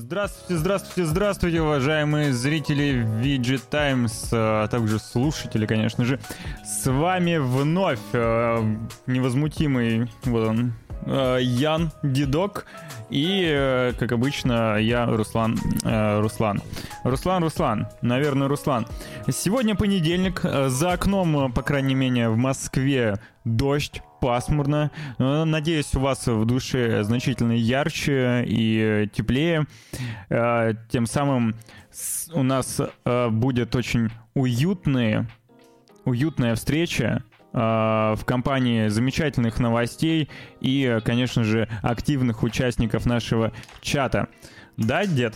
Здравствуйте, здравствуйте, здравствуйте, уважаемые зрители VG Times, а также слушатели, конечно же. С вами вновь э, невозмутимый, вот он, Ян Дедок и, э, как обычно, я, Руслан. Э, Руслан. Руслан, Руслан. Наверное, Руслан. Сегодня понедельник. Э, за окном, по крайней мере, в Москве дождь пасмурно. Надеюсь, у вас в душе значительно ярче и теплее. Тем самым у нас будет очень уютные, уютная встреча Э, в компании замечательных новостей и, конечно же, активных участников нашего чата. Да, дед?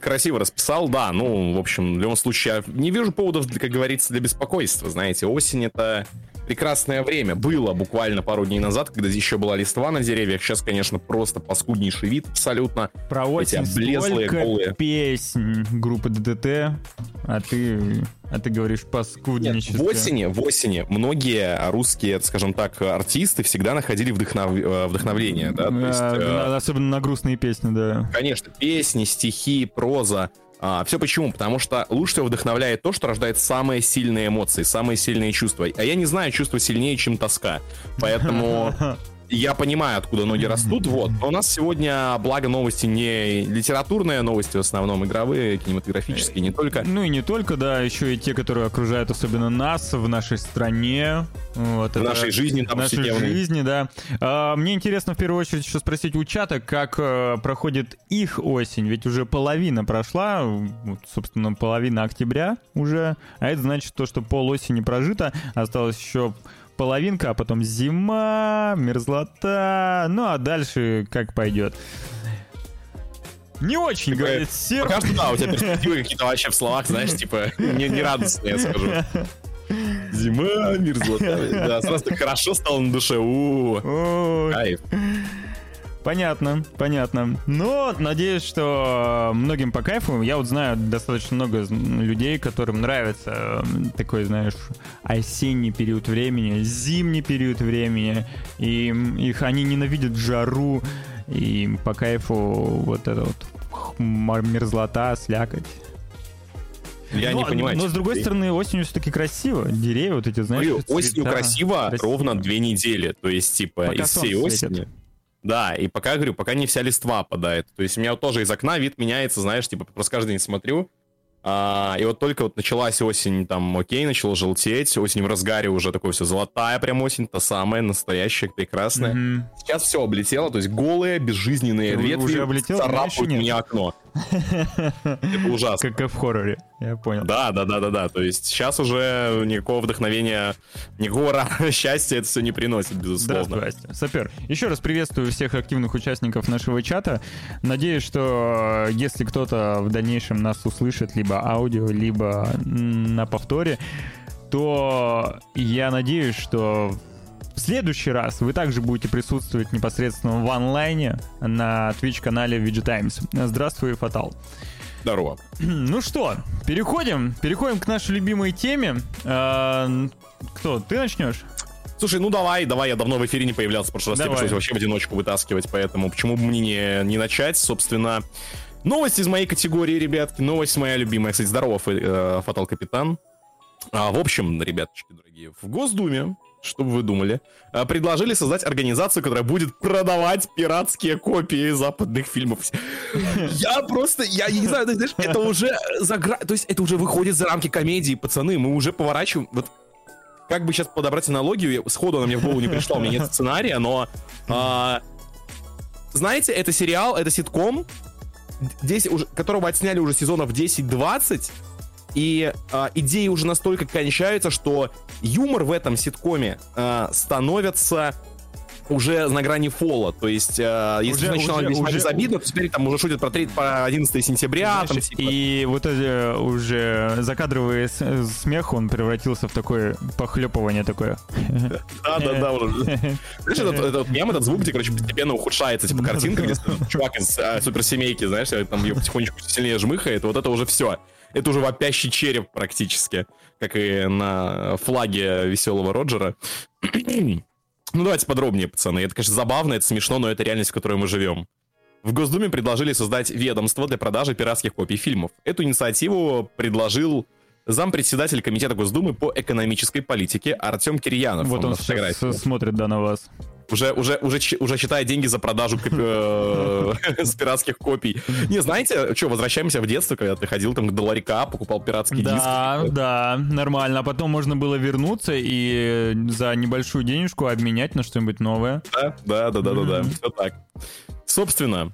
Красиво расписал, да. Ну, в общем, в любом случае, я не вижу поводов, как говорится, для беспокойства. Знаете, осень это прекрасное время. Было буквально пару дней назад, когда еще была листва на деревьях. Сейчас, конечно, просто паскуднейший вид абсолютно. Про осень Эти облезлые, голые. песен группы ДДТ, а ты а ты говоришь паскудничество. Нет, в осени, в осени многие русские, скажем так, артисты всегда находили вдохнов... Э, вдохновление, да? То есть, а, э... Особенно на грустные песни, да. Конечно, песни, стихи, проза. А, все почему? Потому что лучше всего вдохновляет то, что рождает самые сильные эмоции, самые сильные чувства. А я не знаю чувства сильнее, чем тоска. Поэтому я понимаю, откуда ноги растут, вот. Но у нас сегодня, благо, новости не литературные новости, в основном игровые, кинематографические, не только. Ну и не только, да, еще и те, которые окружают особенно нас в нашей стране. Вот, в это, нашей жизни. В нашей жизни, да. А, мне интересно в первую очередь еще спросить у чата, как а, проходит их осень, ведь уже половина прошла, вот, собственно, половина октября уже, а это значит то, что пол осени прожито, осталось еще половинка, а потом зима, мерзлота, ну а дальше как пойдет. Не очень, типа, говорит Сер. Пока что, да, у тебя перспективы какие-то вообще в словах, знаешь, типа, не, не радостные, я скажу. Зима, мерзлота. Да, сразу так хорошо стало на душе. У, -у, -у. кайф. Понятно, понятно. Но надеюсь, что многим по кайфу. Я вот знаю достаточно много людей, которым нравится такой, знаешь, осенний период времени, зимний период времени. И их они ненавидят жару. И по кайфу вот эта вот мерзлота, слякоть. Я но, не понимаю. Но с другой стороны, осенью все-таки красиво. Деревья вот эти, знаешь, Говорю, осенью красиво красиво ровно две недели. То есть, типа, Пока из всей осени. Светит. Да, и пока, говорю, пока не вся листва падает. То есть у меня вот тоже из окна вид меняется, знаешь, типа, просто каждый день смотрю, а, и вот только вот началась осень, там, окей, начало желтеть, осень в разгаре уже такое все золотая прям осень, та самая, настоящая, прекрасная. Mm-hmm. Сейчас все облетело, то есть голые, безжизненные Ты ветви уже облетел, царапают мне окно. Это ужасно. Как в хорроре, я понял. Да, да, да, да, да. То есть сейчас уже никакого вдохновения, никакого счастья это все не приносит, безусловно. Да, Супер. Еще раз приветствую всех активных участников нашего чата. Надеюсь, что э, если кто-то в дальнейшем нас услышит либо аудио, либо на повторе, то я надеюсь, что в следующий раз вы также будете присутствовать непосредственно в онлайне на Twitch-канале VG Times. Здравствуй, Фатал. Здорово. Ну что, переходим, переходим к нашей любимой теме. А, кто, ты начнешь? Слушай, ну давай, давай, я давно в эфире не появлялся, в прошлый раз тебе пришлось вообще в одиночку вытаскивать, поэтому почему бы мне не, не начать, собственно. Новость из моей категории, ребятки, новость моя любимая. Кстати, здорово, э, Фатал Капитан. А, в общем, ребяточки дорогие, в Госдуме что бы вы думали, а, предложили создать организацию, которая будет продавать пиратские копии западных фильмов. Я просто, я не знаю, знаешь, это уже за то есть это уже выходит за рамки комедии, пацаны, мы уже поворачиваем, вот как бы сейчас подобрать аналогию, сходу она мне в голову не пришла, у меня нет сценария, но а, знаете, это сериал, это ситком, 10, уже, которого отсняли уже сезонов 10-20, и э, идеи уже настолько кончаются, что юмор в этом ситкоме э, становится уже на грани фола. То есть, э, если уже, сначала уже, весьма уже, безобидно, то теперь там уже шутят про, 3, по 11 сентября. Знаешь, там, типа... И вот эти уже закадровый смех, он превратился в такое похлепывание такое. Да-да-да. Знаешь, этот, этот мем, этот звук, где, короче, постепенно ухудшается, типа, картинка, где чувак из а, суперсемейки, знаешь, там ее потихонечку сильнее жмыхает, вот это уже все это уже вопящий череп практически, как и на флаге веселого Роджера. ну, давайте подробнее, пацаны. Это, конечно, забавно, это смешно, но это реальность, в которой мы живем. в Госдуме предложили создать ведомство для продажи пиратских копий фильмов. Эту инициативу предложил зампредседатель Комитета Госдумы по экономической политике Артем Кирьянов. Вот он, он сейчас смотрит, да, на вас. Уже, уже, уже, уже считает деньги за продажу э, с пиратских копий. Не, знаете, что, возвращаемся в детство, когда ты ходил там к долларика, покупал пиратские диски. Да, да, нормально. А потом можно было вернуться и за небольшую денежку обменять на что-нибудь новое. Да, да, да, да, да, да. Все так. Собственно,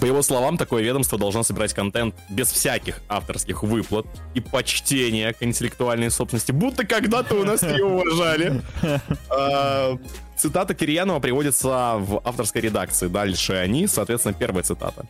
по его словам, такое ведомство должно собирать контент без всяких авторских выплат и почтения к интеллектуальной собственности, будто когда-то у нас ее уважали. Цитата Кирьянова приводится в авторской редакции. Дальше они, соответственно, первая цитата.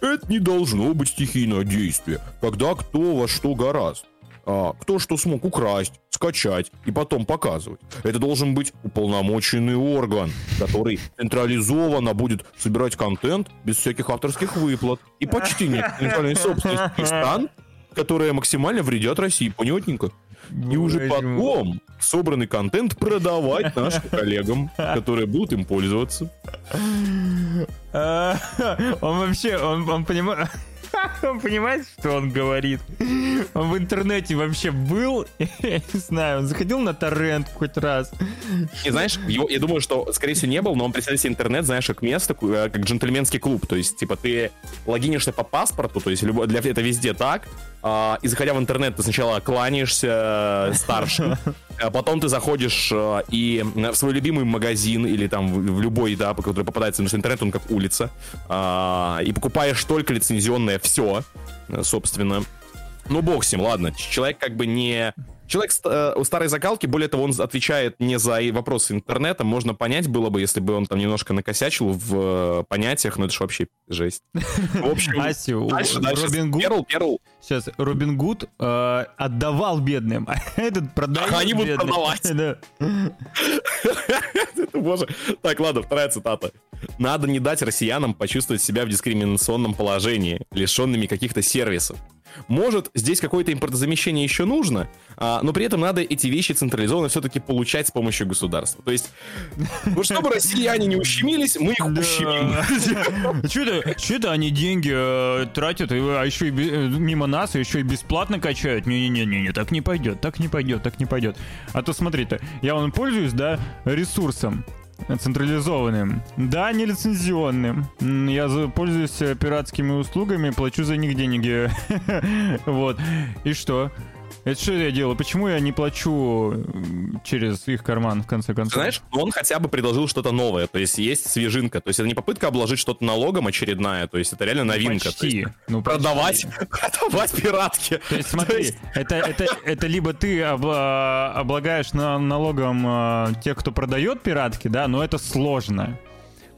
Это не должно быть стихийное действие, когда кто во что гораст а, кто что смог украсть, скачать и потом показывать. Это должен быть уполномоченный орган, который централизованно будет собирать контент без всяких авторских выплат и почти нет интеллектуальной собственности стран, которые максимально вредят России. Понятненько? И уже потом собранный контент продавать нашим коллегам, которые будут им пользоваться. А, он вообще, он, он понимает... Он понимает, что он говорит? Он в интернете вообще был? Я не знаю, он заходил на торрент хоть раз. И знаешь, его, я думаю, что, скорее всего, не был, но он представляет себе интернет, знаешь, как место, э, как джентльменский клуб. То есть, типа, ты логинишься по паспорту, то есть для это везде так, а, и заходя в интернет, ты сначала кланяешься э, старшим, а потом ты заходишь э, и в свой любимый магазин или там в, любой, да, который попадается, потому что интернет, он как улица, а, и покупаешь только лицензионное все, собственно. Ну, бог с ним, ладно. Человек как бы не Человек э, у старой закалки, более того, он отвечает не за вопросы интернета. Можно понять было бы, если бы он там немножко накосячил в э, понятиях, но это же вообще жесть. В общем, Асю, дальше, дальше. Робин Гуд, Перл, Перл. Сейчас, Робин Гуд э, отдавал бедным, а этот продает а Они будут продавать. Боже. Так, ладно, вторая цитата. Надо не дать россиянам почувствовать себя в дискриминационном положении, лишенными каких-то сервисов. Может, здесь какое-то импортозамещение еще нужно, а, но при этом надо эти вещи централизованно все-таки получать с помощью государства. То есть, ну, чтобы россияне не ущемились, мы их ущемим. Что-то они деньги э, тратят, а еще и э, мимо нас, еще и бесплатно качают. Не-не-не, так не пойдет, так не пойдет, так не пойдет. А то смотри-то, я вон пользуюсь, да, ресурсом централизованным. Да, не лицензионным. Я пользуюсь э, пиратскими услугами, плачу за них деньги. Вот. И что? Это что я делаю? Почему я не плачу через их карман, в конце концов? Знаешь, он хотя бы предложил что-то новое, то есть есть свежинка, то есть это не попытка обложить что-то налогом очередная, то есть это реально новинка. Ну, почти. ну, продавать, продавать пиратки. То есть смотри, то есть... Это, это, это либо ты облагаешь на, налогом э, тех, кто продает пиратки, да, но это сложно.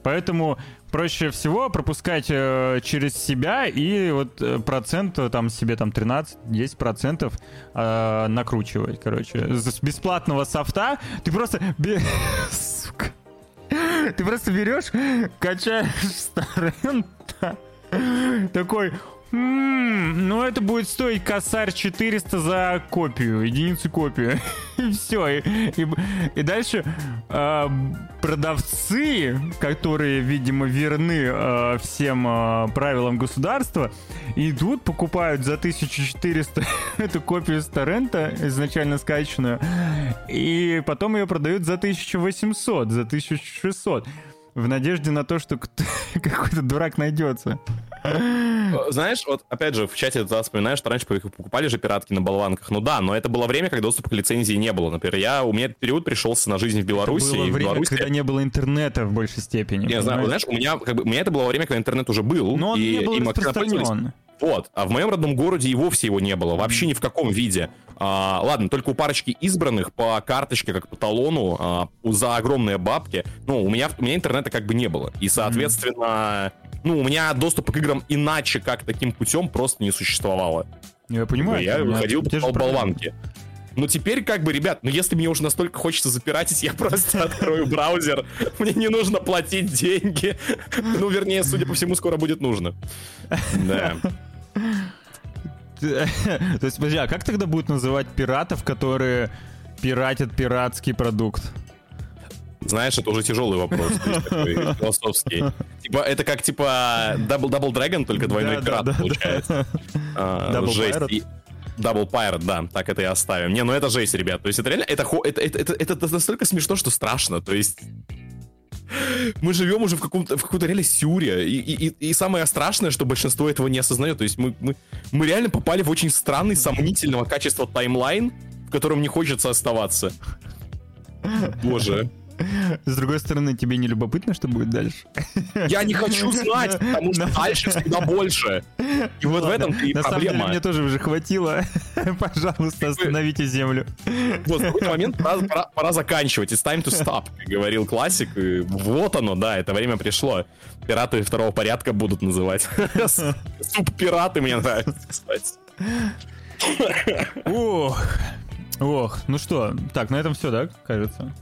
Поэтому проще всего пропускать э, через себя и вот э, процент э, там себе там 13-10 процентов э, накручивать, короче. С бесплатного софта ты просто... Сука. Ты просто берешь, качаешь старента, такой, М-м, ну это будет стоить косарь 400 за копию, единицу копию. и все. И, и, и дальше э, продавцы, которые, видимо, верны э, всем э, правилам государства, идут, покупают за 1400 эту копию торрента, изначально скачанную, и потом ее продают за 1800, за 1600 в надежде на то, что какой-то дурак найдется. Знаешь, вот опять же, в чате ты вспоминаешь, что раньше покупали же пиратки на болванках. Ну да, но это было время, когда доступа к лицензии не было. Например, я, у меня этот период пришелся на жизнь в Беларуси. Это было время, Беларуси... когда не было интернета в большей степени. Не знаю, знаешь, у меня, как бы, у меня это было время, когда интернет уже был. Но он и, не был и распространен. Вот. А в моем родном городе и вовсе его не было. Вообще ни в каком виде. А, ладно, только у парочки избранных по карточке, как по талону, а, за огромные бабки. Ну, у меня, у меня интернета как бы не было. И, соответственно, mm-hmm. Ну, у меня доступа к играм иначе, как таким путем, просто не существовало. Я понимаю. Я выходил по болванке. Но теперь, как бы, ребят, ну если мне уже настолько хочется запиратить, я просто открою браузер. Мне не нужно платить деньги. Ну, вернее, судя по всему, скоро будет нужно. Да. То есть, подожди, а как тогда будут называть пиратов, которые пиратят пиратский продукт? Знаешь, это уже тяжелый вопрос, философский. Типа, это как, типа, Double, Double Dragon, только двойной пират, получается. А, жесть. Double Pirate, да, так это и оставим. Не, ну это жесть, ребят. То есть это реально, это, это, это, это, это настолько смешно, что страшно. То есть мы живем уже в, каком-то, в какой-то реально сюре. И, и, и самое страшное, что большинство этого не осознает. То есть мы, мы, мы реально попали в очень странный, сомнительного качества таймлайн, в котором не хочется оставаться. Боже. С другой стороны, тебе не любопытно, что будет дальше? Я не хочу знать, потому что дальше всегда больше. И вот в этом и. Самом деле, мне тоже уже хватило. Пожалуйста, остановите землю. Вот, в какой-то момент пора, заканчивать. It's time to stop, как говорил классик. Вот оно, да, это время пришло. Пираты второго порядка будут называть. Суп-пираты мне нравится, кстати. Ох. Ох, ну что, так, на этом все, да, кажется?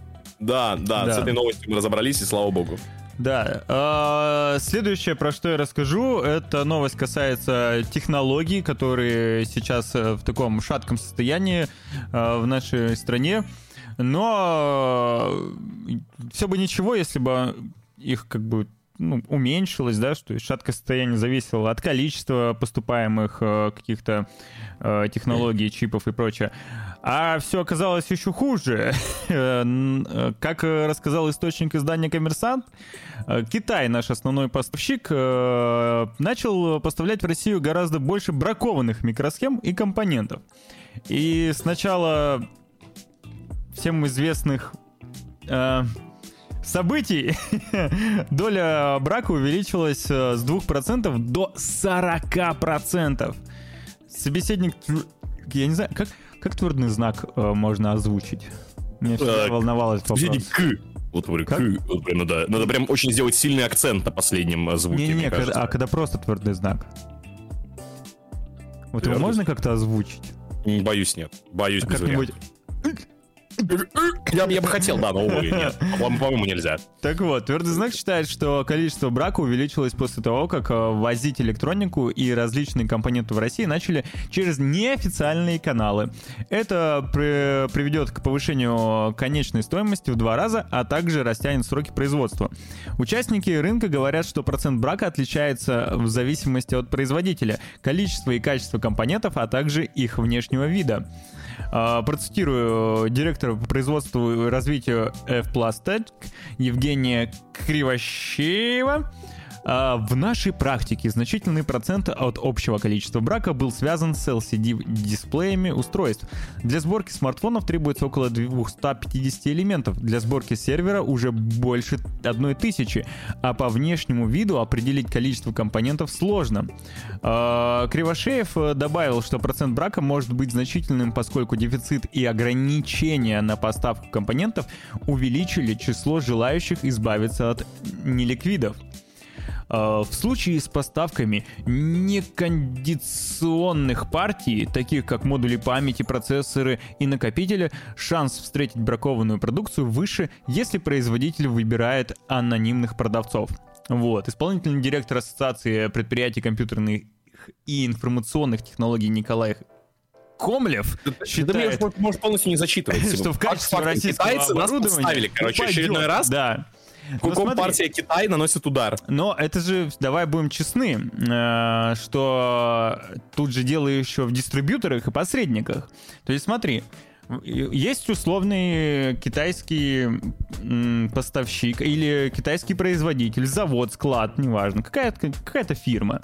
Да, да, да, с этой новостью мы разобрались, и слава богу. Да. А, следующее, про что я расскажу, это новость касается технологий, которые сейчас э, в таком шатком состоянии э, в нашей стране. Но э, все бы ничего, если бы их как бы ну, уменьшилось, да, что шаткое состояние зависело от количества поступаемых каких-то технологий, чипов и прочее. А все оказалось еще хуже. Как рассказал источник издания «Коммерсант», Китай, наш основной поставщик, начал поставлять в Россию гораздо больше бракованных микросхем и компонентов. И сначала всем известных э, событий доля брака увеличилась э, с 2% до 40%. Собеседник... Я не знаю, как... Как твердый знак э, можно озвучить? Мне всегда волновалось вопрос. К. Вот говорю, к. Вот прям надо, надо прям очень сделать сильный акцент на последнем звуке. Не-не, а когда просто твердый знак? Вот его можно как-то озвучить? Боюсь, нет. Боюсь, а без как-нибудь... Я, я бы хотел, да, но, увы, нет. По-моему, нельзя. Так вот, твердый знак считает, что количество брака увеличилось после того, как э, возить электронику и различные компоненты в России начали через неофициальные каналы. Это при, приведет к повышению конечной стоимости в два раза, а также растянет сроки производства. Участники рынка говорят, что процент брака отличается в зависимости от производителя, количества и качества компонентов, а также их внешнего вида. А, процитирую директора по производству и развитию F-Plastic Евгения Кривощеева. А, в нашей практике значительный процент от общего количества брака был связан с LCD-дисплеями устройств. Для сборки смартфонов требуется около 250 элементов, для сборки сервера уже больше 1000, а по внешнему виду определить количество компонентов сложно. А, Кривошеев э, добавил, что процент брака может быть значительным, поскольку дефицит и ограничения на поставку компонентов увеличили число желающих избавиться от неликвидов. А, в случае с поставками некондиционных партий, таких как модули памяти, процессоры и накопители, шанс встретить бракованную продукцию выше, если производитель выбирает анонимных продавцов. Вот. Исполнительный директор Ассоциации предприятий компьютерных и информационных технологий Николай Комлев считает... Да, можешь полностью не зачитывать. Что в качестве российского Китайцы нас подставили, короче, очередной раз. Да. Куком партия Китай наносит удар. Но это же, давай будем честны, э, что тут же дело еще в дистрибьюторах и посредниках. То есть смотри, есть условный китайский поставщик или китайский производитель, завод, склад, неважно, какая-то какая фирма.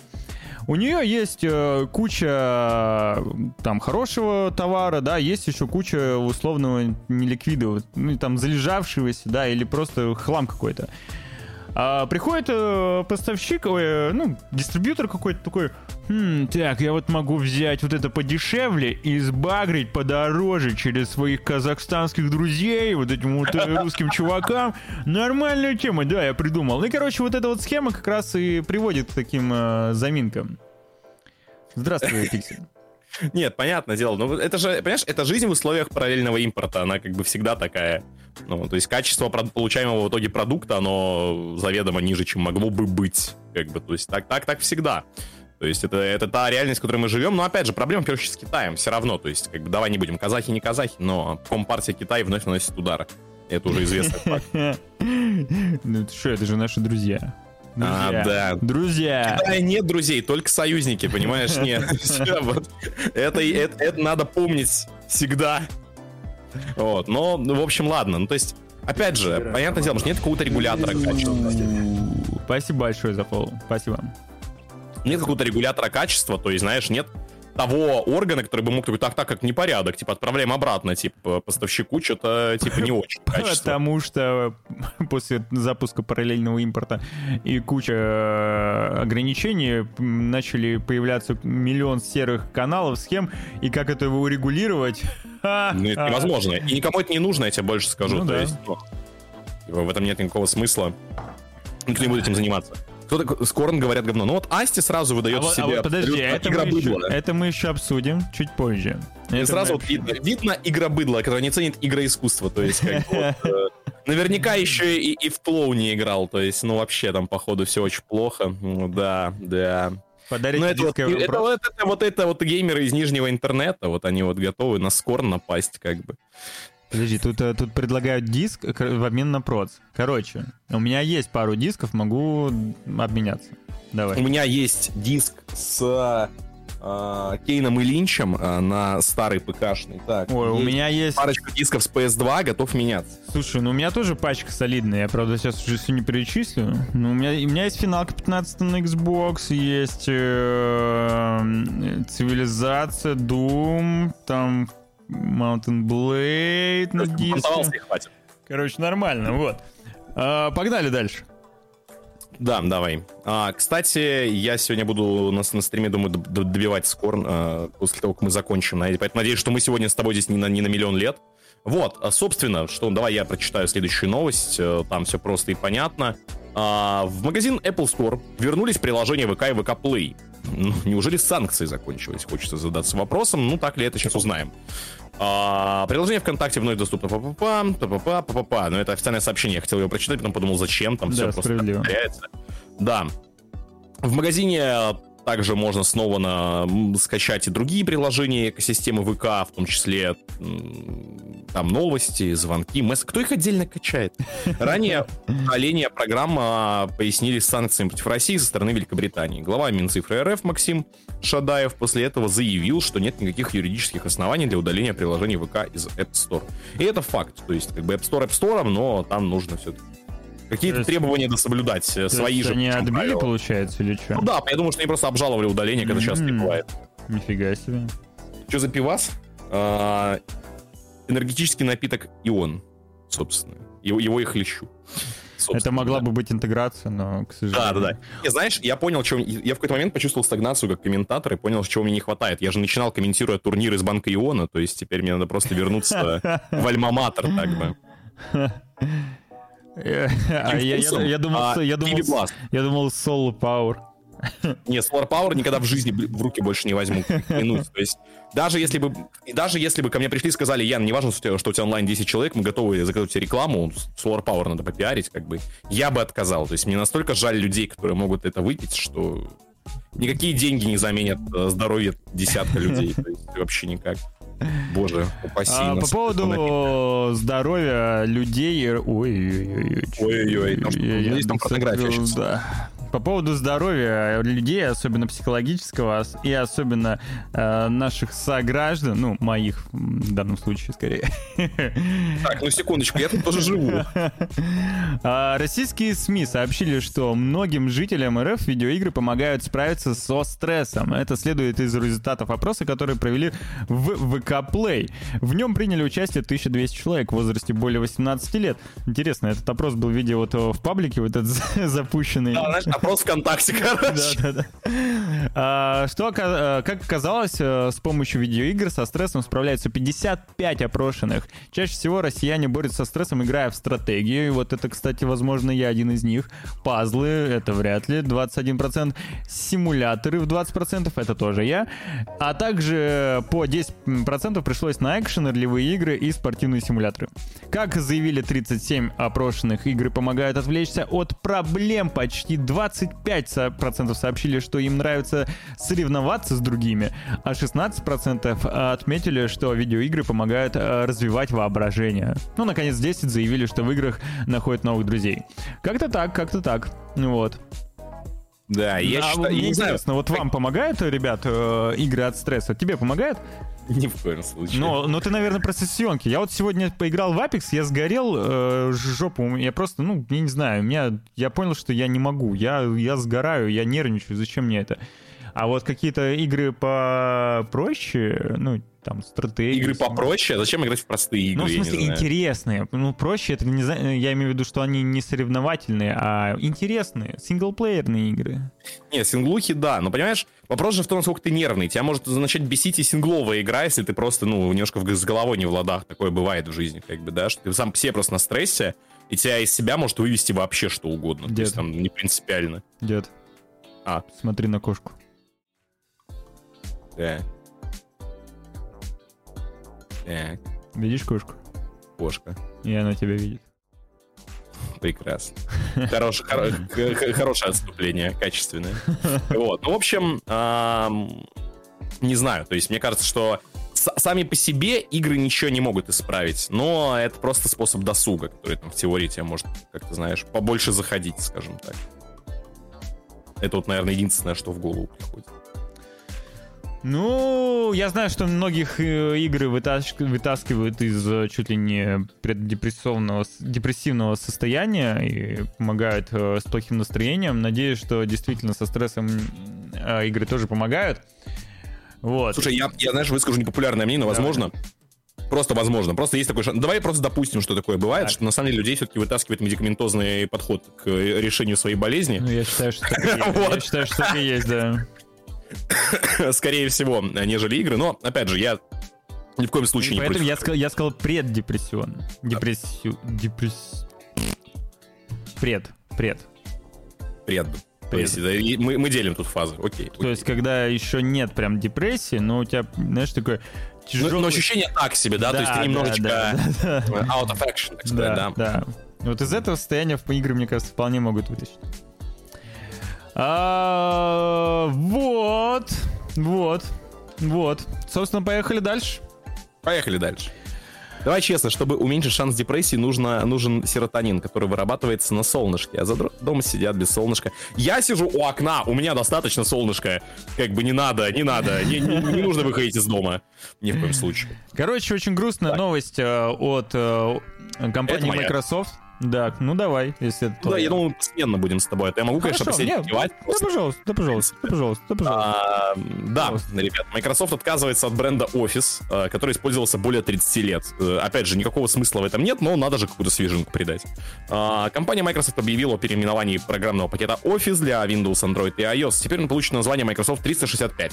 У нее есть э, куча там хорошего товара, да, есть еще куча условного неликвида, ну, там залежавшегося, да, или просто хлам какой-то. А приходит э, поставщик, э, ну, дистрибьютор какой-то такой, хм, так, я вот могу взять вот это подешевле и сбагрить подороже через своих казахстанских друзей, вот этим вот э, русским чувакам. Нормальная тема, да, я придумал. Ну и, короче, вот эта вот схема как раз и приводит к таким э, заминкам. Здравствуй, Пиксель. Нет, понятное дело. Но это же, понимаешь, это жизнь в условиях параллельного импорта. Она как бы всегда такая. Ну, то есть качество получаемого в итоге продукта, оно заведомо ниже, чем могло бы быть. Как бы, то есть так, так, так всегда. То есть это, это та реальность, в которой мы живем. Но опять же, проблема, в с Китаем все равно. То есть, как бы, давай не будем казахи, не казахи, но Компартия Китая вновь наносит удар. Это уже известный факт. Ну что, это же наши друзья. А, да. Друзья. В Китае нет друзей, только союзники, понимаешь? Нет. Это, это, это надо помнить всегда. Вот, но, ну, в общем, ладно. Ну, то есть, опять же, понятное дело, что нет какого-то регулятора качества. Спасибо большое за фоллоу. Спасибо. Нет какого-то регулятора качества, то есть, знаешь, нет того органа, который бы мог такой, так, так, как непорядок, типа, отправляем обратно, типа, поставщику что-то, типа, не очень качество. Потому что после запуска параллельного импорта и куча э, ограничений начали появляться миллион серых каналов, схем, и как это его урегулировать? Ну, это невозможно. И никому это не нужно, я тебе больше скажу. Ну, То да. есть, ну, в этом нет никакого смысла. Никто не будет этим заниматься. Кто-то Скорн говорят говно. Ну вот Асти сразу выдает а себе. А вот подожди, это мы, еще, это мы еще обсудим чуть позже. И это сразу вот видно, видно игра быдла, которая не ценит игроискусство. То есть, как вот, э, наверняка еще и, и в Тлоу не играл. То есть, ну вообще там, походу, все очень плохо. Ну, да, да. Подарить это вот, это, это, вот, это, вот это вот геймеры из нижнего интернета, вот они вот готовы на Скорн напасть, как бы. Подожди, тут, э, тут предлагают диск в обмен на проц. Короче, у меня есть пару дисков, могу обменяться. Давай. У меня есть диск с э, Кейном и Линчем э, на старый ПКшный. Так, Ой, у меня есть... Парочка дисков с PS2, готов меняться. Слушай, ну у меня тоже пачка солидная. Я, правда, сейчас уже все не перечислю. Но у меня, у меня есть финалка 15 на Xbox, есть э, цивилизация, Doom, там Mountain Blade на диске. Короче, нормально, вот. А, погнали дальше. Да, давай. А, кстати, я сегодня буду у нас на стриме, думаю, добивать скор а, после того, как мы закончим. Поэтому надеюсь, что мы сегодня с тобой здесь не на, не на миллион лет. Вот, а, собственно, что давай я прочитаю следующую новость. Э, там все просто и понятно. А, в магазин Apple Store вернулись приложения ВК и ВК Play. Ну, неужели санкции закончились? Хочется задаться вопросом. Ну, так ли это, сейчас узнаем. А, приложение ВКонтакте вновь доступно. Па-па-па, па-па-па, па-па-па. Но это официальное сообщение. Я хотел его прочитать, потом подумал, зачем там да, все просто повторяется. Да. В магазине также можно снова на, скачать и другие приложения экосистемы ВК, в том числе там новости, звонки, месс... Кто их отдельно качает? Ранее поколение программа пояснили санкциями против России со стороны Великобритании. Глава Минцифры РФ Максим Шадаев после этого заявил, что нет никаких юридических оснований для удаления приложений ВК из App Store. И это факт. То есть, как бы App Store App Store, но там нужно все-таки Какие-то требования надо соблюдать, э, свои же. Они отбили, правила. получается, или что? Ну да, я думаю, что они просто обжаловали удаление, когда сейчас не бывает. Нифига себе. Что за пивас? А, энергетический напиток Ион, собственно. Его, его и хлещу. Это могла да. бы быть интеграция, но, к сожалению... Да, да, да. И знаешь, я понял, что... Я в какой-то момент почувствовал стагнацию как комментатор и понял, чего мне не хватает. Я же начинал, комментируя турнир из Банка Иона, то есть теперь мне надо просто вернуться в Альма-Матер, так бы. А я думал, я думал, Soul Power. Не, Solar Power никогда в жизни в руки больше не возьму. Клянусь. То есть, даже если бы, даже если бы ко мне пришли и сказали, Ян, не важно, что у тебя онлайн 10 человек, мы готовы заказать тебе рекламу, Solar Power надо попиарить, как бы, я бы отказал. То есть, мне настолько жаль людей, которые могут это выпить, что никакие деньги не заменят э, здоровье десятка людей. То есть, вообще никак. Боже, упаси а, По поводу здоровья людей... Ой-ой-ой. Ой-ой-ой. Есть там фотография сейчас. Да по поводу здоровья людей, особенно психологического, и особенно э, наших сограждан, ну, моих в данном случае скорее. Так, ну секундочку, я тут тоже живу. А, российские СМИ сообщили, что многим жителям РФ видеоигры помогают справиться со стрессом. Это следует из результатов опроса, который провели в ВК Play. В нем приняли участие 1200 человек в возрасте более 18 лет. Интересно, этот опрос был в виде вот в паблике, вот этот запущенный. Да, знаешь, Опрос ВКонтакте, короче. Да, да, да. А, что, э, как оказалось, э, с помощью видеоигр со стрессом справляются 55 опрошенных. Чаще всего россияне борются со стрессом, играя в стратегию. И вот это, кстати, возможно, я один из них. Пазлы, это вряд ли, 21%. Симуляторы в 20%, это тоже я. А также по 10% пришлось на экшен, ролевые игры и спортивные симуляторы. Как заявили 37 опрошенных, игры помогают отвлечься от проблем почти 20 25% сообщили, что им нравится соревноваться с другими, а 16% отметили, что видеоигры помогают э, развивать воображение. Ну, наконец, 10 заявили, что в играх находят новых друзей. Как-то так, как-то так. Вот. Да, я а, считаю... Мне интересно, знаю, вот вам помогают, ребят, э, игры от стресса? Тебе помогает? Ни в коем случае. Но, но ты, наверное, про сессионки. Я вот сегодня поиграл в Apex, я сгорел э, жопу. Я просто, ну, я не знаю, меня, я понял, что я не могу. Я, я сгораю, я нервничаю. Зачем мне это? А вот какие-то игры попроще, ну, там, стратегии. Игры попроще? Зачем играть в простые игры? Ну, в смысле, интересные. Ну, проще, это не я имею в виду, что они не соревновательные, а интересные, синглплеерные игры. Не, синглухи, да. Но, понимаешь, вопрос же в том, насколько ты нервный. Тебя может начать бесить и сингловая игра, если ты просто, ну, немножко с головой не в ладах. Такое бывает в жизни, как бы, да, что ты сам все просто на стрессе, и тебя из себя может вывести вообще что угодно. Дед. То есть там не принципиально. Дед. А. Смотри на кошку. Да. Так. Видишь кошку? Кошка. И она тебя видит. Прекрасно. Хорош, хоро, хорошее отступление, качественное. Вот. Ну, в общем, не знаю. То есть, мне кажется, что сами по себе игры ничего не могут исправить, но это просто способ досуга, который там в теории тебе может, как ты знаешь, побольше заходить, скажем так. Это вот, наверное, единственное, что в голову приходит. Ну, я знаю, что многих э, игры вытаскивают из э, чуть ли не преддепрессивного депрессивного состояния и помогают э, с плохим настроением. Надеюсь, что действительно со стрессом игры тоже помогают. Вот. Слушай, я, я знаешь, выскажу непопулярное мнение, но возможно, Просто возможно. Просто есть такой шанс. Давай просто допустим, что такое бывает, так. что на самом деле людей все-таки вытаскивает медикаментозный подход к решению своей болезни. Ну, я считаю, что я считаю, что так и есть, да. скорее всего, нежели игры. Но, опять же, я ни в коем случае не Поэтому я сказал, я сказал преддепрессион. Депрессию... Депресс... Пред. Пред. Пред. То есть мы, мы делим тут фазы, окей. То окей. есть когда еще нет прям депрессии, но у тебя, знаешь, такое тяжелое... Но, но ощущение так себе, да? да То есть ты немножечко да, да, да. out of action, так сказать, да. Да, да. Вот из этого состояния в игры, мне кажется, вполне могут вытащить. А, вот, вот, вот. Собственно, поехали дальше. Поехали дальше. Давай честно, чтобы уменьшить шанс депрессии, нужно, нужен серотонин, который вырабатывается на солнышке. А за дома сидят без солнышка. Я сижу у окна, у меня достаточно солнышка. Как бы не надо, не надо, не, не, не нужно выходить из дома. Ни в коем случае. Короче, очень грустная так. новость э, от э, компании Microsoft. Да, ну давай, если это Да, я думаю, постоянно будем с тобой. Это я могу, Хорошо, конечно, посидеть кивать. Да, пожалуйста, да, пожалуйста, да, пожалуйста, да, пожалуйста. А, да, пожалуйста. ребят, Microsoft отказывается от бренда Office, э, который использовался более 30 лет. Э, опять же, никакого смысла в этом нет, но надо же какую-то свежинку придать. А, компания Microsoft объявила о переименовании программного пакета Office для Windows, Android и iOS. Теперь он получит название Microsoft 365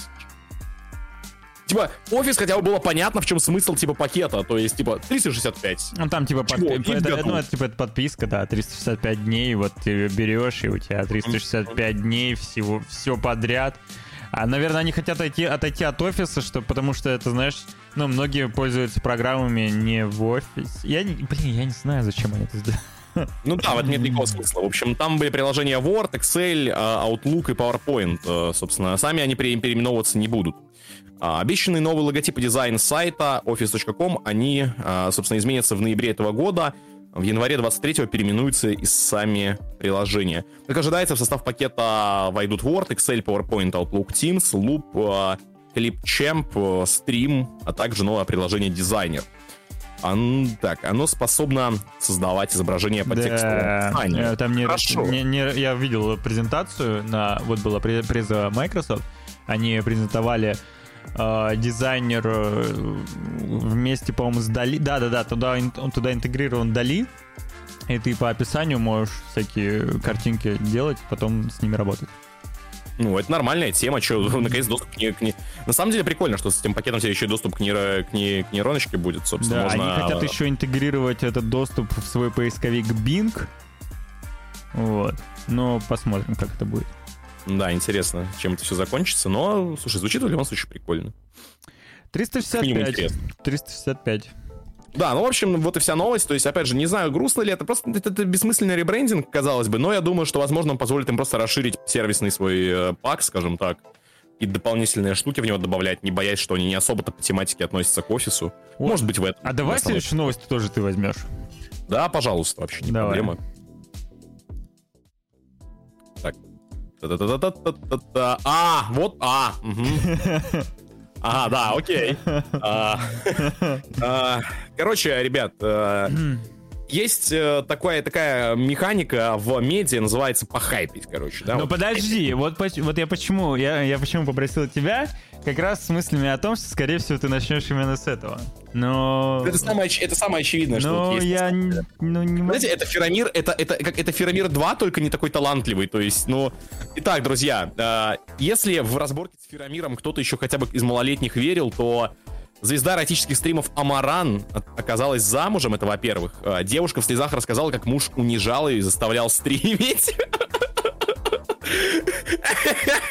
типа, офис хотя бы было понятно, в чем смысл, типа, пакета, то есть, типа, 365. Ну, там, типа, подпи... это, ну, это, типа, это подписка, да, 365 дней, вот ты берешь, и у тебя 365 дней всего, все подряд. А, наверное, они хотят отойти, отойти от офиса, что, потому что это, знаешь, ну, многие пользуются программами не в офисе. Я, блин, я не знаю, зачем они это сделали. Ну да, в этом нет никакого смысла. В общем, там были приложения Word, Excel, а, Outlook и PowerPoint. Э, собственно, сами они переименовываться не будут. А, обещанный новый логотип и дизайн сайта office.com, они, а, собственно, изменятся в ноябре этого года. В январе 23-го переименуются и сами приложения. Как ожидается, в состав пакета войдут Word, Excel, PowerPoint, Outlook, Teams, Loop, а, Clipchamp, Stream, а также новое приложение Designer. Он, так, оно способно создавать изображение по да, тексту. Э, там не, Хорошо. Не, не, я видел презентацию, на, вот была преза Microsoft, они презентовали э, дизайнер э, вместе, по-моему, с Дали. Да-да-да, туда, он туда интегрирован Дали. И ты по описанию можешь всякие картинки делать, потом с ними работать. Ну, это нормальная тема, что, наконец, доступ к, не, к не... На самом деле прикольно, что с этим пакетом тебе еще доступ к, нейро, к, не, к нейроночке будет, собственно, да, можно... они хотят еще интегрировать этот доступ в свой поисковик Bing. Вот. Но посмотрим, как это будет. Да, интересно, чем это все закончится. Но, слушай, звучит в любом случае прикольно. 365. 365. Да, ну, в общем, вот и вся новость. То есть, опять же, не знаю, грустно ли это, просто это, это бессмысленный ребрендинг, казалось бы, но я думаю, что, возможно, он позволит им просто расширить сервисный свой э, пак, скажем так, и дополнительные штуки в него добавлять, не боясь, что они не особо-то по тематике относятся к офису. Вот. Может быть, в этом. А давай следующую новость тоже ты возьмешь. Да, пожалуйста, вообще не давай. проблема. А, вот, а. Ага, да, окей. А, а, короче, ребят, э, есть э, такая, такая механика в медиа, называется похайпить, короче, да? Ну вот. подожди, вот, вот я почему, я, я почему попросил тебя, как раз с мыслями о том, что, скорее всего, ты начнешь именно с этого. Но... Это самое, это самое очевидное, что Но вот есть. я ну, не могу... Знаете, это Феромир, это, это, как, это Феромир 2, только не такой талантливый, то есть, ну... Итак, друзья, э, если в разборке с Феромиром кто-то еще хотя бы из малолетних верил, то Звезда эротических стримов Амаран оказалась замужем, это во-первых. А, девушка в слезах рассказала, как муж унижал ее и заставлял стримить.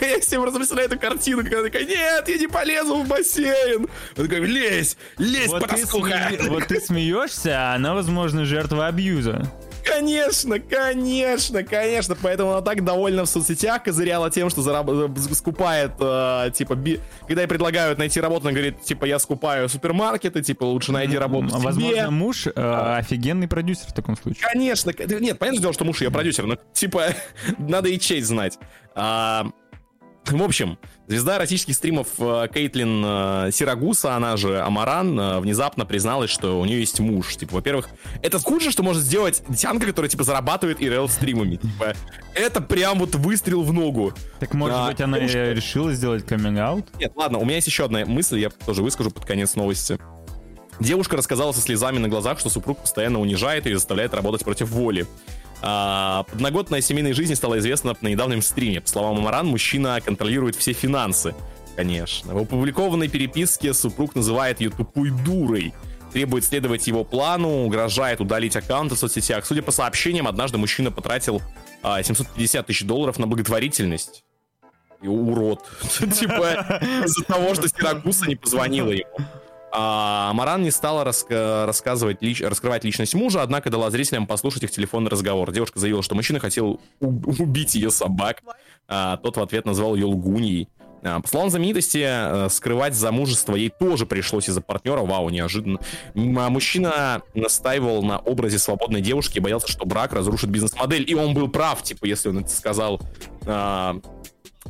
Я себе просто представляю эту картину, когда она такая, нет, я не полезу в бассейн. Она такая, лезь, лезь, вот Вот ты смеешься, а она, возможно, жертва абьюза. Конечно, конечно, конечно. Поэтому она так довольна в соцсетях, козыряла тем, что зараб... скупает, э, типа, би... когда ей предлагают найти работу, она говорит, типа, я скупаю супермаркеты, типа, лучше найди работу себе. Возможно, муж э, офигенный продюсер в таком случае. Конечно. Нет, понятное дело, что муж ее продюсер, но, типа, надо и честь знать. А, в общем, звезда эротических стримов э, Кейтлин э, Сирагуса, она же Амаран, э, внезапно призналась, что у нее есть муж. Типа, во-первых, это худшее, что может сделать тянка, которая, типа, зарабатывает ИРЛ стримами. Типа, это прям вот выстрел в ногу. Так, может а, быть, она девушка... решила сделать каминг-аут? Нет, ладно, у меня есть еще одна мысль, я тоже выскажу под конец новости. Девушка рассказала со слезами на глазах, что супруг постоянно унижает и заставляет работать против воли. А, подноготная семейной жизни стала известна на недавнем стриме. По словам Амаран, мужчина контролирует все финансы. Конечно. В опубликованной переписке супруг называет ее тупой дурой требует следовать его плану, угрожает удалить аккаунты в соцсетях. Судя по сообщениям, однажды мужчина потратил а, 750 тысяч долларов на благотворительность. И урод. Типа из-за того, что Сиракуса не позвонила ему. А Маран не стала раска- рассказывать, лич- раскрывать личность мужа, однако дала зрителям послушать их телефонный разговор. Девушка заявила, что мужчина хотел убить ее собак. А, тот в ответ назвал ее лгуньей. А, по словам знаменитости, э, скрывать замужество ей тоже пришлось из-за партнера. Вау, неожиданно. А мужчина настаивал на образе свободной девушки и боялся, что брак разрушит бизнес-модель. И он был прав, типа, если он это сказал а,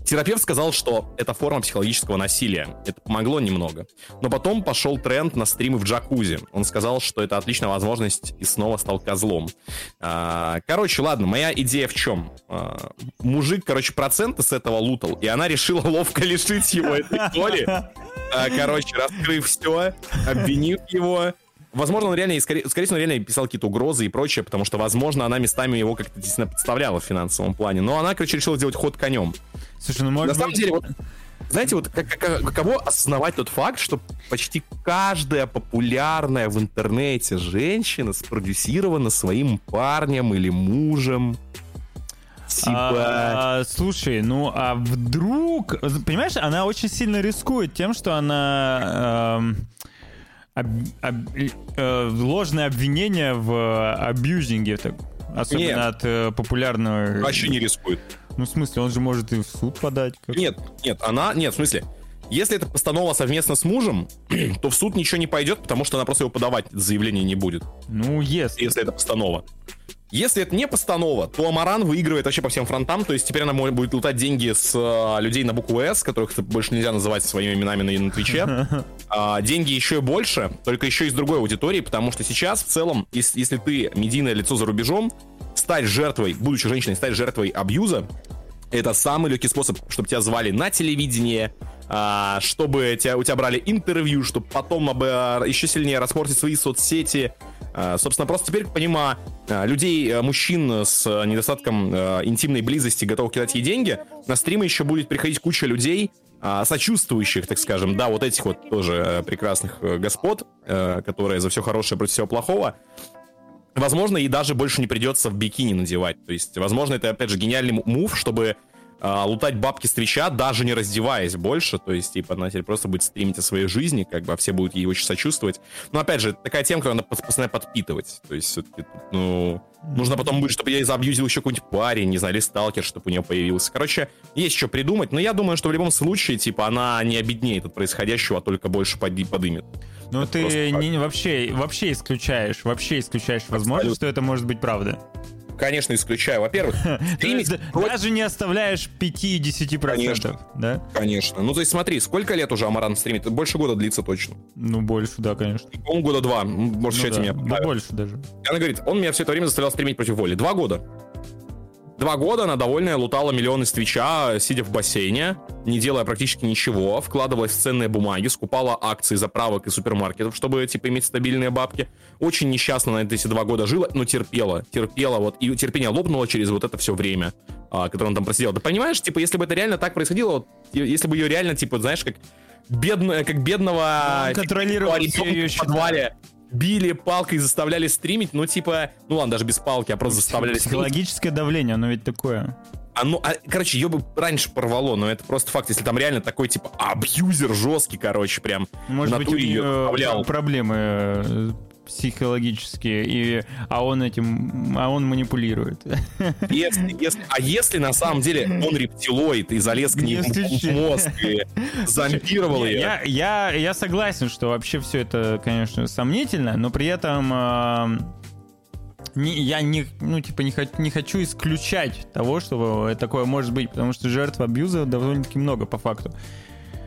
Терапевт сказал, что это форма психологического насилия. Это помогло немного. Но потом пошел тренд на стримы в джакузи. Он сказал, что это отличная возможность и снова стал козлом. А, короче, ладно, моя идея в чем? А, мужик, короче, проценты с этого лутал, и она решила ловко лишить его этой доли. А, короче, раскрыв все, обвинив его, Возможно, он реально, скорее, скорее всего, он реально писал какие-то угрозы и прочее, потому что, возможно, она местами его как-то действительно подставляла в финансовом плане. Но она, короче, решила сделать ход конем. Слушай, ну может На самом деле, вот, знаете, вот как, как, каково осознавать тот факт, что почти каждая популярная в интернете женщина спродюсирована своим парнем или мужем. Типа... А, слушай, ну а вдруг... Понимаешь, она очень сильно рискует тем, что она... Э, об, об, э, ложное обвинение в абьюзинге, так, особенно Нет. от э, популярного... Вообще не рискует. Ну, в смысле, он же может и в суд подать. Как... Нет, нет, она... Нет, в смысле, если это постанова совместно с мужем, то в суд ничего не пойдет, потому что она просто его подавать заявление не будет. Ну, если. Если это постанова. Если это не постанова, то Амаран выигрывает вообще по всем фронтам, то есть теперь она будет лутать деньги с э, людей на букву «С», которых больше нельзя называть своими именами на, на Твиче. А, деньги еще больше, только еще из другой аудитории, потому что сейчас в целом, если, если ты медийное лицо за рубежом, стать жертвой, будучи женщиной, стать жертвой абьюза, это самый легкий способ, чтобы тебя звали на телевидение, а, чтобы тебя, у тебя брали интервью, чтобы потом а, еще сильнее распортить свои соцсети, Э, собственно, просто теперь, помимо э, людей, э, мужчин с недостатком интимной близости, готовых кидать ей деньги, на стримы еще будет приходить куча людей, сочувствующих, так скажем, да, вот этих вот тоже прекрасных господ, которые за все хорошее против всего плохого, возможно, и даже больше не придется в бикини надевать. То есть, возможно, это, опять же, гениальный мув, чтобы а, лутать бабки с Твича, даже не раздеваясь больше, то есть, типа, она теперь просто будет стримить о своей жизни, как бы, а все будут ей очень сочувствовать. Но, опять же, такая тема, которую надо постоянно подпитывать, то есть, все-таки, ну, нужно потом будет, чтобы я забьюзил еще какой-нибудь парень, не знаю, или сталкер, чтобы у нее появился. Короче, есть что придумать, но я думаю, что в любом случае, типа, она не обеднеет от происходящего, а только больше подымет. Ну, это ты не, вообще, вообще исключаешь, вообще исключаешь возможность, что это может быть правда. Конечно, исключаю. Во-первых, стримить... Даже не оставляешь 5-10%, Конечно. да? Конечно. Ну, то есть смотри, сколько лет уже Амаран стримит? Больше года длится точно. Ну, больше, да, конечно. Он года два. Может, ну, да. меня. Да, больше даже. Она говорит, он меня все это время заставлял стримить против воли. Два года. Два года она довольная лутала миллионы с Твича, сидя в бассейне, не делая практически ничего, вкладывалась в ценные бумаги, скупала акции заправок и супермаркетов, чтобы, типа, иметь стабильные бабки. Очень несчастно на эти два года жила, но терпела, терпела, вот, и терпение лопнуло через вот это все время, а, которое он там просидел. Да понимаешь, типа, если бы это реально так происходило, вот, если бы ее реально, типа, знаешь, как бедно, как бедного... Контролировал все ее в подвале били палкой, заставляли стримить, ну, типа, ну ладно, даже без палки, а просто заставляли Психологическое стримить. давление, оно ведь такое. А, ну, а, короче, ее бы раньше порвало, но это просто факт. Если там реально такой, типа, абьюзер жесткий, короче, прям Может быть, у нее проблемы психологические, и, а он этим, а он манипулирует. Если, если, а если на самом деле он рептилоид и залез к ней в мозг и зомбировал ее? Я, я, я согласен, что вообще все это, конечно, сомнительно, но при этом не, я не, ну, типа, не, хочу, не хочу исключать того, что такое может быть, потому что жертв абьюза довольно-таки много по факту.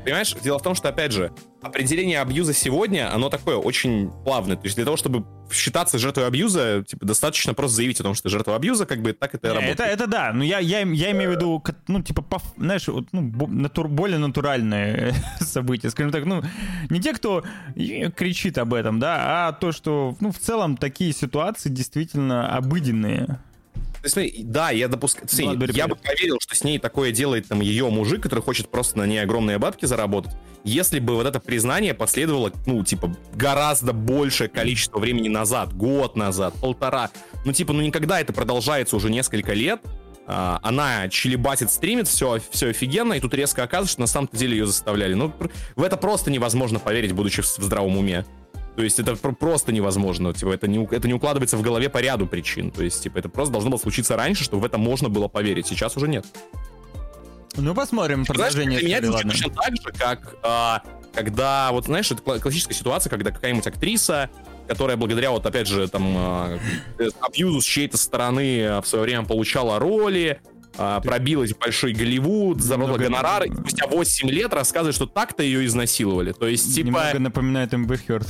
Понимаешь, дело в том, что, опять же, определение абьюза сегодня, оно такое очень плавное. То есть для того, чтобы считаться жертвой абьюза, типа, достаточно просто заявить о том, что ты жертва абьюза, как бы так это и работает. Это, это да, но я, я, я имею в виду, ну, типа, по, знаешь, вот, ну, натур, более натуральные события, скажем так, ну, не те, кто кричит об этом, да, а то, что, ну, в целом такие ситуации действительно обыденные. То есть, да, я допускаю... Ну, я бы поверил, что с ней такое делает там ее мужик, который хочет просто на ней огромные бабки заработать, если бы вот это признание последовало, ну, типа, гораздо большее количество времени назад, год назад, полтора. Ну, типа, ну, никогда это продолжается уже несколько лет, Uh, она чилибасит, стримит, все, все офигенно, и тут резко оказывается, что на самом деле ее заставляли. Ну, в это просто невозможно поверить, будучи в здравом уме. То есть это просто невозможно. Типа, это, не, это не укладывается в голове по ряду причин. То есть, типа, это просто должно было случиться раньше, чтобы в это можно было поверить. Сейчас уже нет. Ну, посмотрим продолжение. Знаешь, для меня это точно так же, как а, когда, вот, знаешь, это классическая ситуация, когда какая-нибудь актриса, которая благодаря, вот, опять же, там, а, абьюзу с чьей-то стороны в свое время получала роли, а, пробилась в большой Голливуд, заработала гонорар, и спустя 8 лет рассказывает, что так-то ее изнасиловали. То есть, типа... Немного напоминает Amber Heard.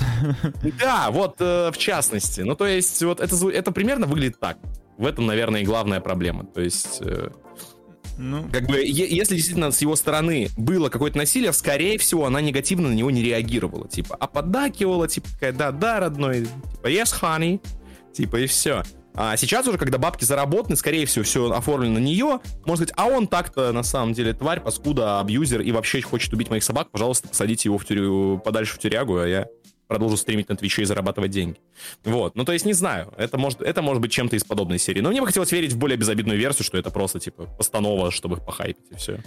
Да, вот э, в частности. Ну, то есть, вот это, это примерно выглядит так. В этом, наверное, и главная проблема. То есть... Э, ну... Как бы, если действительно с его стороны было какое-то насилие, скорее всего, она негативно на него не реагировала. Типа, а поддакивала, типа, такая, да-да, родной, типа, yes, honey, типа, и все. А сейчас уже, когда бабки заработаны, скорее всего, все оформлено на нее, можно сказать, а он так-то на самом деле тварь, паскуда, абьюзер и вообще хочет убить моих собак, пожалуйста, посадите его в тюрю, подальше в тюрягу, а я продолжу стримить на Твиче и зарабатывать деньги. Вот. Ну, то есть, не знаю. Это может, это может быть чем-то из подобной серии. Но мне бы хотелось верить в более безобидную версию, что это просто, типа, постанова, чтобы их похайпить, и все.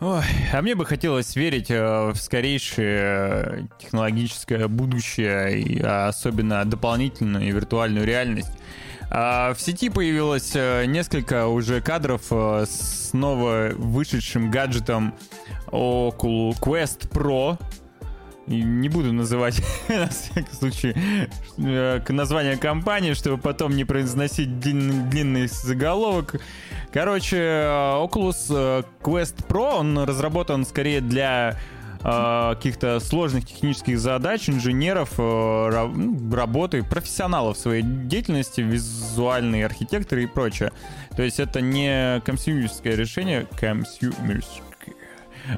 Ой, а мне бы хотелось верить э, в скорейшее технологическое будущее, и, а особенно дополнительную и виртуальную реальность. А, в сети появилось э, несколько уже кадров э, с ново вышедшим гаджетом Oculus Quest Pro. Не буду называть, на всякий случай, э, название компании, чтобы потом не произносить длинный, длинный заголовок. Короче, Oculus Quest Pro, он разработан скорее для каких-то сложных технических задач инженеров, э, ну, работы, профессионалов своей деятельности, визуальные архитекторы и прочее. То есть это не консюмерское решение, консюмерское,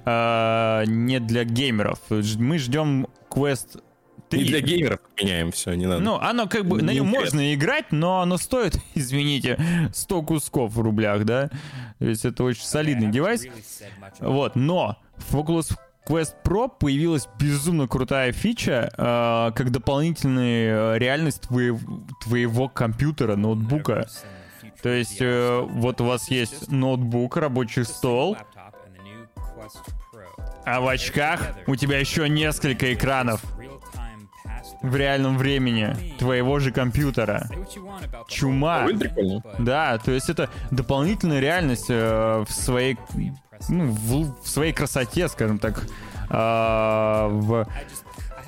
э, не для геймеров. Мы ждем Quest 3. Не для геймеров меняем все, не надо. Ну, оно как бы, не на нем можно играть, но оно стоит, извините, 100 кусков в рублях, да? То есть это очень солидный девайс. Вот, но Oculus Quest Pro появилась безумно крутая фича, э, как дополнительная реальность твоего, твоего компьютера, ноутбука. То есть э, вот у вас есть ноутбук, рабочий стол, а в очках у тебя еще несколько экранов в реальном времени твоего же компьютера. Чума. Да, то есть это дополнительная реальность э, в своей ну, в, в своей красоте, скажем так. Э, в,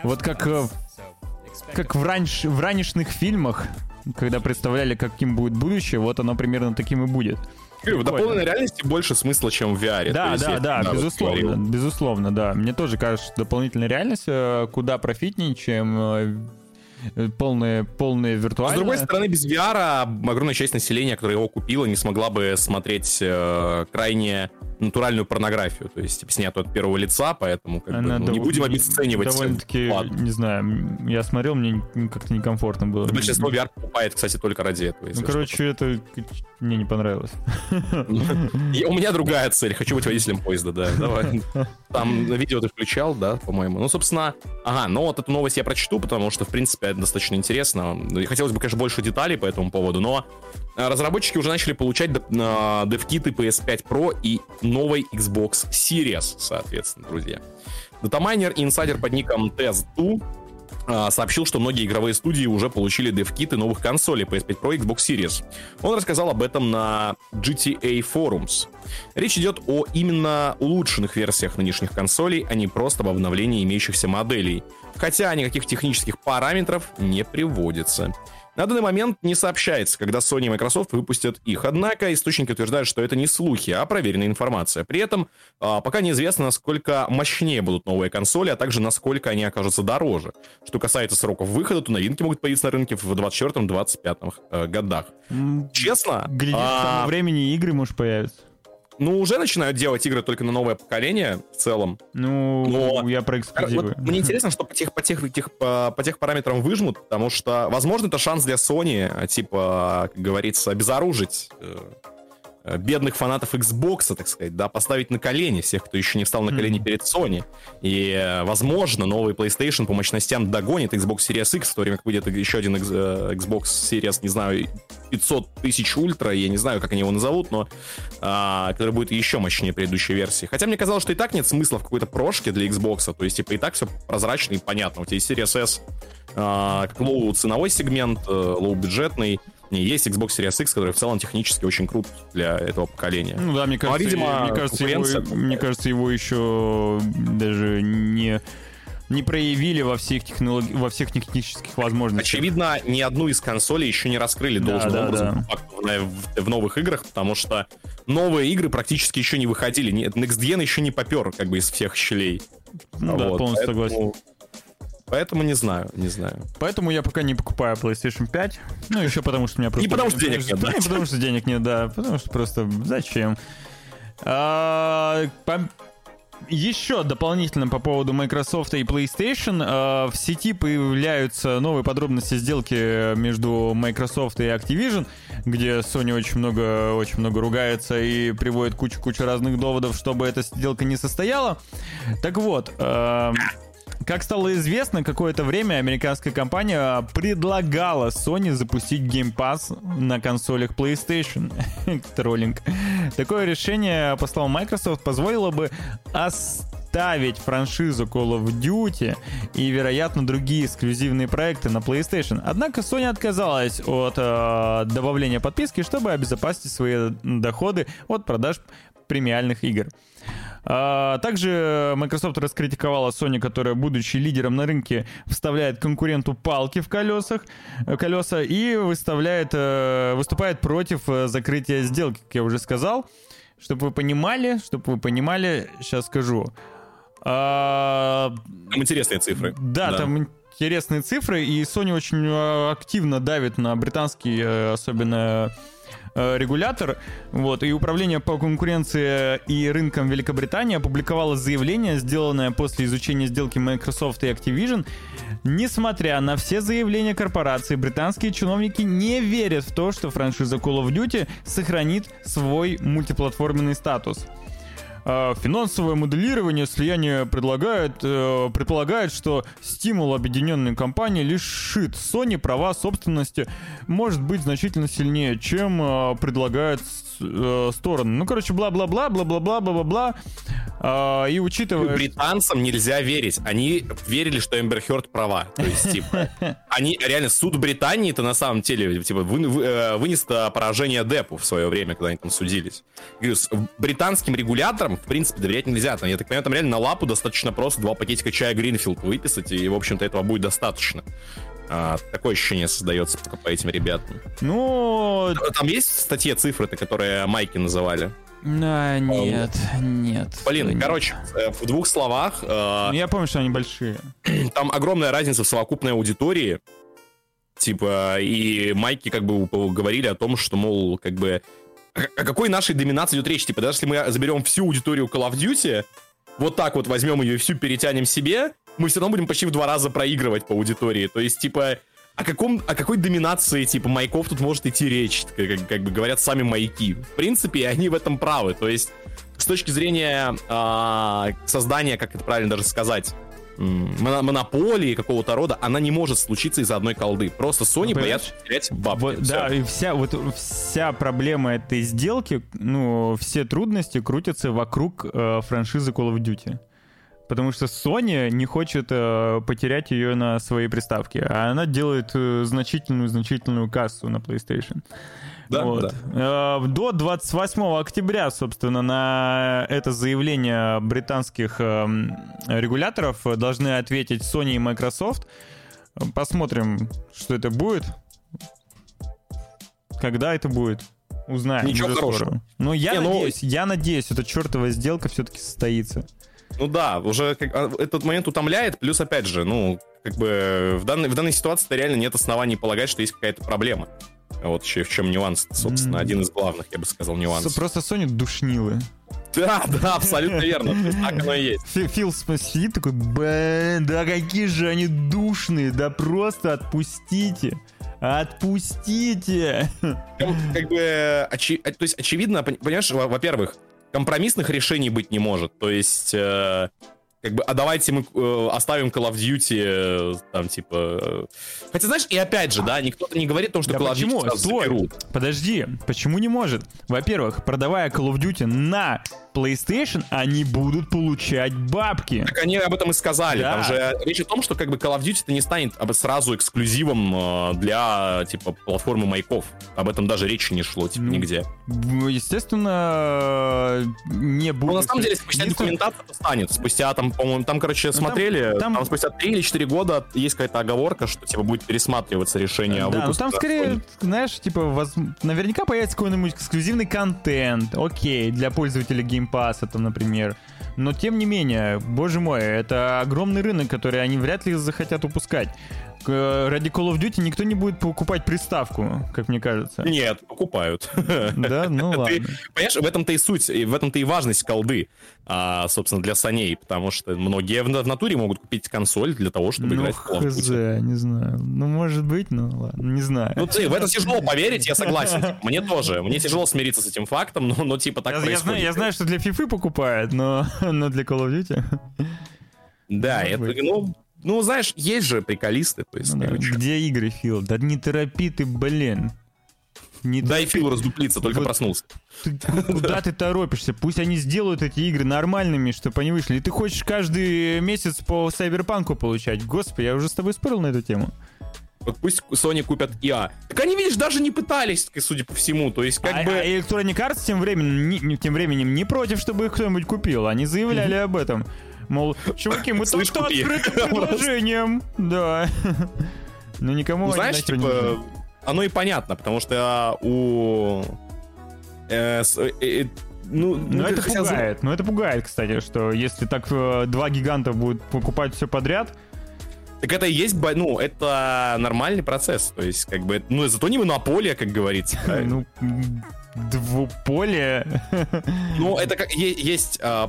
вот как э, как в, раньш, в ранешных фильмах, когда представляли, каким будет будущее, вот оно примерно таким и будет. В дополненной реальности больше смысла, чем в VR. Да, есть, да, да, безусловно, безусловно, да. Мне тоже кажется, что дополнительная реальность э, куда профитнее, чем э, полные, полные виртуальные. С другой стороны, без VR огромная часть населения, которая его купила, не смогла бы смотреть э, крайне натуральную порнографию, то есть типа, снятую от первого лица, поэтому как Она бы, ну, не будем обесценивать. Довольно-таки, не знаю, я смотрел, мне как-то некомфортно было. Большинство VR покупает, кстати, только ради этого. Ну, короче, это мне не понравилось. У меня другая цель, хочу быть водителем поезда, да, давай. Там видео ты включал, да, по-моему. Ну, собственно, ага, но вот эту новость я прочту, потому что, в принципе, это достаточно интересно. Хотелось бы, конечно, больше деталей по этому поводу, но э, разработчики уже начали получать DevKit PS5 Pro и новой Xbox Series, соответственно, друзья. Датамайнер и инсайдер под ником Test2 а, сообщил, что многие игровые студии уже получили дев-киты новых консолей PS5 Pro и Xbox Series. Он рассказал об этом на GTA Forums. Речь идет о именно улучшенных версиях нынешних консолей, а не просто об обновлении имеющихся моделей. Хотя никаких технических параметров не приводится. На данный момент не сообщается, когда Sony и Microsoft выпустят их. Однако источники утверждают, что это не слухи, а проверенная информация. При этом а, пока неизвестно, насколько мощнее будут новые консоли, а также насколько они окажутся дороже. Что касается сроков выхода, то новинки могут появиться на рынке в 24-25 э, годах. Честно... Глядишь, а... времени игры, может, появятся. Ну, уже начинают делать игры только на новое поколение в целом. Ну, Но... я про эксклюзивы. Вот мне интересно, что по тех, по, тех, тех, по, по тех параметрам выжмут, потому что, возможно, это шанс для Sony, типа, как говорится, обезоружить э, Э, бедных фанатов Xbox, так сказать, да, поставить на колени всех, кто еще не встал на колени mm-hmm. перед Sony. И, э, возможно, новый PlayStation по мощностям догонит Xbox Series X, в то время как выйдет еще один э, Xbox Series, не знаю, 500 тысяч ультра, я не знаю, как они его назовут, но а, который будет еще мощнее предыдущей версии. Хотя мне казалось, что и так нет смысла в какой-то прошке для Xbox, то есть, типа, и так все прозрачно и понятно. У тебя есть Series S а, как low ценовой сегмент, low бюджетный, не есть Xbox Series X, который в целом технически очень крут для этого поколения. Ну да, мне кажется, ну, а, видимо, мне кажется, его, мне кажется, его еще даже не не проявили во всех, технолог... во всех технических возможностях. Очевидно, ни одну из консолей еще не раскрыли да, должным да, образом да. В, в новых играх, потому что новые игры практически еще не выходили. Next Gen еще не попер как бы из всех щелей. Ну, вот, да, полностью поэтому... согласен. Поэтому не знаю, не знаю. Поэтому я пока не покупаю PlayStation 5. Ну, еще потому что у меня просто... Не потому что денег нет, да? Не потому что денег нет, да. Потому что просто зачем? А, по... Еще дополнительно по поводу Microsoft и PlayStation. А, в сети появляются новые подробности сделки между Microsoft и Activision, где Sony очень много, очень много ругается и приводит кучу-кучу разных доводов, чтобы эта сделка не состояла. Так вот, а, как стало известно, какое-то время американская компания предлагала Sony запустить Game Pass на консолях PlayStation. Троллинг. Такое решение, по словам Microsoft, позволило бы оставить франшизу Call of Duty и, вероятно, другие эксклюзивные проекты на PlayStation. Однако Sony отказалась от э, добавления подписки, чтобы обезопасить свои доходы от продаж премиальных игр. А, также Microsoft раскритиковала Sony, которая, будучи лидером на рынке, вставляет конкуренту палки в колесах, э, колеса и выставляет, э, выступает против э, закрытия сделки, как я уже сказал. Чтобы вы понимали, чтобы вы понимали, сейчас скажу. А... Там интересные цифры. Да, да, там интересные цифры, и Sony очень активно давит на британский, особенно регулятор, вот, и Управление по конкуренции и рынкам Великобритании опубликовало заявление, сделанное после изучения сделки Microsoft и Activision. Несмотря на все заявления корпорации, британские чиновники не верят в то, что франшиза Call of Duty сохранит свой мультиплатформенный статус. Э, финансовое моделирование слияния предлагает, э, предполагает, что стимул объединенной компании лишит Sony права собственности может быть значительно сильнее, чем э, предлагает э, стороны. Ну, короче, бла-бла-бла, бла-бла-бла-бла-бла. Э, и учитывая... Британцам нельзя верить. Они верили, что Эмбер Хёрд права. То есть, типа, они реально суд Британии-то на самом деле, типа, вы, вы, э, вынес поражение Депу в свое время, когда они там судились. Говорю, британским регуляторам, в принципе, доверять нельзя. Там, я так понимаю, там реально на лапу достаточно просто два пакетика чая Гринфилд выписать, и, в общем-то, этого будет достаточно. А, такое ощущение создается по, по этим ребятам. Ну... Там есть в статье цифры-то, которые майки называли? А, нет, а, нет. Блин, нет. короче, э, в двух словах... Э, Я помню, что они большие. Там огромная разница в совокупной аудитории. Типа, и майки как бы говорили о том, что, мол, как бы... О какой нашей доминации идет речь? Типа, даже если мы заберем всю аудиторию Call of Duty, вот так вот возьмем ее и всю перетянем себе, мы все равно будем почти в два раза проигрывать по аудитории. То есть, типа, о, каком, о какой доминации, типа, маяков тут может идти речь, как, как бы говорят сами маяки. В принципе, они в этом правы. То есть, с точки зрения э, создания, как это правильно даже сказать, монополии какого-то рода, она не может случиться из-за одной колды. Просто Sony боятся терять бабки. Вот, да, и вся, вот, вся проблема этой сделки, ну, все трудности крутятся вокруг э, франшизы Call of Duty. Потому что Sony не хочет э, потерять ее на своей приставке, а она делает э, значительную-значительную кассу на PlayStation. Да, вот. да. Э, до 28 октября, собственно, на это заявление британских э, регуляторов должны ответить Sony и Microsoft. Посмотрим, что это будет. Когда это будет? Узнаем. Ничего хорошего. Скоро. Но я не, ну, надеюсь, ну... я надеюсь, эта чертова сделка все-таки состоится. Ну да, уже как, а, этот момент утомляет, плюс, опять же, ну, как бы в данной, в данной ситуации реально нет оснований полагать, что есть какая-то проблема. Вот еще в чем нюанс, собственно, mm. один из главных, я бы сказал, нюансов. Просто Sony душнилы. Да, да, абсолютно верно. Так оно и есть. Фил сидит такой, блин, да какие же они душные, да просто отпустите. Отпустите! Как бы, очи, то есть, очевидно, понимаешь, во-первых, компромиссных решений быть не может. То есть, э, как бы, а давайте мы э, оставим Call of Duty, э, там, типа... Э... Хотя, знаешь, и опять же, да, никто не говорит о том, что да Call of Duty почему? Стой, подожди, почему не может? Во-первых, продавая Call of Duty на PlayStation, они будут получать бабки. Так они об этом и сказали. Да. Там же речь о том, что как бы Call of Duty это не станет сразу эксклюзивом э, для типа платформы майков. Об этом даже речи не шло, типа, ну, нигде. Естественно, не будет. Ну, на самом деле, спустя документация станет. Спустя там, по-моему, там, короче, ну, смотрели, там, там... там спустя 3 или 4 года есть какая-то оговорка, что типа будет пересматриваться решение да, о выпуске. Ну там скорее, знаешь, типа, воз... наверняка появится какой-нибудь эксклюзивный контент. Окей, для пользователей Game Pass, там, например. Но тем не менее, боже мой, это огромный рынок, который они вряд ли захотят упускать. Ради Call of Duty никто не будет покупать приставку, как мне кажется. Нет, покупают. Да, ну ладно. Ты, понимаешь, в этом-то и суть, в этом-то и важность колды, а, собственно, для саней, потому что многие в, в натуре могут купить консоль для того, чтобы ну, играть в Call of Duty. не знаю. Ну, может быть, но ладно, не знаю. Ну, ты, в это тяжело поверить, я согласен. Мне тоже. Мне тяжело смириться с этим фактом, но, но типа так я, происходит. Я знаю, я знаю, что для FIFA покупают, но, но для Call of Duty... Да, это, ну, ну, знаешь, есть же приколисты. То есть, ну, да. Где игры, Фил? Да не торопи ты, блин. Не Дай торопи. Филу раздуплиться, только вот проснулся. Ты, куда ты торопишься? Пусть они сделают эти игры нормальными, чтобы они вышли. И ты хочешь каждый месяц по Сайберпанку получать. Господи, я уже с тобой спорил на эту тему. Вот пусть Sony купят IA. Так они, видишь, даже не пытались, судя по всему. То есть, как а, бы... А Electronic Arts тем временем, не, тем временем не против, чтобы их кто-нибудь купил. Они заявляли об этом. Мол, чуваки, мы только открыты предложением. Да. Но никому ну, знаешь, типа, оно и понятно, потому что у... Э, э, э, ну, ну, это пугает. Ну, это пугает, кстати, что если так два гиганта будут покупать все подряд, так это и есть, ну, это нормальный процесс. То есть, как бы, ну, зато не монополия, как говорится. Ну, двуполе. Ну, это как есть, а,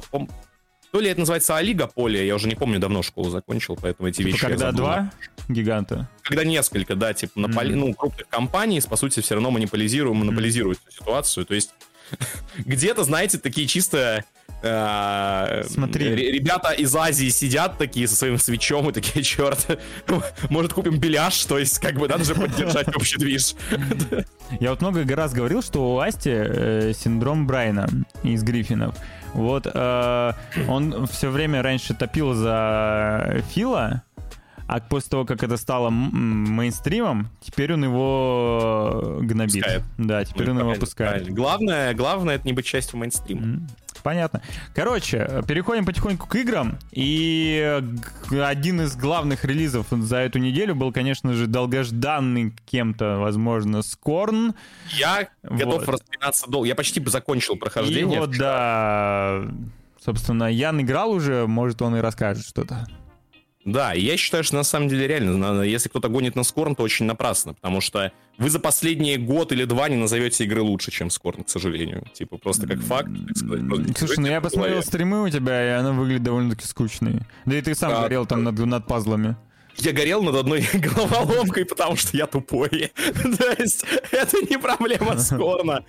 то ли это называется олигополия, я уже не помню, давно школу закончил, поэтому эти типа вещи когда два гиганта? Когда несколько, да, типа, mm-hmm. ну, крупных компаний, по сути, все равно монополизируют, монополизируют mm-hmm. ситуацию, то есть где-то, знаете, такие чисто Э, Смотри. Ребята из Азии сидят такие со своим свечом и такие, черт, может купим беляш, то есть как бы надо же поддержать общий движ. Я вот много раз говорил, что у Асти э, синдром Брайна из Гриффинов. Вот э, он все время раньше топил за Фила, а после того, как это стало мейнстримом, теперь он его гнобит. Пускает. Да, теперь ну, он его пускает. Главное, главное это не быть частью мейнстрима. Понятно. Короче, переходим потихоньку к играм. И один из главных релизов за эту неделю был, конечно же, долгожданный кем-то, возможно, Скорн. Я вот. готов распинаться долго. Я почти бы закончил прохождение. И вот, да, собственно, Ян играл уже, может, он и расскажет что-то. Да, я считаю, что на самом деле реально, если кто-то гонит на Скорн, то очень напрасно, потому что вы за последние год или два не назовете игры лучше, чем Скорн, к сожалению. Типа просто как факт, так сказать. Слушай, ну я посмотрел стримы у тебя, и она выглядит довольно-таки скучной. Да и ты сам а, горел там над, над пазлами я горел над одной головоломкой, потому что я тупой. То есть это не проблема Scorn а.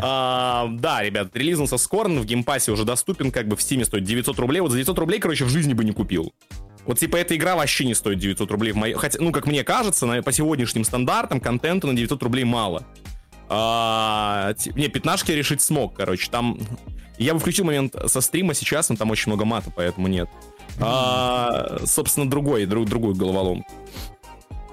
А, да, ребят, релизнулся Scorn, в Game Pass е уже доступен, как бы в Steam е стоит 900 рублей. Вот за 900 рублей, короче, в жизни бы не купил. Вот, типа, эта игра вообще не стоит 900 рублей в моей... Хотя, ну, как мне кажется, на, по сегодняшним стандартам контента на 900 рублей мало. А, не, пятнашки решить смог, короче. Там... Я бы включил момент со стрима сейчас, но там очень много мата, поэтому нет. А, собственно, другой, друг, другую головоломку.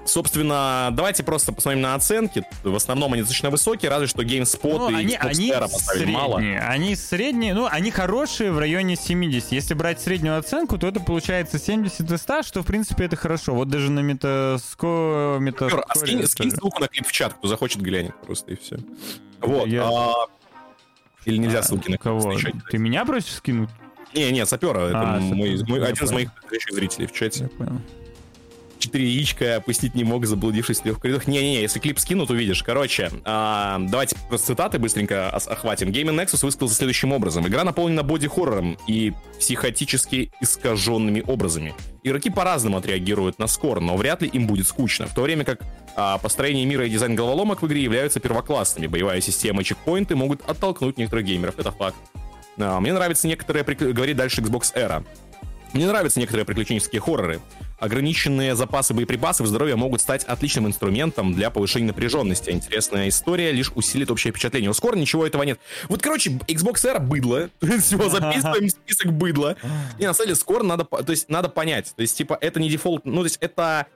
Собственно, давайте просто посмотрим на оценки. В основном они достаточно высокие, разве что GameSpot ну, и они, Xbox они поставили средние. мало. Они средние, ну, они хорошие в районе 70. Если брать среднюю оценку, то это получается 70 из 100, что, в принципе, это хорошо. Вот даже на метаско... метаскоре... А скинь, скинь ссылку на клип в чат, кто захочет глянет просто, и все. Вот. Я... А... Или нельзя а, ссылки на кого? Ты меня просишь скинуть? Не, не, сапера. Это а, мой, мой, один из моих зрителей в чате. Я понял четыре яичка опустить не мог, заблудившись в трех коридорах. Не-не-не, если клип скинут, увидишь. Короче, а, давайте просто цитаты быстренько охватим. Gaming Nexus высказался следующим образом. Игра наполнена боди-хоррором и психотически искаженными образами. Игроки по-разному отреагируют на скор, но вряд ли им будет скучно. В то время как а, построение мира и дизайн головоломок в игре являются первоклассными. Боевая система и чекпоинты могут оттолкнуть некоторых геймеров. Это факт. А, мне нравится некоторые, говорит дальше Xbox Era. Мне нравятся некоторые приключенческие хорроры. Ограниченные запасы боеприпасов и здоровья могут стать отличным инструментом для повышения напряженности. Интересная история лишь усилит общее впечатление. У скоро ничего этого нет. Вот, короче, Xbox R быдло. Все, записываем список быдла. И на самом деле скоро надо, то есть, надо понять. То есть, типа, это не дефолт, ну, то есть, это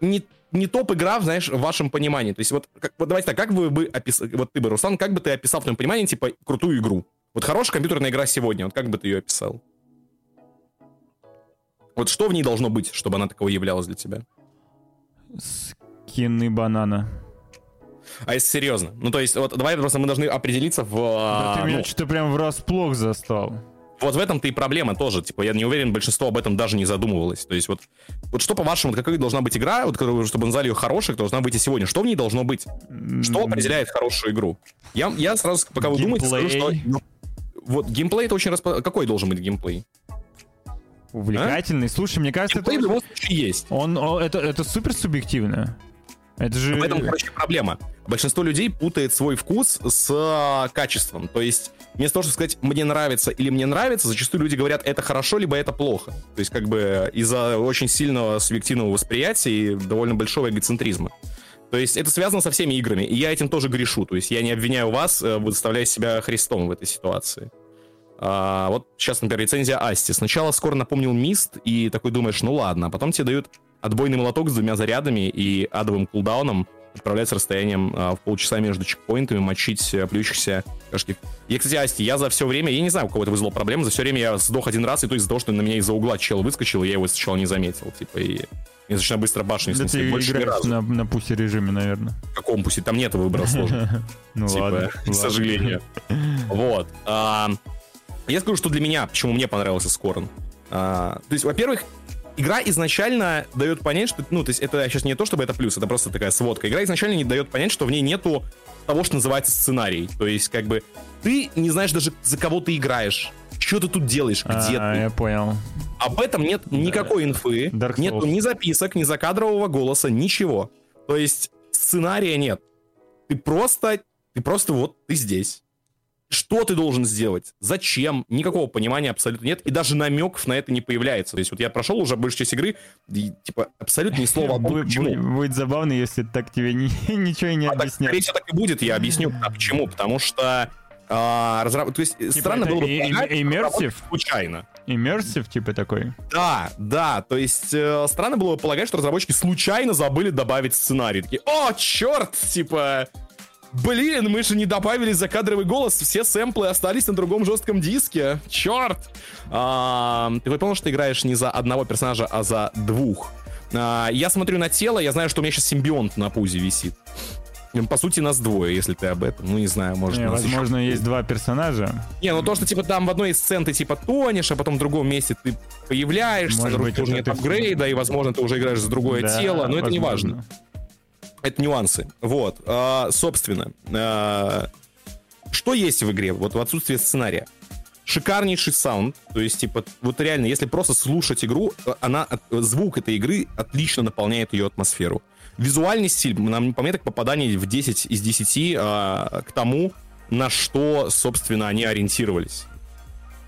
не не топ-игра, знаешь, в вашем понимании. То есть вот, как, вот давайте так, как вы бы описали, вот ты бы, Руслан, как бы ты описал в твоем понимании, типа, крутую игру? Вот хорошая компьютерная игра сегодня, вот как бы ты ее описал? Вот что в ней должно быть, чтобы она такого являлась для тебя? Скины банана. А если серьезно? Ну, то есть, вот давай просто мы должны определиться в... Да ты меня ну, что-то прям врасплох застал. Вот в этом-то и проблема тоже. Типа, я не уверен, большинство об этом даже не задумывалось. То есть, вот, вот что, по-вашему, какая должна быть игра, вот, чтобы назвали ее хорошей, должна быть и сегодня? Что в ней должно быть? Что определяет хорошую игру? Я, я сразу, пока вы думаете, скажу, что... Ну, вот, геймплей это очень... Расп... Какой должен быть геймплей? Увлекательный. А? Слушай, мне кажется, это... в любом случае есть. Он, он, это, это супер субъективно. Это же... В этом, короче, проблема. Большинство людей путает свой вкус с а, качеством. То есть, вместо того, чтобы сказать «мне нравится» или «мне нравится», зачастую люди говорят «это хорошо», либо «это плохо». То есть, как бы, из-за очень сильного субъективного восприятия и довольно большого эгоцентризма. То есть, это связано со всеми играми, и я этим тоже грешу. То есть, я не обвиняю вас, э, выставляя себя Христом в этой ситуации. А, вот сейчас, например, рецензия Асти. Сначала скоро напомнил Мист, и такой думаешь, ну ладно, а потом тебе дают отбойный молоток с двумя зарядами и адовым кулдауном, отправлять с расстоянием а, в полчаса между чекпоинтами, мочить а, плюющихся кошки. И, кстати, Асти, я за все время, я не знаю, у кого это вызвало проблемы, за все время я сдох один раз, и то из-за того, что на меня из-за угла чел выскочил, я его сначала не заметил, типа, и... И достаточно быстро башню да ты больше разу. На, на пусе режиме, наверное. В каком пусе? Там нет выбора сложно. Ну типа, ладно. К сожалению. Вот. Я скажу, что для меня, почему мне понравился Скорн. А, то есть, во-первых, игра изначально дает понять, что, ну, то есть это сейчас не то, чтобы это плюс, это просто такая сводка. Игра изначально не дает понять, что в ней нету того, что называется сценарий. То есть, как бы, ты не знаешь даже, за кого ты играешь. Что ты тут делаешь? Где а, ты? Я понял. Об этом нет никакой инфы. Нету ни записок, ни закадрового голоса, ничего. То есть сценария нет. Ты просто, ты просто вот, ты здесь. Что ты должен сделать? Зачем? Никакого понимания абсолютно нет. И даже намеков на это не появляется. То есть вот я прошел уже большую часть игры, и, типа, абсолютно ни слова о том, почему. Будет забавно, если так тебе ни, ничего и не а объяснят. Так, скорее всего, так и будет, я объясню. А почему? Потому что а, разраб... То есть типа странно было бы полагать, случайно. Immersive, типа такой? Да, да. То есть э, странно было бы полагать, что разработчики случайно забыли добавить сценарий. Такие, о, черт, типа... Блин, мы же не добавили закадровый голос, все сэмплы остались на другом жестком диске. Черт! А, ты понял, что ты играешь не за одного персонажа, а за двух. А, я смотрю на тело, я знаю, что у меня сейчас симбионт на пузе висит. По сути, нас двое, если ты об этом. Ну, не знаю, может... Не, возможно, еще... есть два персонажа. Не, ну то, что, типа, там в одной из сцен ты, типа, тонешь, а потом в другом месте ты появляешься, может быть, уже нет апгрейда, и, возможно, ты уже играешь за другое да, тело, но возможно. это не важно. Это нюансы. Вот. А, собственно, а, что есть в игре? Вот в отсутствии сценария. Шикарнейший саунд, то есть, типа, вот реально, если просто слушать игру, она, звук этой игры отлично наполняет ее атмосферу. Визуальный стиль, нам, по мне, так попадание в 10 из 10 а, к тому, на что, собственно, они ориентировались.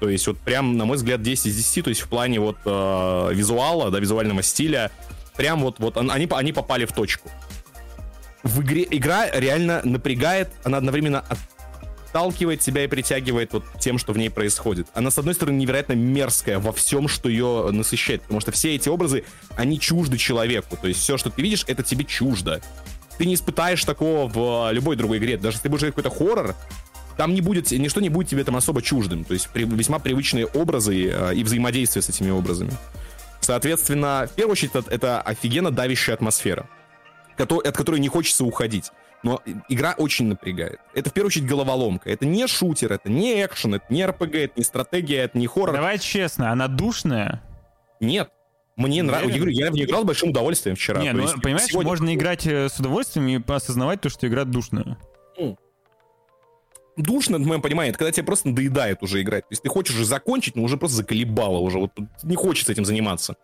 То есть, вот прям, на мой взгляд, 10 из 10, то есть в плане вот э, визуала, да, визуального стиля, прям вот, вот они, они попали в точку в игре игра реально напрягает, она одновременно отталкивает тебя и притягивает вот тем, что в ней происходит. Она, с одной стороны, невероятно мерзкая во всем, что ее насыщает, потому что все эти образы, они чужды человеку. То есть все, что ты видишь, это тебе чуждо. Ты не испытаешь такого в любой другой игре. Даже если ты будешь какой-то хоррор, там не будет, ничто не будет тебе там особо чуждым. То есть при, весьма привычные образы э, и взаимодействие с этими образами. Соответственно, в первую очередь, это, это офигенно давящая атмосфера от которой не хочется уходить. Но игра очень напрягает. Это в первую очередь головоломка. Это не шутер, это не экшен, это не РПГ, это не стратегия, это не хоррор. Давай честно, она душная? Нет. Мне нравится. Я в нее играл с большим удовольствием вчера. Не, ну, понимаешь, сегодня... можно играть э, с удовольствием и осознавать то, что игра душная. Душно, в моем понимании, это когда тебе просто надоедает уже играть. То есть ты хочешь уже закончить, но уже просто заколебало уже. Вот не хочется этим заниматься.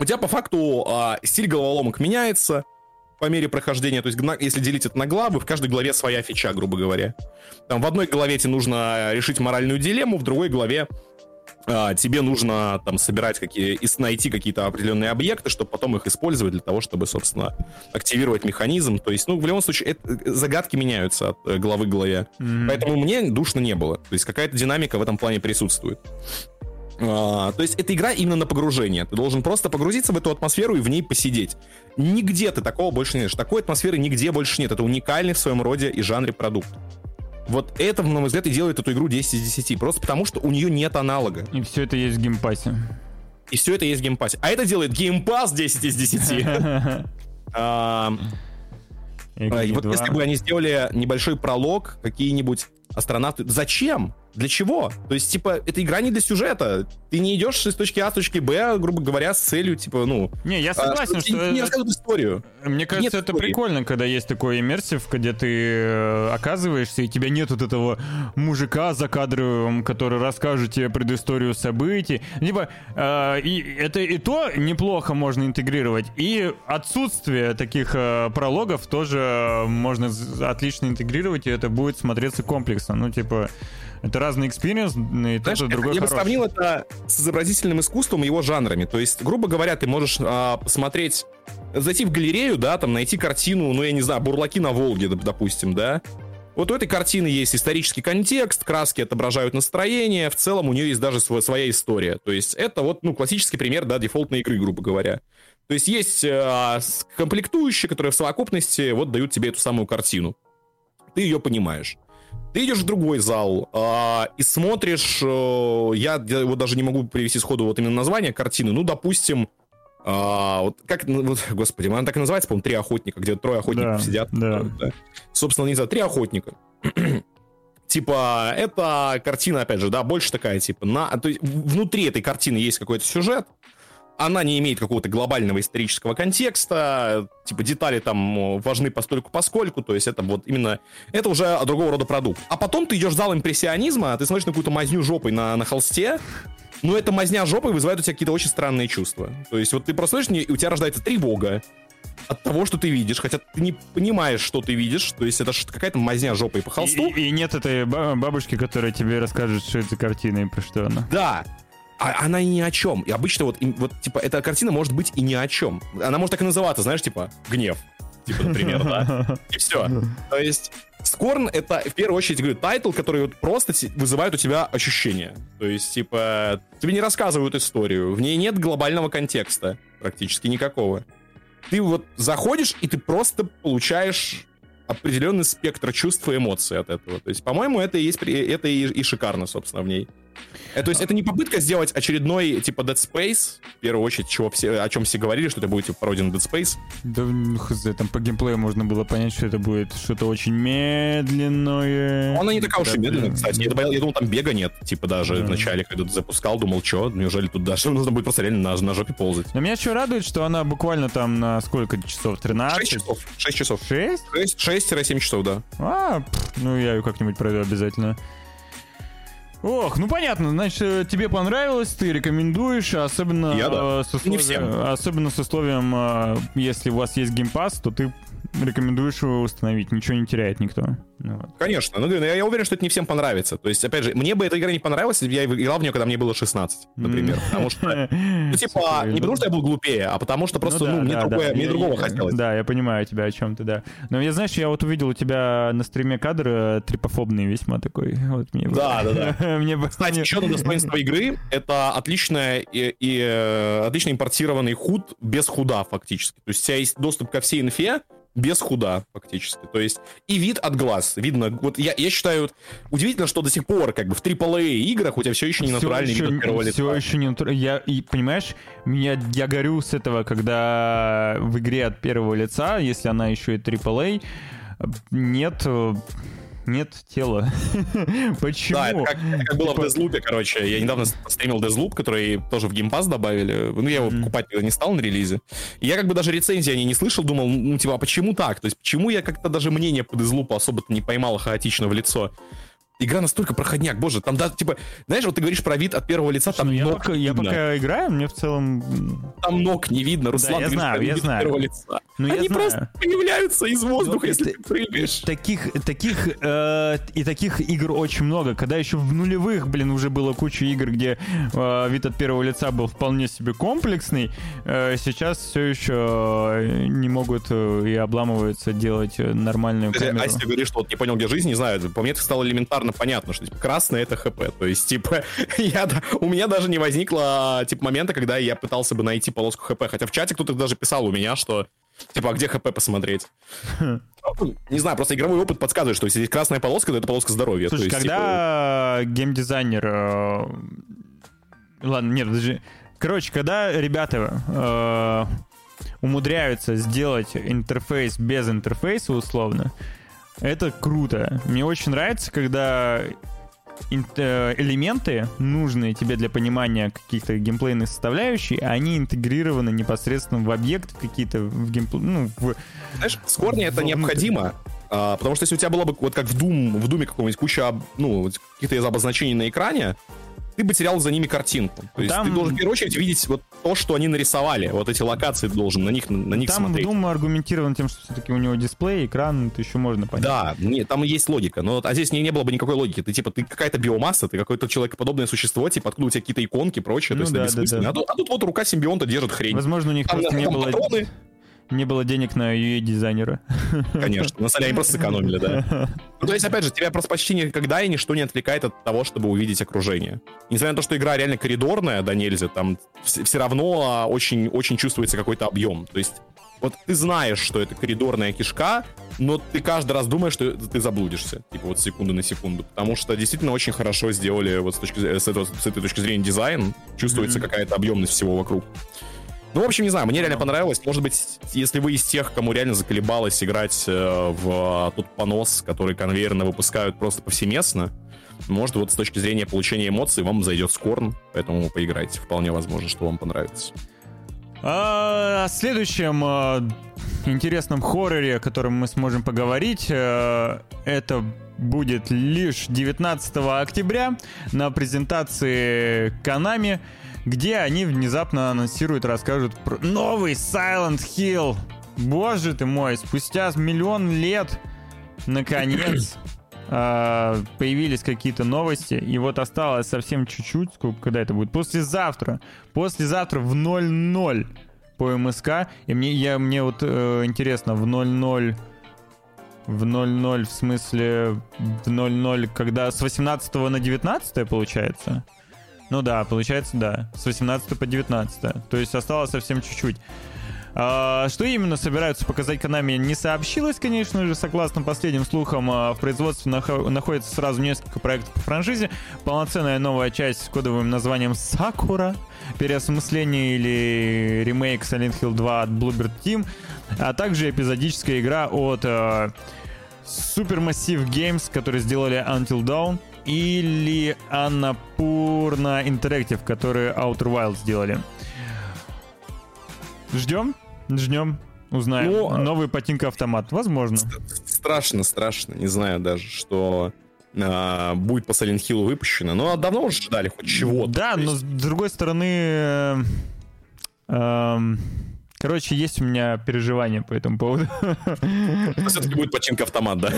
У тебя по факту а, стиль головоломок меняется, по мере прохождения, то есть если делить это на главы, в каждой главе своя фича, грубо говоря. Там в одной главе тебе нужно решить моральную дилемму, в другой главе а, тебе нужно там собирать какие и найти какие-то определенные объекты, чтобы потом их использовать для того, чтобы, собственно, активировать механизм. То есть, ну, в любом случае, это, загадки меняются от э, главы к главе. Mm-hmm. Поэтому мне душно не было. То есть какая-то динамика в этом плане присутствует. А, то есть это игра именно на погружение. Ты должен просто погрузиться в эту атмосферу и в ней посидеть. Нигде ты такого больше не знаешь. Такой атмосферы нигде больше нет. Это уникальный в своем роде и жанре продукт. Вот это, на мой взгляд, и делает эту игру 10 из 10. Просто потому, что у нее нет аналога. И все это есть в Game Pass е. И все это есть в Game Pass е. А это делает Game Pass 10 из 10. А, вот если бы они сделали небольшой пролог, какие-нибудь астронавты... Зачем? Для чего? То есть, типа, эта игра не для сюжета. Ты не идешь из точки А в точки Б, грубо говоря, с целью, типа, ну... Не, я согласен, а, что... Не рассказывают историю. Мне кажется, Нет это истории. прикольно, когда есть такой immersive, где ты э, оказываешься, и тебя нет вот этого мужика за кадровым, который расскажет тебе предысторию событий. Либо э, и это и то неплохо можно интегрировать, и отсутствие таких э, прологов тоже можно отлично интегрировать, и это будет смотреться комплексно. Ну, типа... Это разный experience, и Знаешь, и другой Я бы сравнил это с изобразительным искусством и его жанрами. То есть, грубо говоря, ты можешь а, посмотреть, зайти в галерею, да, там найти картину, ну, я не знаю, «Бурлаки на Волге», допустим, да, вот у этой картины есть исторический контекст, краски отображают настроение, в целом у нее есть даже свой, своя история. То есть это вот, ну, классический пример, да, дефолтной игры, грубо говоря. То есть есть э, комплектующие, которые в совокупности вот дают тебе эту самую картину. Ты ее понимаешь. Ты идешь в другой зал э, и смотришь, э, я, вот даже не могу привести сходу вот именно название картины, ну, допустим, э, вот как, ну, вот, господи, она так и называется, по-моему, «Три охотника», где трое охотников да, сидят. Да. да. Собственно, не знаю, «Три охотника». типа, это картина, опять же, да, больше такая, типа, на, то есть внутри этой картины есть какой-то сюжет, она не имеет какого-то глобального исторического контекста, типа детали там важны постольку поскольку, то есть это вот именно, это уже другого рода продукт. А потом ты идешь в зал импрессионизма, ты смотришь на какую-то мазню жопой на, на холсте, но эта мазня жопой вызывает у тебя какие-то очень странные чувства. То есть вот ты просто смотришь, и у тебя рождается тревога, от того, что ты видишь, хотя ты не понимаешь, что ты видишь, то есть это какая-то мазня жопой по холсту. И, и нет этой бабушки, которая тебе расскажет, что это картина и про что она. Да, а она ни о чем. И обычно вот, вот, типа, эта картина может быть и ни о чем. Она может так и называться, знаешь, типа, гнев. Типа, например, да? И все. То есть, Scorn — это, в первую очередь, говорю, title, который вот просто вызывает у тебя ощущения. То есть, типа, тебе не рассказывают историю, в ней нет глобального контекста практически никакого. Ты вот заходишь, и ты просто получаешь определенный спектр чувств и эмоций от этого. То есть, по-моему, это и есть это и, и шикарно, собственно, в ней. Это, то есть это не попытка сделать очередной, типа, Dead Space, в первую очередь, чего все, о чем все говорили, что это будет, типа, пародия на Dead Space. Да, хз, там по геймплею можно было понять, что это будет что-то очень медленное. Она не такая уж и медленная, кстати. Я, я думал, там бега нет, типа, даже да. в начале, когда ты запускал, думал, что, неужели тут даже нужно будет просто реально на, на жопе ползать. Но меня еще радует, что она буквально там на сколько часов? 13? 6 часов. 6 часов. 6? 6-7 часов, да. А, пф, ну я ее как-нибудь пройду обязательно. Ох, ну понятно, значит, э, тебе понравилось, ты рекомендуешь, особенно, Я, да. Э, с, условием, особенно с условием, э, если у вас есть геймпас, то ты рекомендуешь его установить, ничего не теряет никто. Ну, вот. Конечно, ну, я, я уверен, что это не всем понравится. То есть, опять же, мне бы эта игра не понравилась, если бы я играл в нее, когда мне было 16, например. Потому что, ну, типа, не потому что я был глупее, а потому что просто, ну, мне, другого хотелось. Да, я понимаю тебя, о чем ты, да. Но я, знаешь, я вот увидел у тебя на стриме кадр э, трипофобный весьма такой. Вот мне да, да, да. мне Кстати, еще одно достоинство игры — это отличная и, и э, отлично импортированный худ без худа, фактически. То есть у тебя есть доступ ко всей инфе, без худа, фактически. То есть и вид от глаз. Видно, вот я, я считаю, удивительно, что до сих пор как бы в AAA играх у тебя все еще не натуральный все вид от первого лица. Все еще не натуральный. Я, и, понимаешь, меня, я горю с этого, когда в игре от первого лица, если она еще и AAA, нет нет тела. Почему? Да, это как, это как было в Deathloop, короче. Я недавно стримил Deathloop, который тоже в Pass добавили. Ну, я его mm. покупать не стал на релизе. И я как бы даже рецензии они не слышал, думал, ну, типа, а почему так? То есть, почему я как-то даже мнение по Deathloop особо-то не поймал хаотично в лицо? Игра настолько проходняк, боже, там да, типа, знаешь, вот ты говоришь про вид от первого лица, там ну, ног я пока, я пока играю, мне в целом... Там ног не видно, Руслан, да, я знаю, я знаю. первого лица. Ну, Они знаю. просто появляются из воздуха, ну, если ты прыгаешь. Таких, таких, э, и таких игр очень много. Когда еще в нулевых, блин, уже было куча игр, где э, вид от первого лица был вполне себе комплексный, э, сейчас все еще э, не могут э, и обламываются делать нормальную камеру. А если ты говоришь, что вот не понял, где жизнь, не знаю, по мне это стало элементарно понятно, что типа, красное это ХП. То есть, типа, я, у меня даже не возникло, типа, момента, когда я пытался бы найти полоску ХП. Хотя в чате кто-то даже писал у меня, что Типа, а где ХП посмотреть? Не знаю, просто игровой опыт подсказывает, что если здесь красная полоска, то это полоска здоровья. Слушай, есть, когда типа... геймдизайнер... Э... Ладно, нет, подожди. Короче, когда ребята э... умудряются сделать интерфейс без интерфейса, условно, это круто. Мне очень нравится, когда Э, элементы, нужные тебе для понимания каких-то геймплейных составляющих, они интегрированы непосредственно в объект, какие-то в геймплей, ну, в... Знаешь, в Скорне это необходимо, а, потому что если у тебя было бы, вот как в Doom, в Думе каком-нибудь куча, ну, каких-то обозначений на экране, ты бы терял за ними картинку. То есть Там... ты должен в первую очередь видеть вот то, что они нарисовали. Вот эти локации ты должен на них, на них там смотреть. Там Doom аргументирован тем, что все-таки у него дисплей, экран, это еще можно понять. Да, нет, там есть логика. Но, а здесь не, не было бы никакой логики. Ты типа, ты какая-то биомасса, ты какое-то человекоподобное существо, типа, откуда у тебя какие-то иконки и прочее. Ну, то есть да, это да, да. А, тут, а тут вот рука симбионта держит хрень. Возможно, у них там, просто не было... Патроны, не было денег на UI-дизайнера. Конечно, на столе они просто сэкономили, да. Ну, то есть, опять же, тебя просто почти никогда и ничто не отвлекает от того, чтобы увидеть окружение. Несмотря на то, что игра реально коридорная, да нельзя, там все равно очень, очень чувствуется какой-то объем. То есть, вот ты знаешь, что это коридорная кишка, но ты каждый раз думаешь, что ты заблудишься, типа вот секунду на секунду, потому что действительно очень хорошо сделали вот с, точки, с, этого, с этой точки зрения дизайн, чувствуется mm-hmm. какая-то объемность всего вокруг. Ну, в общем, не знаю, мне реально понравилось. Может быть, если вы из тех, кому реально заколебалось играть э, в тот понос, который конвейерно выпускают просто повсеместно, может, вот с точки зрения получения эмоций вам зайдет Скорн, поэтому поиграйте. Вполне возможно, что вам понравится. А, о следующем э, интересном хорроре, о котором мы сможем поговорить, э, это будет лишь 19 октября на презентации Konami где они внезапно анонсируют, расскажут про новый Silent Hill Боже ты мой, спустя миллион лет, наконец, а, появились какие-то новости, и вот осталось совсем чуть-чуть, сколько, когда это будет? Послезавтра. Послезавтра в 00 по МСК. И мне, я, мне вот э, интересно, в 00 в 00, в смысле, в 00, когда с 18 на 19 получается? Ну да, получается, да. С 18 по 19. То есть осталось совсем чуть-чуть. А, что именно собираются показать Konami, не сообщилось, конечно же. Согласно последним слухам, а, в производстве находится сразу несколько проектов по франшизе. Полноценная новая часть с кодовым названием Sakura, переосмысление или ремейк Silent Hill 2 от Bluebird Team, а также эпизодическая игра от uh, Supermassive Games, которые сделали Until Dawn, или Annapurna Interactive, которые Outer Wilds сделали. Ждем? Ждем. Узнаем. Ну, Новый ботинка автомат. Возможно. Страшно, страшно. Не знаю даже, что а, будет по Silent Hill выпущено. Но давно уже ждали хоть чего-то. Да, но с другой стороны... Э, э, короче, есть у меня переживания по этому поводу. Все-таки будет починка автомат, да?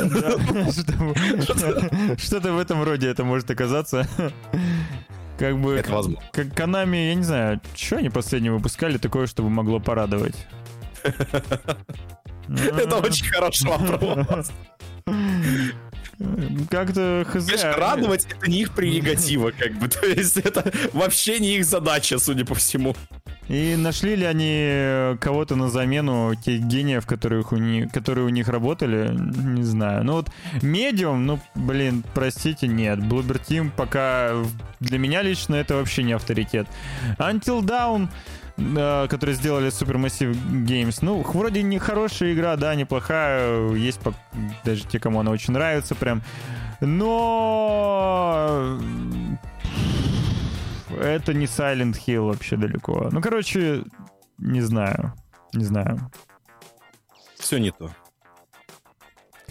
Что-то в этом роде это может оказаться. Как бы... Это возможно. Как Konami, я не знаю, что они последние выпускали такое, чтобы могло порадовать? Это очень хороший вопрос. Как-то хз. радовать это не их прерогатива, как бы. То есть это вообще не их задача, судя по всему. И нашли ли они кого-то на замену тех гениев, которых у них, которые у них работали? Не знаю. Ну вот Medium, ну, блин, простите, нет. Bloober Team пока для меня лично это вообще не авторитет. Until Down которые сделали Supermassive Games. Ну, вроде не хорошая игра, да, неплохая. Есть даже те, кому она очень нравится прям. Но это не Silent Hill вообще далеко. Ну, короче, не знаю. Не знаю. Все не то.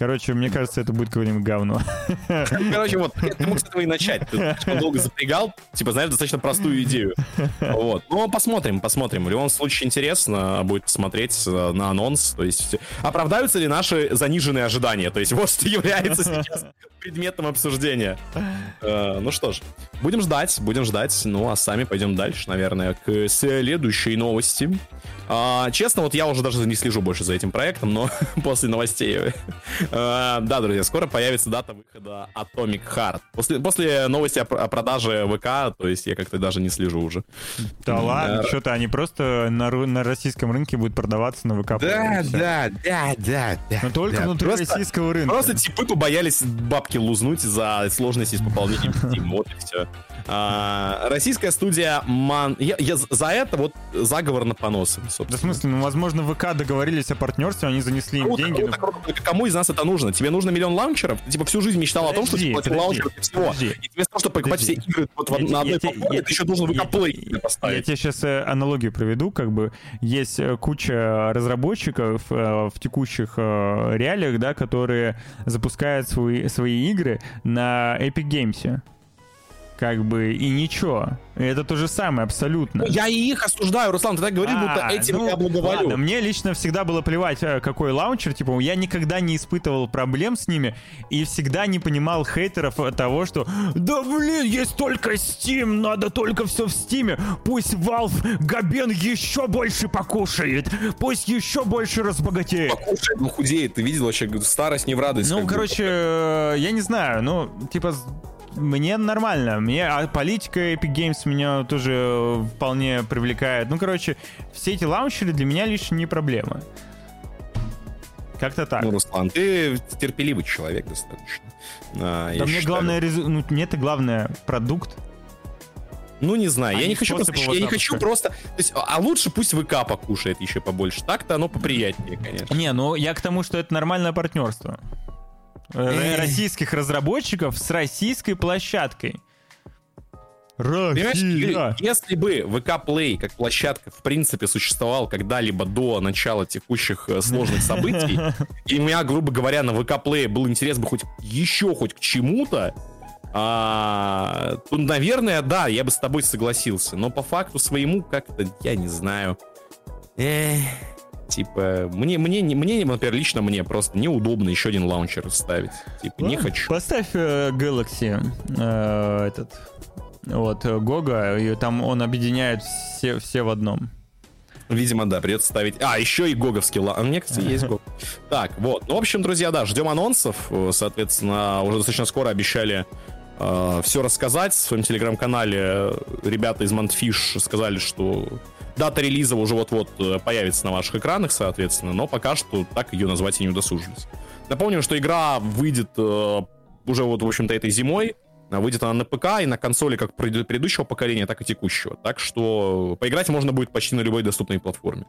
Короче, мне кажется, это будет какое-нибудь говно. Короче, вот, ты мог с этого и начать. Ты долго запрягал, типа, знаешь, достаточно простую идею. Вот. Ну, посмотрим, посмотрим. В любом случае интересно будет посмотреть э, на анонс. То есть, оправдаются ли наши заниженные ожидания? То есть, вот что является сейчас предметом обсуждения. Э, ну что ж, будем ждать, будем ждать. Ну, а сами пойдем дальше, наверное, к следующей новости. А, честно, вот я уже даже не слежу больше за этим проектом, но после новостей. а, да, друзья, скоро появится дата выхода Atomic Heart. После, после новости о, о продаже ВК, то есть я как-то даже не слежу уже. Да ладно, а, что-то они просто на, на российском рынке будут продаваться на ВК. Да, да, да, да, да. Но только да. внутри просто, российского рынка. Просто типы побоялись бабки лузнуть за сложности с пополнением. Вот и все. А, российская студия Ман... Я, я за это вот заговор на поносы, собственно. Да в смысле, ну, возможно, ВК договорились о партнерстве, они занесли им деньги. Круто, но... круто. Кому из нас это нужно? Тебе нужно миллион лаунчеров? Ты, типа, всю жизнь мечтал подожди, о том, что тебе платят лаунчеров и всего. Подожди, и вместо того, чтобы покупать подожди. все игры вот я, на одной платформе, ты еще должен ВК Play поставить. Я тебе сейчас э, аналогию проведу, как бы есть э, куча разработчиков э, в текущих реалиях, да, которые запускают свои, свои игры на Epic Games как бы, и ничего. Это то же самое, абсолютно. Я и их осуждаю, Руслан, ты так говоришь, а, будто этим ну, я благоволю. Ладно, мне лично всегда было плевать, э, какой лаунчер, типа, я никогда не испытывал проблем с ними и всегда не понимал хейтеров того, что да блин, есть только Steam, надо только все в Steam, пусть Valve Габен еще больше покушает, пусть еще больше разбогатеет. Покушает, ну худеет, ты видел вообще, старость не в радость. Ну, короче, э, я не знаю, ну, типа, мне нормально. Мне, а политика Epic Games меня тоже вполне привлекает. Ну, короче, все эти лаунчеры для меня лишь не проблема. Как-то так. Ну, Руслан, ты терпеливый человек достаточно. А, да мне считаю... главное, ну, мне-то главное продукт. Ну, не знаю, а я не хочу, просто, я не хочу просто... То есть, а лучше пусть ВК покушает еще побольше. Так-то оно поприятнее, конечно. Не, ну я к тому, что это нормальное партнерство. Э, российских разработчиков с российской площадкой. Россия. Если бы VK Play как площадка в принципе существовал когда-либо до начала текущих э, сложных событий, и у меня, грубо говоря, на VK Play был интерес бы хоть еще хоть к чему-то, а, то, наверное, да, я бы с тобой согласился. Но по факту своему как-то, я не знаю. Эх, Типа, мне, мне, мне, например, лично мне просто неудобно еще один лаунчер ставить. Типа, Ладно, не хочу. Поставь э, Galaxy э, этот, вот, Гога, и там он объединяет все, все в одном. Видимо, да, придется ставить... А, еще и гоговский ла... Мне, кстати, есть гог. Так, вот. Ну, в общем, друзья, да, ждем анонсов. Соответственно, уже достаточно скоро обещали э, все рассказать. В своем телеграм-канале ребята из Montfish сказали, что дата релиза уже вот-вот э, появится на ваших экранах, соответственно, но пока что так ее назвать и не удосужились. Напомним, что игра выйдет э, уже вот, в общем-то, этой зимой. Выйдет она на ПК и на консоли как предыдущего поколения, так и текущего. Так что поиграть можно будет почти на любой доступной платформе.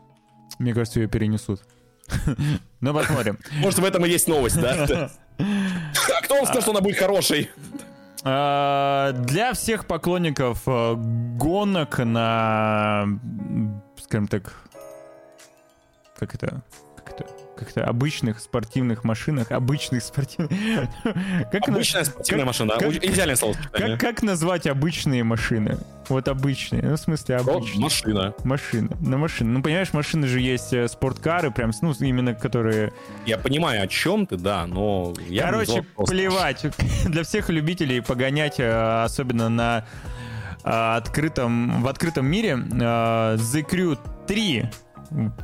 Мне кажется, ее перенесут. Ну, посмотрим. Может, в этом и есть новость, да? Кто вам сказал, что она будет хорошей? А, для всех поклонников э, гонок на, скажем так, как это, как-то обычных спортивных машинах, обычных спортивных... как Обычная на... спортивная как, машина, как, идеальное слово. Как, как назвать обычные машины? Вот обычные, ну, в смысле обычные. Машина. Машина, на машина. Ну, понимаешь, машины же есть э, спорткары, прям, ну, именно которые... Я понимаю, о чем ты, да, но... Я Короче, плевать. Для всех любителей погонять, э, особенно на э, открытом, в открытом мире, The Crew 3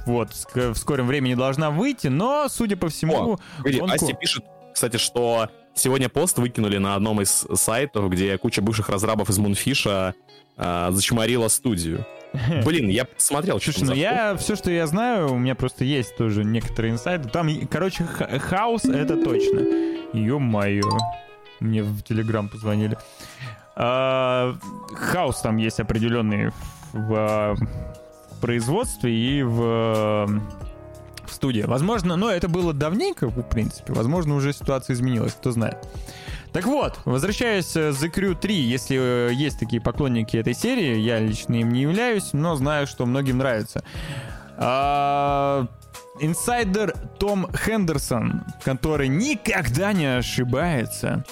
вот, в скором времени должна выйти, но, судя по всему... О, погоди, гонку... Асти пишет, кстати, что сегодня пост выкинули на одном из сайтов, где куча бывших разрабов из Мунфиша э, зачморила студию. Блин, я посмотрел. Слушай, ну я все, что я знаю, у меня просто есть тоже некоторые инсайды. Там, короче, хаос это точно. Ё-моё. Мне в Телеграм позвонили. А, хаос там есть определенный в производстве и в, в студии. Возможно, но это было давненько, в принципе. Возможно, уже ситуация изменилась, кто знает. Так вот, возвращаясь к The Crew 3, если э, есть такие поклонники этой серии, я лично им не являюсь, но знаю, что многим нравится. А, инсайдер Том Хендерсон, который никогда не ошибается,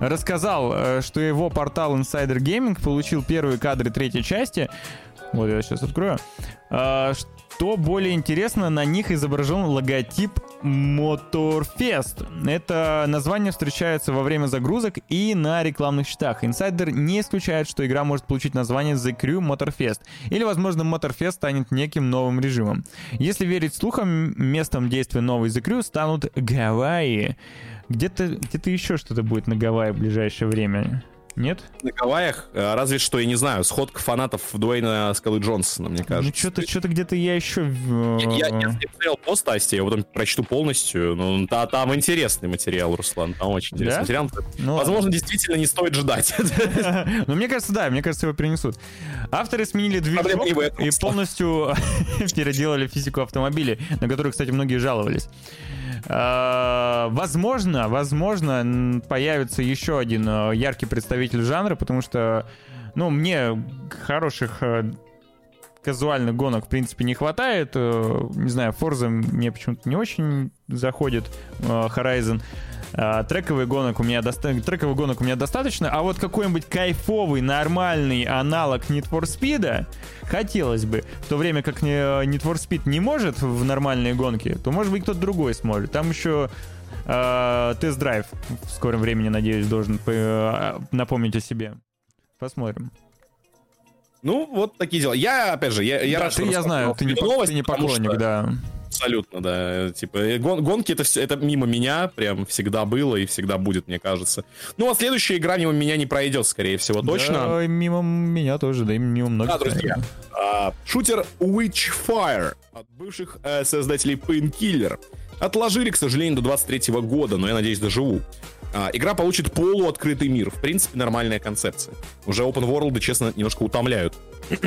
рассказал, э, что его портал Insider Gaming получил первые кадры третьей части, вот я сейчас открою. А, что более интересно, на них изображен логотип Motorfest. Это название встречается во время загрузок и на рекламных счетах. Инсайдер не исключает, что игра может получить название The Crew Motorfest. Или, возможно, Motorfest станет неким новым режимом. Если верить слухам, местом действия новой The Crew станут Гавайи. Где-то где еще что-то будет на Гавайи в ближайшее время. Нет? На Гавайях, э, разве что, я не знаю, сходка фанатов Дуэйна Скалы Джонсона, мне кажется. Ну, что-то что где-то я еще... Я, я, я смотрел пост Асти, я потом прочту полностью. Ну, та, там интересный материал, Руслан, там очень интересный да? материал. Ну, Возможно, ладно. действительно не стоит ждать. Ну, мне кажется, да, мне кажется, его перенесут. Авторы сменили движок и полностью переделали физику автомобилей, на которые, кстати, многие жаловались. А, возможно, возможно, появится еще один э, яркий представитель жанра, потому что, ну, мне хороших э, казуальных гонок, в принципе, не хватает. Э, не знаю, Forza мне почему-то не очень заходит, Horizon. А, гонок у меня доста... трековый гонок у меня достаточно, а вот какой-нибудь кайфовый, нормальный аналог Need for Speed хотелось бы. В то время как Need for Speed не может в нормальные гонки, то может быть кто-то другой сможет. Там еще э, тест-драйв в скором времени, надеюсь, должен э, напомнить о себе. Посмотрим. Ну, вот такие дела. Я, опять же, я, я да, рад, ты, я знаю, ты не, ты не поклонник, что... да. Абсолютно, да. Типа, э, гон, гонки это, это мимо меня прям всегда было и всегда будет, мне кажется. Ну, а следующая игра мимо меня не пройдет, скорее всего, точно. Да, мимо меня тоже, да и мимо многих. Да, друзья. А, шутер Witchfire от бывших э, создателей Painkiller. Отложили, к сожалению, до 23 года, но я надеюсь, доживу. А, игра получит полуоткрытый мир. В принципе, нормальная концепция. Уже open world, честно, немножко утомляют.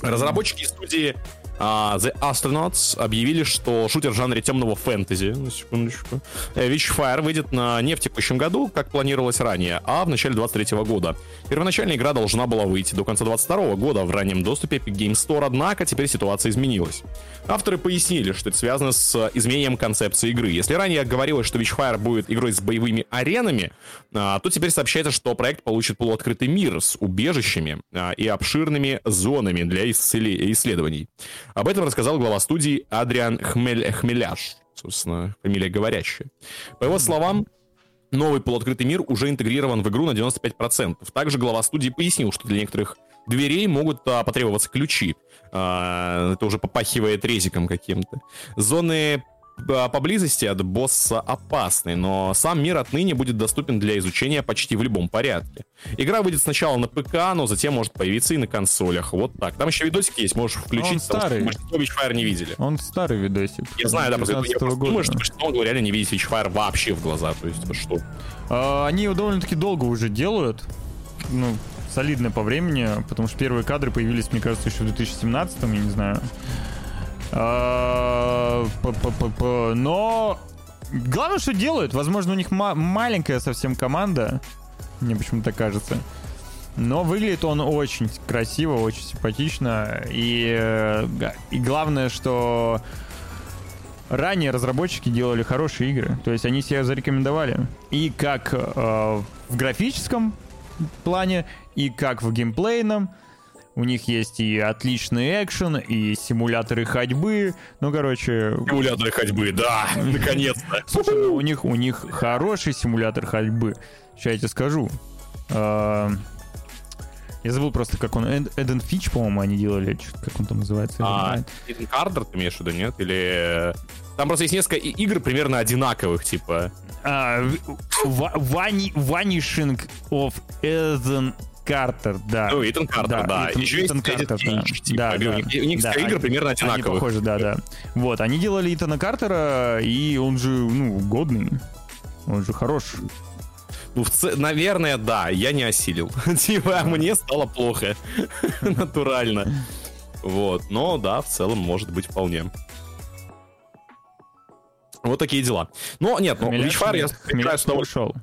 Разработчики студии Uh, The Astronauts объявили, что шутер в жанре темного фэнтези, на секундочку, э, Witchfire выйдет на не в текущем году, как планировалось ранее, а в начале 23 года. Первоначальная игра должна была выйти до конца 22 года в раннем доступе Epic Game Store, однако теперь ситуация изменилась. Авторы пояснили, что это связано с изменением концепции игры. Если ранее говорилось, что Witchfire будет игрой с боевыми аренами, а, то теперь сообщается, что проект получит полуоткрытый мир с убежищами а, и обширными зонами для исследований. Об этом рассказал глава студии Адриан Хмель... Хмеляш, собственно, фамилия говорящая. По его словам, новый полуоткрытый мир уже интегрирован в игру на 95%. Также глава студии пояснил, что для некоторых дверей могут а, потребоваться ключи. А, это уже попахивает резиком каким-то. Зоны поблизости от босса опасный, но сам мир отныне будет доступен для изучения почти в любом порядке. Игра выйдет сначала на ПК, но затем может появиться и на консолях. Вот так. Там еще видосик есть, можешь включить. Он старый. Потому что Witchfire не видели. Он старый видосик. Я знаю, да, просто я просто думаю, что большинство реально не видит Witchfire вообще в глаза. То есть, что? А, они его довольно-таки долго уже делают. Ну, солидно по времени, потому что первые кадры появились, мне кажется, еще в 2017, я не знаю. А, но главное, что делают. Возможно, у них маленькая совсем команда. Мне почему-то кажется. Но выглядит он очень красиво, очень симпатично. И, э, и главное, что ранее разработчики делали хорошие игры. То есть они себя зарекомендовали. И как э, в графическом плане, и как в геймплейном. У них есть и отличный экшен, и симуляторы ходьбы. Ну, короче... Симуляторы ходьбы, да, наконец-то. Слушай, ну, у них, у них хороший симулятор ходьбы. Сейчас я тебе скажу. А, я забыл просто, как он... Эден Фич, по-моему, они делали. Как он там называется? А, Эден Кардер ты имеешь в виду, нет? Или... Там просто есть несколько игр примерно одинаковых, типа. Vanishing of Eden Картер, да. Ну, Итан Картер, да. да. Итан, Еще Итан Картер, Финч, типа. Да, да, у них, у них да, игры они, примерно одинаковые. Они похожи, да, да. Вот, они делали Итана Картера, и он же, ну, годный. Он же хорош. Ну, в ц... наверное, да, я не осилил. типа, мне стало плохо. Натурально. Вот, но да, в целом может быть вполне. Вот такие дела. Но нет, ну, Witchfire я играю с ушел.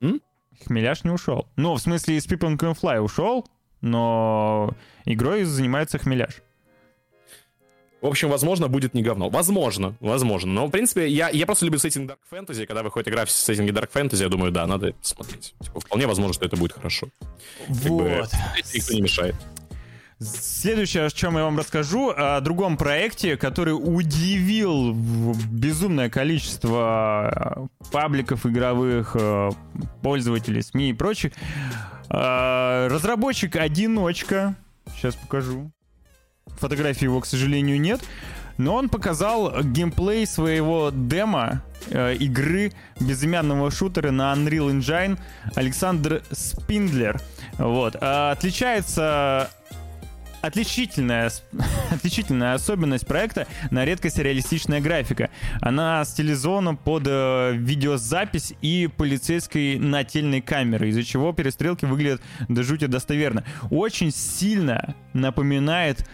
М? Хмеляш не ушел. Ну, в смысле, из People Can Fly ушел, но игрой занимается Хмеляш. В общем, возможно, будет не говно. Возможно, возможно. Но, в принципе, я, я просто люблю сеттинг Dark Fantasy. Когда выходит игра в сеттинге Dark Fantasy, я думаю, да, надо смотреть. Типа, вполне возможно, что это будет хорошо. Вот. Как бы, никто не мешает. Следующее, о чем я вам расскажу, о другом проекте, который удивил безумное количество пабликов игровых, э, пользователей, СМИ и прочих. Э, разработчик-одиночка. Сейчас покажу. Фотографии его, к сожалению, нет. Но он показал геймплей своего демо э, игры безымянного шутера на Unreal Engine Александр Спиндлер. Вот. отличается отличительная, отличительная особенность проекта на редкость реалистичная графика. Она стилизована под э, видеозапись и полицейской нательной камеры, из-за чего перестрелки выглядят до жути достоверно. Очень сильно напоминает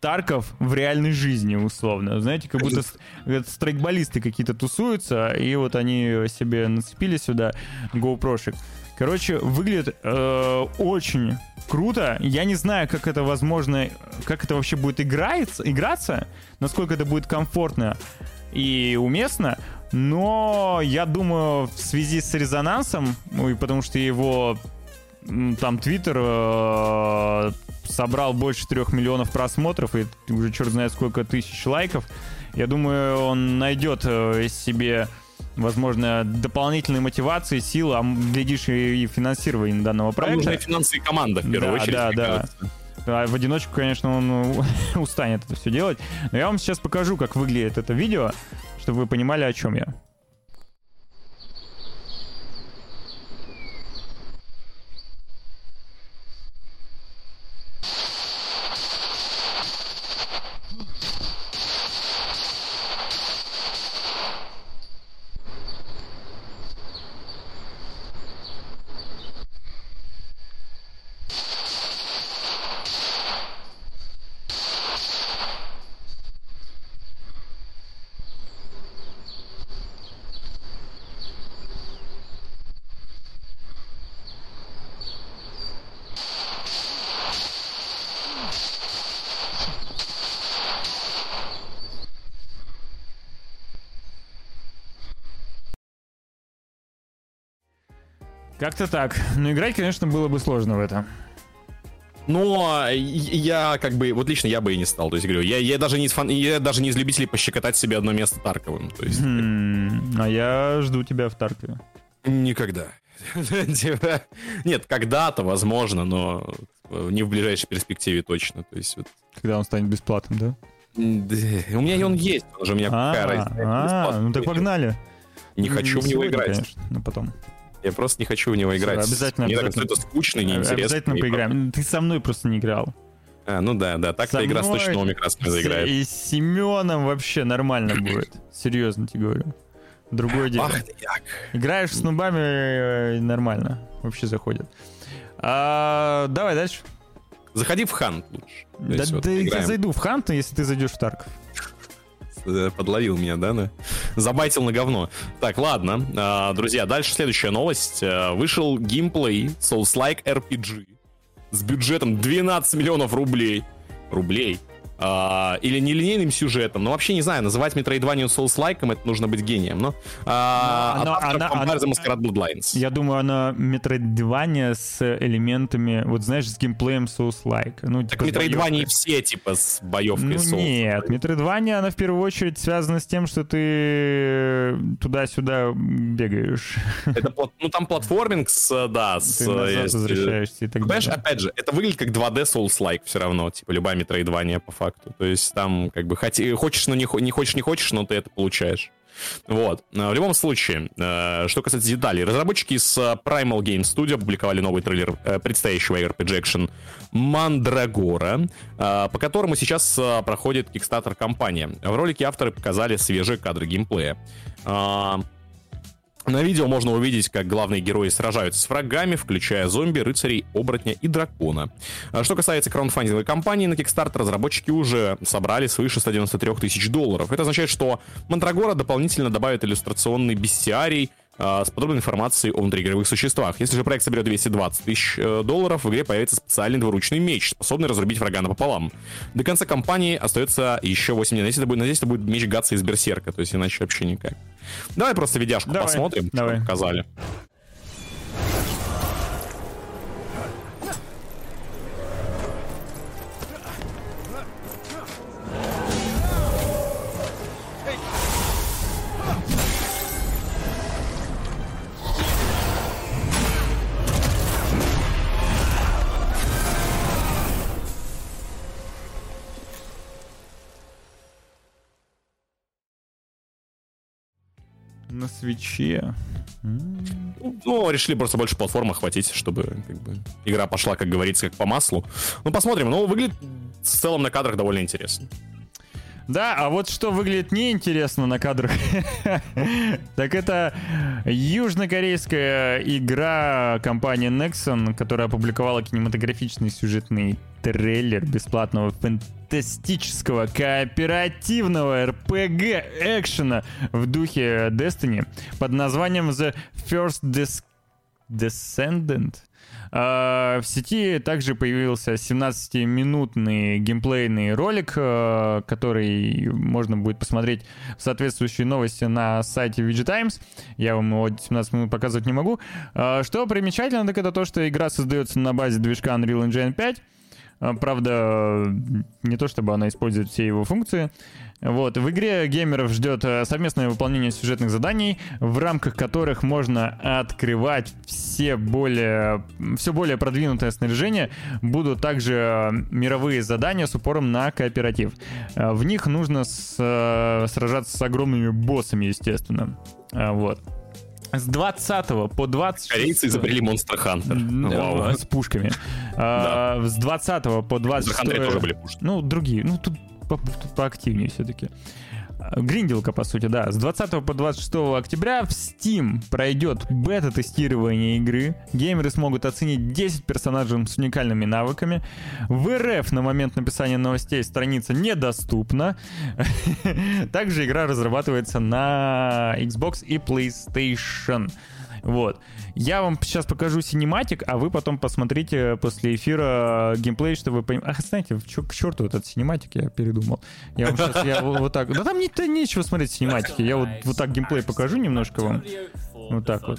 Тарков в реальной жизни, условно. Знаете, как будто страйкболисты какие-то тусуются, и вот они себе нацепили сюда GoPro-шек. Короче, выглядит э, очень круто. Я не знаю, как это возможно, как это вообще будет играется, играться, насколько это будет комфортно и уместно. Но я думаю, в связи с резонансом, ну и потому что его там Твиттер э, собрал больше трех миллионов просмотров и уже черт знает сколько тысяч лайков, я думаю, он найдет э, себе возможно, дополнительной мотивации, силы, а глядишь и финансирование данного проекта. Там нужны финансы и команда, в первую да, очередь. Да, да. А в одиночку, конечно, он устанет это все делать. Но я вам сейчас покажу, как выглядит это видео, чтобы вы понимали, о чем я. Как-то так. Но играть, конечно, было бы сложно в это. Но я как бы, вот лично я бы и не стал. То есть, говорю, я, я, даже, не из фан, я даже не из любителей пощекотать себе одно место Тарковым. То есть, hmm, а я жду тебя в Таркове. Никогда. Типа, нет, когда-то, возможно, но не в ближайшей перспективе точно. То есть, вот... Когда он станет бесплатным, да? У меня он есть, он же у меня какая а, разница. А, ну так погнали. Не хочу в него играть. Конечно, но потом. Я просто не хочу в него играть. Обязательно. Мне кажется, это скучно и неинтересно. Обязательно поиграем. Ты со мной просто не играл. А, ну да, да, так-то игра с точно не заиграет. И с Семеном вообще нормально будет. Серьезно тебе говорю. Другое дело. Ах, Играешь с нубами э, нормально. Вообще заходит. А, давай дальше. Заходи в Хант лучше. Да, да я зайду в Хант, если ты зайдешь в Тарков. Э, подловил меня, да? да? Забайтил на говно. Так, ладно. А, друзья, дальше следующая новость. Э, вышел геймплей Souls-like RPG с бюджетом 12 миллионов рублей. Рублей а, или нелинейным сюжетом. Ну, вообще не знаю, называть Metroidvania Souls-like это нужно быть гением. Но, а, но она, она, она, Masquerade Bloodlines. Я думаю, она Metroidvania с элементами, вот знаешь, с геймплеем Souls-like. Ну, так типа, Metroidvania все, типа, с боевкой ну, Souls. Нет, Metroidvania, она в первую очередь связана с тем, что ты туда-сюда бегаешь. Это, ну, там платформинг с, да, с... Ты назад возвращаешься и так далее. Понимаешь, опять же, это выглядит как 2D Souls-like все равно, типа, любая Metroidvania по факту факту. То есть там как бы хоти, хочешь, но не, не хочешь, не хочешь, но ты это получаешь. Вот. В любом случае, э, что касается деталей, разработчики с Primal Game Studio опубликовали новый трейлер э, предстоящего RPG Action Мандрагора, э, по которому сейчас проходит Kickstarter кампания. В ролике авторы показали свежие кадры геймплея. На видео можно увидеть, как главные герои сражаются с врагами, включая зомби, рыцарей, оборотня и дракона. А что касается краундфандинговой кампании, на Kickstarter разработчики уже собрали свыше 193 тысяч долларов. Это означает, что Мандрагора дополнительно добавит иллюстрационный бестиарий, с подробной информацией о внутриигровых существах. Если же проект соберет 220 тысяч э, долларов, в игре появится специальный двуручный меч, способный разрубить врага напополам. До конца кампании остается еще 8 дней. Надеюсь, это будет, надеюсь, это будет меч Гатса из Берсерка, то есть иначе вообще никак. Давай просто видяшку Давай. посмотрим, Давай. что показали. На свече. Ну, решили просто больше платформ охватить, чтобы как бы, игра пошла, как говорится, как по маслу. Ну, посмотрим. Ну, выглядит в целом на кадрах довольно интересно. Да, а вот что выглядит неинтересно на кадрах, так это южнокорейская игра компании Nexon, которая опубликовала кинематографичный сюжетный трейлер бесплатного фантастического кооперативного RPG экшена в духе Destiny под названием The First Des Descendant. Uh, в сети также появился 17-минутный геймплейный ролик, uh, который можно будет посмотреть в соответствующие новости на сайте VG Times. Я вам его 17 минут показывать не могу. Uh, что примечательно, так это то, что игра создается на базе движка Unreal Engine 5. А, правда, не то чтобы она использует все его функции. Вот. В игре геймеров ждет э, совместное выполнение сюжетных заданий, в рамках которых можно открывать все более, все более продвинутое снаряжение. Будут также э, мировые задания с упором на кооператив. Э, в них нужно с, сражаться с огромными боссами, естественно. Вот. С 20 по 20... Корейцы изобрели Monster Hunter. С пушками. А, с 20 по 26... В тоже были пушки. Ну, другие. Ну, тут поактивнее все-таки. Гринделка, по сути, да. С 20 по 26 октября в Steam пройдет бета-тестирование игры. Геймеры смогут оценить 10 персонажей с уникальными навыками. В РФ на момент написания новостей страница недоступна. Также игра разрабатывается на Xbox и PlayStation. Вот. Я вам сейчас покажу синематик, а вы потом посмотрите после эфира геймплей, чтобы вы понимали. Ах, знаете, к черту этот синематик, я передумал. Я вам сейчас я вот так... Да там не, нечего смотреть синематики. Я вот, вот так геймплей покажу немножко вам. Вот так вот.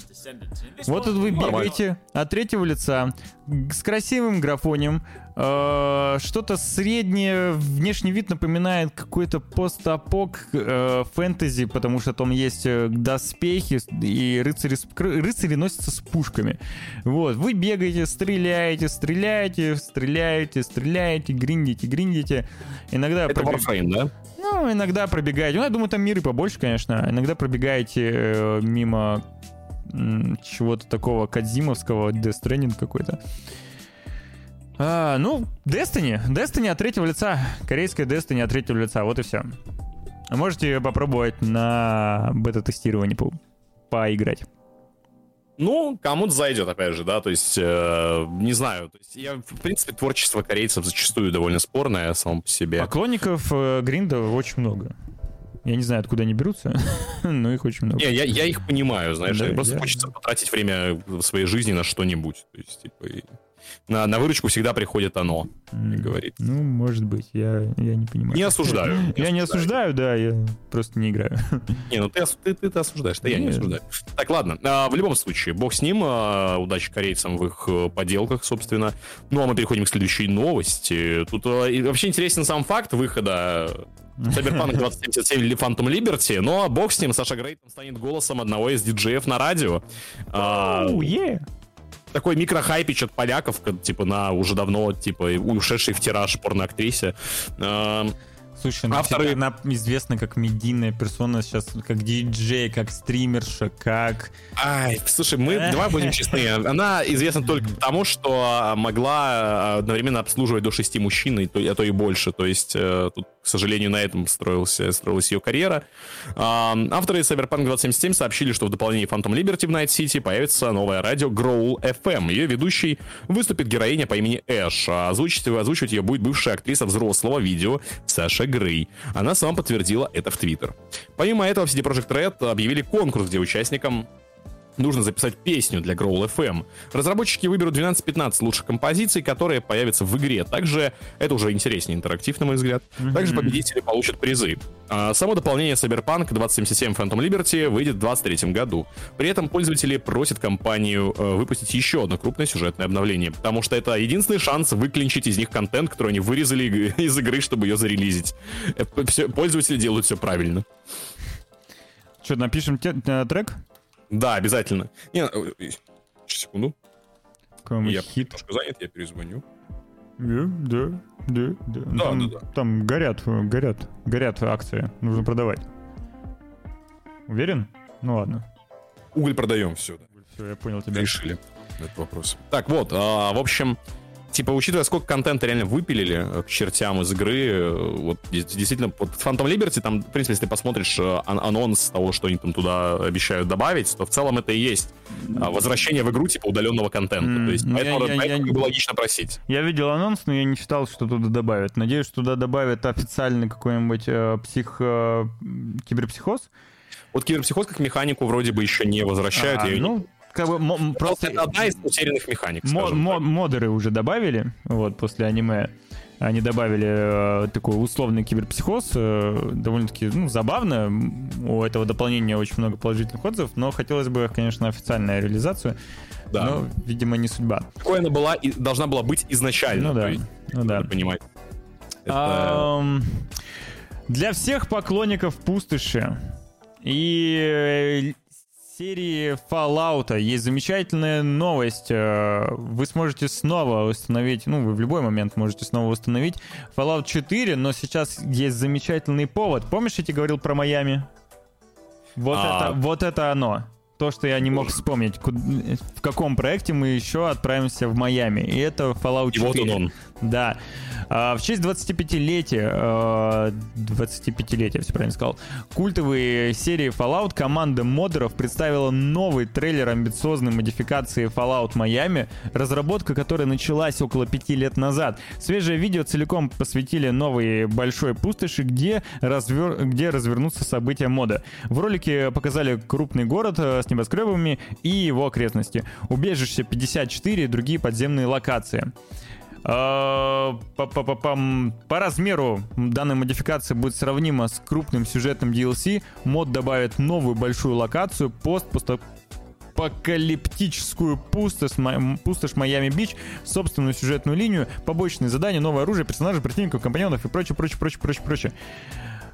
Вот тут вы бегаете от третьего лица с красивым графонем. Э, что-то среднее, внешний вид напоминает какой-то постапок э, фэнтези, потому что там есть э, доспехи и рыцари, рыцари носятся с пушками. Вот, вы бегаете, стреляете, стреляете, стреляете, стреляете, гриндите, гриндите. Иногда Это пробег... Warframe, да? Ну, иногда пробегаете. Ну, я думаю, там миры побольше, конечно. Иногда пробегаете э, мимо чего-то такого кадзимовского, Death Stranding какой-то. А, ну, Destiny. Destiny от третьего лица. Корейская Destiny от третьего лица. Вот и все. Можете попробовать на бета-тестировании по поиграть. Ну, кому-то зайдет, опять же, да, то есть, э, не знаю, то есть я, в принципе, творчество корейцев зачастую довольно спорное само по себе. Поклонников э, Гринда очень много. Я не знаю, откуда они берутся, но их очень много. Не, я, я их понимаю, знаешь, да, просто я... хочется потратить время в своей жизни на что-нибудь. То есть, типа, и на, на выручку всегда приходит оно, mm. говорит. Ну, может быть, я, я не понимаю. Не осуждаю. Не я осуждаю. не осуждаю, да, я просто не играю. Не, ну ты, ты, ты, ты осуждаешь, да я не осуждаю. Так, ладно, а, в любом случае, бог с ним, а, удачи корейцам в их э, поделках, собственно. Ну, а мы переходим к следующей новости. Тут а, вообще интересен сам факт выхода Cyberpunk 2077 или Phantom Liberty, но бог с ним, Саша Грейтон станет голосом одного из диджеев на радио. Oh, yeah. Такой микрохайпич от поляков, типа на уже давно, типа, ушедший в тираж порноактрисе. Слушай, ну Авторы... она известна как медийная персона сейчас, как диджей, как стримерша, как... Ай, слушай, мы, давай будем честны, она известна только потому, что могла одновременно обслуживать до шести мужчин, а то и больше, то есть э, тут, к сожалению, на этом строился, строилась ее карьера. Авторы Cyberpunk 2077 сообщили, что в дополнении Phantom Liberty в Night City появится новое радио Growl FM. Ее ведущей выступит героиня по имени Эш. Озвучить, озвучивать ее будет бывшая актриса взрослого видео Саша Грей. Она сама подтвердила это в Твиттер. Помимо этого, в CD Projekt Red объявили конкурс, где участникам нужно записать песню для Growl FM. Разработчики выберут 12-15 лучших композиций, которые появятся в игре. Также, это уже интереснее интерактив, на мой взгляд. Также победители получат призы. А само дополнение Cyberpunk 2077 Phantom Liberty выйдет в 2023 году. При этом пользователи просят компанию э, выпустить еще одно крупное сюжетное обновление, потому что это единственный шанс выклинчить из них контент, который они вырезали из игры, чтобы ее зарелизить. Э, пользователи делают все правильно. Что, напишем э, трек? Да, обязательно. Не, э, секунду. Какой я хит. немножко занят, я перезвоню. Да, да, да, да. Да, там, да, да. Там горят, горят, горят акции. Нужно продавать. Уверен? Ну ладно. Уголь продаем, все. Да. Все, я понял тебя. Решили этот вопрос. Так, вот, а, в общем, типа, учитывая, сколько контента реально выпилили э, к чертям из игры, э, вот действительно, вот Phantom Liberty, там, в принципе, если ты посмотришь э, анонс того, что они там туда обещают добавить, то в целом это и есть возвращение в игру, типа, удаленного контента. Mm, то есть, поэтому, я, я, поэтому я, было логично просить. Я видел анонс, но я не читал, что туда добавят. Надеюсь, что туда добавят официальный какой-нибудь э, псих... Э, киберпсихоз. Вот киберпсихоз как механику вроде бы еще не возвращают. А, ну, как бы просто... Это одна из утерянных механик, мо- мо- Модеры уже добавили, вот, после аниме. Они добавили э, такой условный киберпсихоз. Э, довольно-таки ну, забавно. У этого дополнения очень много положительных отзывов, но хотелось бы, конечно, официальную реализацию. Да. Но, видимо, не судьба. Какой она была и должна была быть изначально. Ну да. Есть, ну да. Понимать. Это... Um, для всех поклонников пустоши и серии Fallout есть замечательная новость. Э, вы сможете снова установить, ну, вы в любой момент можете снова установить Fallout 4, но сейчас есть замечательный повод. Помнишь, я тебе говорил про Майами? Вот, а... это, вот это оно. То, что я не мог вспомнить, в каком проекте мы еще отправимся в Майами. И это Fallout 4. И вот он он. Да. А, в честь 25-летия, 25-летия, все правильно сказал, культовой серии Fallout команда модеров представила новый трейлер амбициозной модификации Fallout Miami, разработка которой началась около пяти лет назад. Свежее видео целиком посвятили новой большой пустоши, где, развер... где развернутся события мода. В ролике показали крупный город э, с небоскребами и его окрестности, убежище 54 и другие подземные локации. А, по размеру данная модификация будет сравнима с крупным сюжетным DLC. Мод добавит новую большую локацию, пост постапокалиптическую пустошь, пустошь Майами-Бич, собственную сюжетную линию, побочные задания, новое оружие, персонажи, противников, компаньонов и прочее, прочее, прочее, прочее, прочее.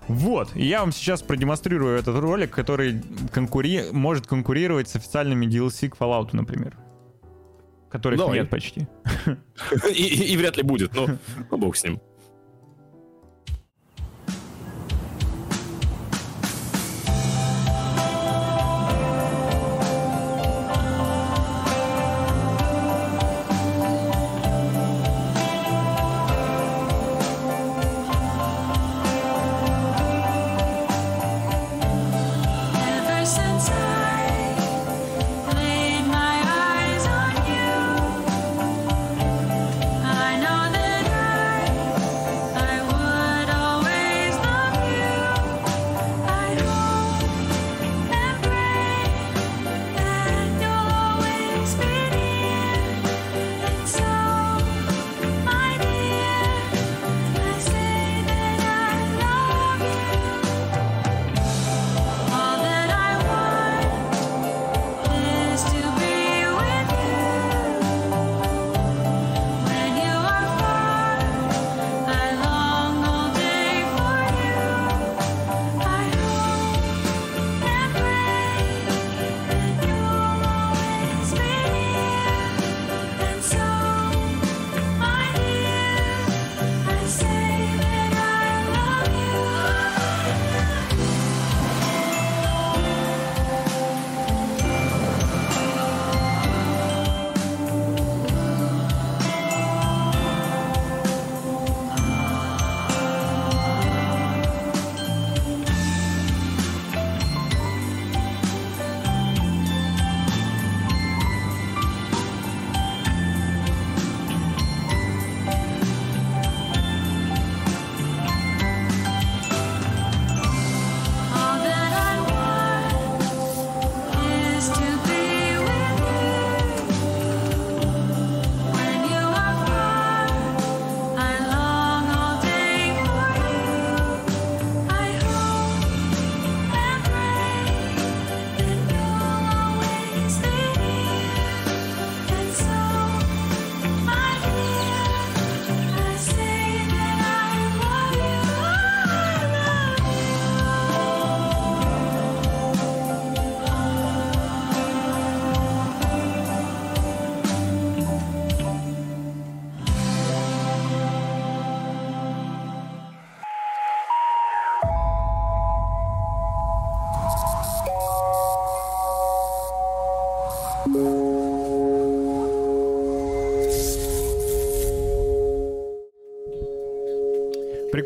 Вот, я вам сейчас продемонстрирую этот ролик, который конкури... может конкурировать с официальными DLC к Fallout, например. Которых Давай. нет почти. И, и, и вряд ли будет, но ну, бог с ним.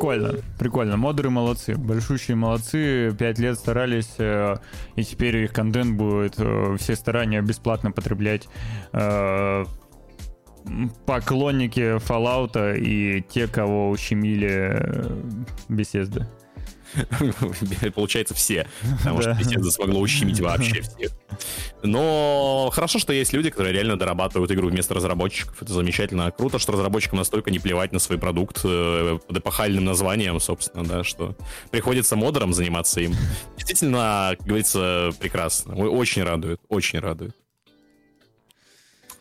Прикольно, прикольно. Модеры молодцы, большущие молодцы. Пять лет старались, э, и теперь их контент будет э, все старания бесплатно потреблять э, поклонники Fallout и те, кого ущемили беседы. Получается, все. Потому что Bethesda смогла ущемить вообще всех. Но хорошо, что есть люди, которые реально дорабатывают игру вместо разработчиков. Это замечательно. Круто, что разработчикам настолько не плевать на свой продукт э, под эпохальным названием, собственно, да, что приходится модером заниматься им. Действительно, как говорится, прекрасно. Очень радует, очень радует.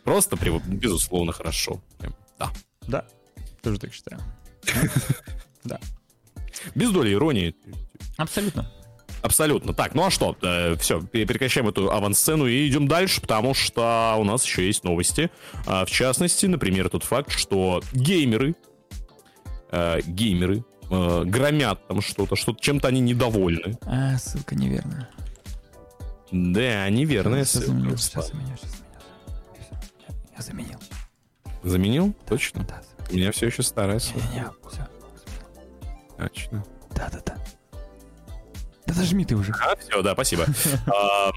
Просто, безусловно, хорошо. Да. Да, тоже так считаю. Да. Без доли иронии. Абсолютно. Абсолютно. Так, ну а что? Э, все, прекращаем эту авансцену и идем дальше, потому что у нас еще есть новости. А, в частности, например, тот факт, что геймеры, э, геймеры э, громят там что-то, что чем-то они недовольны. А, ссылка неверная. Да, неверная сейчас ссылка. Заменю, сейчас заменю, сейчас заменю. Я, заменил. Заменил? Точно? Да. Заменил. У меня все еще старая ссылка. Не, не, все. Точно. Да-да-да. Да зажми ты уже. А, все, да, спасибо. А,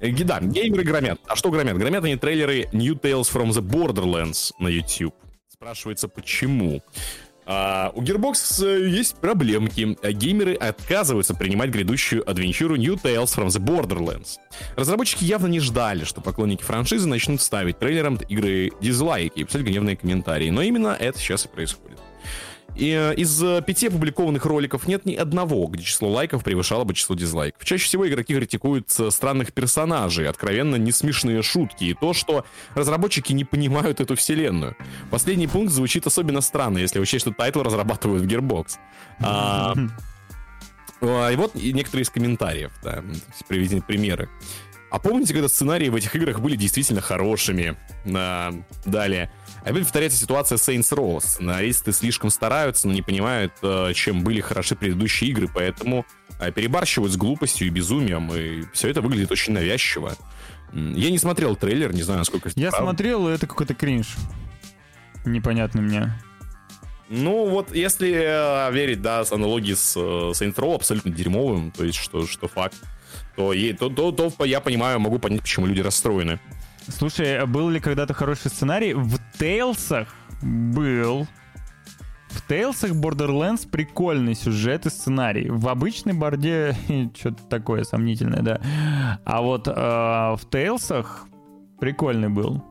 да, геймеры громят. А что громят? Громят они трейлеры New Tales from the Borderlands на YouTube. Спрашивается, почему? А, у Gearbox э, есть проблемки. Геймеры отказываются принимать грядущую адвенчуру New Tales from the Borderlands. Разработчики явно не ждали, что поклонники франшизы начнут ставить трейлерам игры дизлайки и писать гневные комментарии. Но именно это сейчас и происходит. И э, из э, пяти опубликованных роликов нет ни одного, где число лайков превышало бы число дизлайков. Чаще всего игроки критикуют э, странных персонажей, откровенно не смешные шутки и то, что разработчики не понимают эту вселенную. Последний пункт звучит особенно странно, если учесть, что title разрабатывают в Gearbox. А, и вот некоторые из комментариев, да, приведены примеры. А помните, когда сценарии в этих играх были действительно хорошими? А, далее. Опять повторяется ситуация Saints Row. Сценаристы слишком стараются, но не понимают, э, чем были хороши предыдущие игры, поэтому э, перебарщивают с глупостью и безумием, и все это выглядит очень навязчиво. Я не смотрел трейлер, не знаю, насколько Я правда. смотрел, это какой-то кринж. Непонятный мне. Ну, вот если э, верить, да, с аналогией с э, Saints Row абсолютно дерьмовым, то есть что, что факт, то, то, то, то я понимаю, могу понять, почему люди расстроены. Слушай, был ли когда-то хороший сценарий? В Тейлсах был. В Тейлсах Borderlands прикольный сюжет и сценарий. В обычной борде что-то такое сомнительное, да. А вот э, в Тейлсах прикольный был.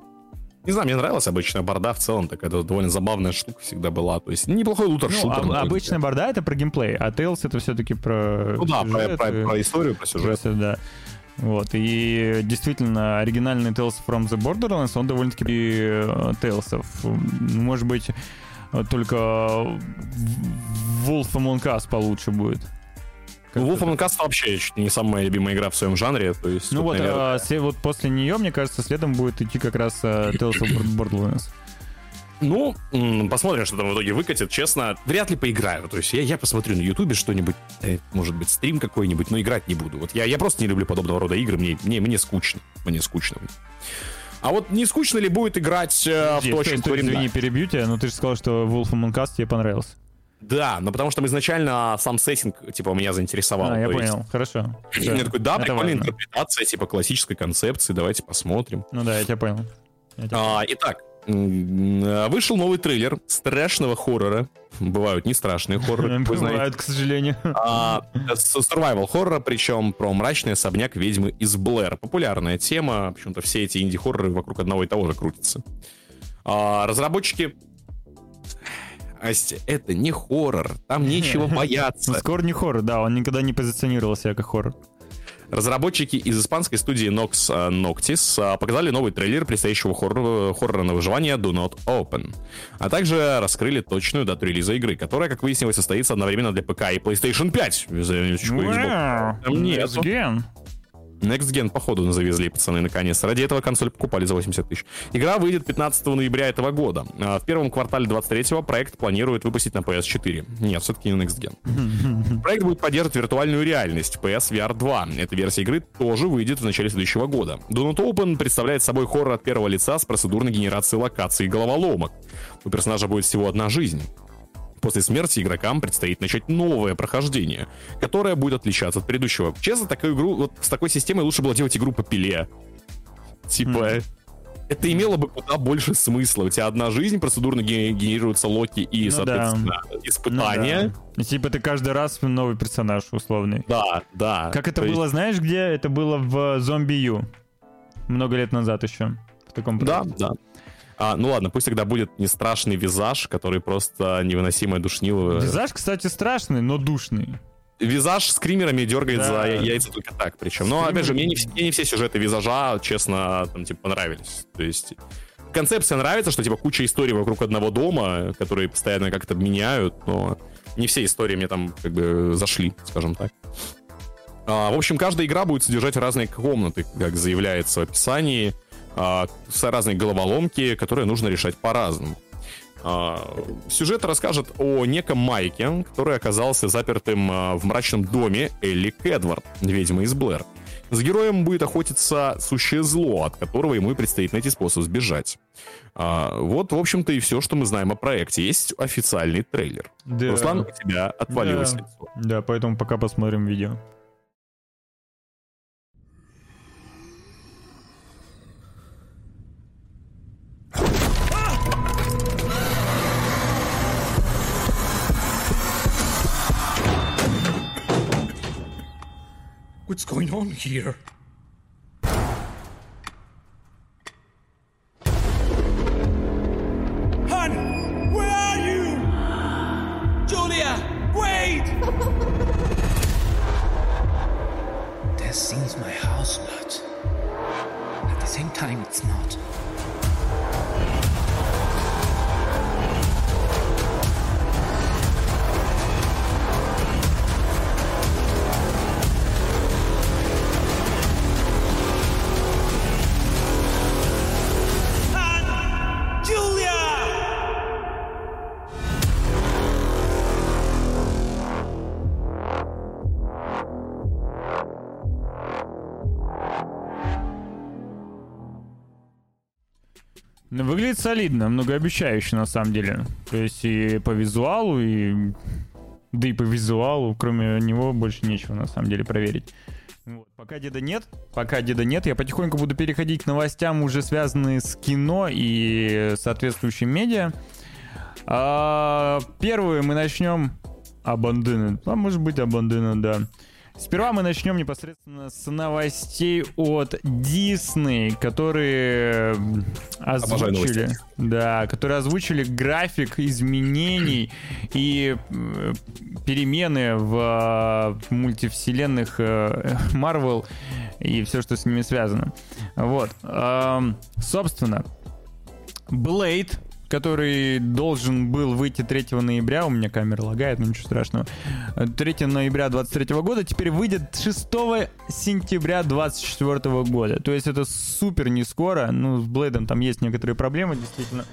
Не знаю, мне нравилась обычная борда в целом, так это довольно забавная штука всегда была. То есть неплохой лутер-шутер. Ну, а, обычная борда это про геймплей, а Tales это все-таки про Ну да, про, про, про историю, про сюжет. Про, да. Вот, и действительно, оригинальный Tales from the Borderlands, он довольно-таки э, Tales. Может быть, только Wolf Among Us получше будет. Ну, Wolf Among Us вообще чуть не самая любимая игра в своем жанре, то есть... Ну вот, наверное... а, вот после нее, мне кажется, следом будет идти как раз uh, Tales of Borderlands. Ну, посмотрим, что там в итоге выкатит. Честно, вряд ли поиграю. То есть я, я посмотрю на Ютубе что-нибудь, э, может быть, стрим какой-нибудь, но играть не буду. Вот я, я просто не люблю подобного рода игры, мне, мне, мне скучно. Мне скучно. А вот не скучно ли будет играть э, в то, о чем говорим? Извини, перебью тебя, но ты же сказал, что Wolf Among Us тебе понравился. Да, но потому что изначально сам сеттинг, типа, меня заинтересовал. А, я понял, есть... хорошо. Я такой, да, прикольная интерпретация, типа, классической концепции, давайте посмотрим. Ну да, я тебя понял. Я тебя а, итак, Вышел новый трейлер страшного хоррора. Бывают не страшные хорроры, Бывают, к сожалению. А, survival хоррора, причем про мрачный особняк ведьмы из Блэр. Популярная тема. Почему-то все эти инди-хорроры вокруг одного и того же крутятся. А, разработчики Астя, это не хоррор, там нечего бояться. Скоро не хоррор, да, он никогда не позиционировал себя как хоррор. Разработчики из испанской студии Nox э, Noctis э, показали новый трейлер предстоящего хоррора, хоррора на выживание Do Not Open, а также раскрыли точную дату релиза игры, которая, как выяснилось, состоится одновременно для ПК и PlayStation 5. Wow, Там Next Gen, походу, завезли пацаны наконец. Ради этого консоль покупали за 80 тысяч. Игра выйдет 15 ноября этого года. А в первом квартале 23-го проект планирует выпустить на PS4. Нет, все-таки не Next Gen. Проект будет поддерживать виртуальную реальность PS VR 2. Эта версия игры тоже выйдет в начале следующего года. Do Not Open представляет собой хоррор от первого лица с процедурной генерацией локаций и головоломок. У персонажа будет всего одна жизнь. После смерти игрокам предстоит начать новое прохождение, которое будет отличаться от предыдущего. Честно, такую игру, вот с такой системой лучше было делать игру по пиле. Типа, это имело бы куда больше смысла. У тебя одна жизнь, процедурно генерируются локи и, ну, соответственно, да. испытания. Ну, да. И, типа ты каждый раз новый персонаж условный. Да, да. Как это было, есть... знаешь, где? Это было в Zombie U. Много лет назад еще. В таком проекте. Да, да. А, ну ладно, пусть тогда будет не страшный визаж, который просто невыносимое душнило. Визаж, кстати, страшный, но душный. Визаж с кримерами дергает да. за яйца только так, причем. Но, опять же, мне не, мне не все сюжеты визажа, честно, там, типа, понравились. То есть, концепция нравится, что, типа, куча историй вокруг одного дома, которые постоянно как-то меняют, но не все истории мне там, как бы, зашли, скажем так. А, в общем, каждая игра будет содержать разные комнаты, как заявляется в описании а, с разной головоломки, которые нужно решать по-разному. А, сюжет расскажет о неком Майке, который оказался запертым а, в мрачном доме Элли Кэдвард, ведьмы из Блэр. С героем будет охотиться сущее зло, от которого ему и предстоит найти способ сбежать. А, вот, в общем-то, и все, что мы знаем о проекте. Есть официальный трейлер. Да. Руслан, у тебя отвалилось да. лицо. Да, поэтому пока посмотрим видео. What's going on here? Hun, where are you? Julia! Wait! This seems my house, but at the same time, it's not. Выглядит солидно, многообещающе на самом деле. То есть и по визуалу, и... Да и по визуалу, кроме него, больше нечего на самом деле проверить. Вот. Пока деда нет, пока деда нет, я потихоньку буду переходить к новостям, уже связанные с кино и соответствующим медиа. А, первую мы начнем Abandoned. А может быть Abandoned, да. Сперва мы начнем непосредственно с новостей от Disney, которые озвучили, да, которые озвучили график изменений и э, перемены в э, мультивселенных э, Marvel и все, что с ними связано. Вот, собственно, Blade который должен был выйти 3 ноября. У меня камера лагает, но ничего страшного. 3 ноября 23 года теперь выйдет 6 сентября 24 года. То есть это супер не скоро. Ну, с Блейдом там есть некоторые проблемы, действительно.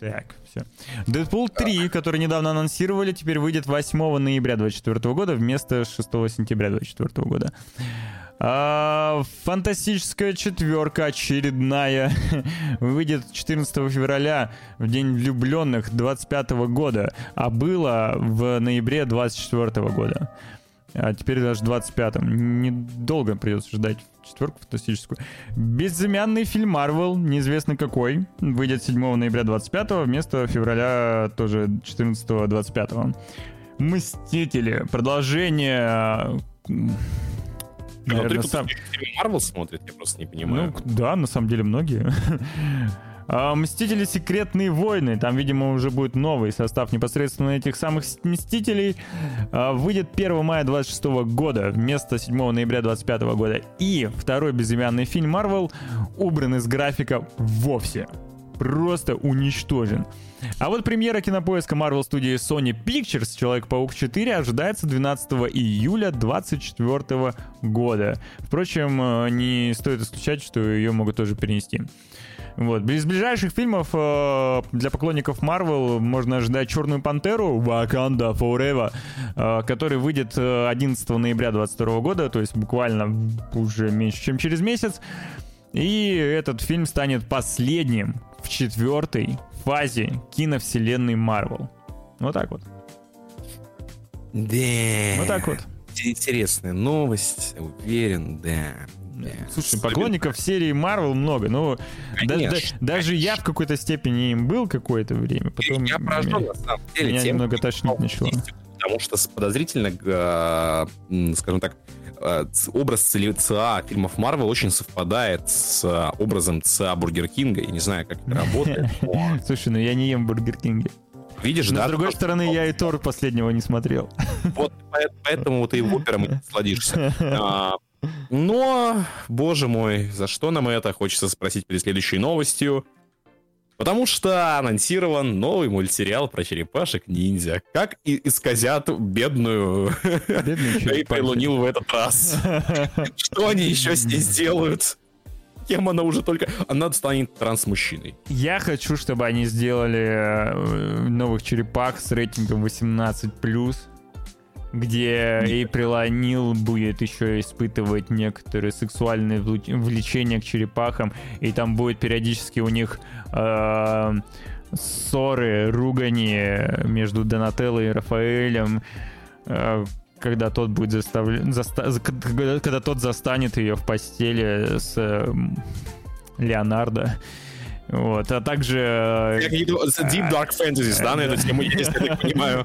Так, все. Дэдпул 3, который недавно анонсировали, теперь выйдет 8 ноября 2024 года вместо 6 сентября 2024 года. А, фантастическая четверка очередная выйдет 14 февраля в День влюбленных 25 года, а было в ноябре 24 года. А теперь даже 25-м. Недолго придется ждать четверку фантастическую. Безымянный фильм Марвел, неизвестно какой, выйдет 7 ноября 25 вместо февраля тоже 14-25. Мстители. Продолжение Наверное, сам... Марвел смотрит, я просто не понимаю. Ну, да, на самом деле многие. А, Мстители Секретные войны. Там, видимо, уже будет новый состав непосредственно этих самых Мстителей. А, выйдет 1 мая 26 года вместо 7 ноября 25 года. И второй безымянный фильм Марвел убран из графика вовсе просто уничтожен. А вот премьера кинопоиска Marvel студии Sony Pictures Человек-паук 4 ожидается 12 июля 2024 года. Впрочем, э, не стоит исключать, что ее могут тоже перенести. Вот. Из ближайших фильмов э, для поклонников Marvel можно ожидать Черную Пантеру Wakanda Forever, э, который выйдет 11 ноября 2022 года, то есть буквально уже меньше, чем через месяц. И этот фильм станет последним в четвертой фазе киновселенной Марвел. Вот так вот. Да. Вот так вот. Интересная новость, уверен, да. Слушай, поклонников серии Марвел много, но да, да, даже я в какой-то степени им был какое-то время, потом я поражен, на самом деле, меня немного тошнить начало. Потому что подозрительно, скажем так, образ ЦА фильмов Марвел очень совпадает с э, образом ЦА Burger King а. Я не знаю, как это работает. Слушай, ну я не ем Burger King е. Видишь, Но, да? с другой стороны, я и Тор последнего не смотрел. Вот поэтому ты в опером и сладишься. А, но, боже мой, за что нам это? Хочется спросить перед следующей новостью. Потому что анонсирован новый мультсериал про черепашек-ниндзя. Как и исказят бедную Эйприл Лунил в этот раз. Что они еще с ней сделают? Кем она уже только... Она станет транс-мужчиной. Я хочу, чтобы они сделали э, новых черепах с рейтингом 18+ где Эйприл Анил будет еще испытывать некоторые сексуальные влечения к черепахам, и там будет периодически у них э, ссоры, ругани между Донателло и Рафаэлем, э, когда тот будет заставлен, заста... когда тот застанет ее в постели с э, Леонардо. Вот, а также... Э, Deep Dark Fantasy, да, на эту тему есть, я так понимаю.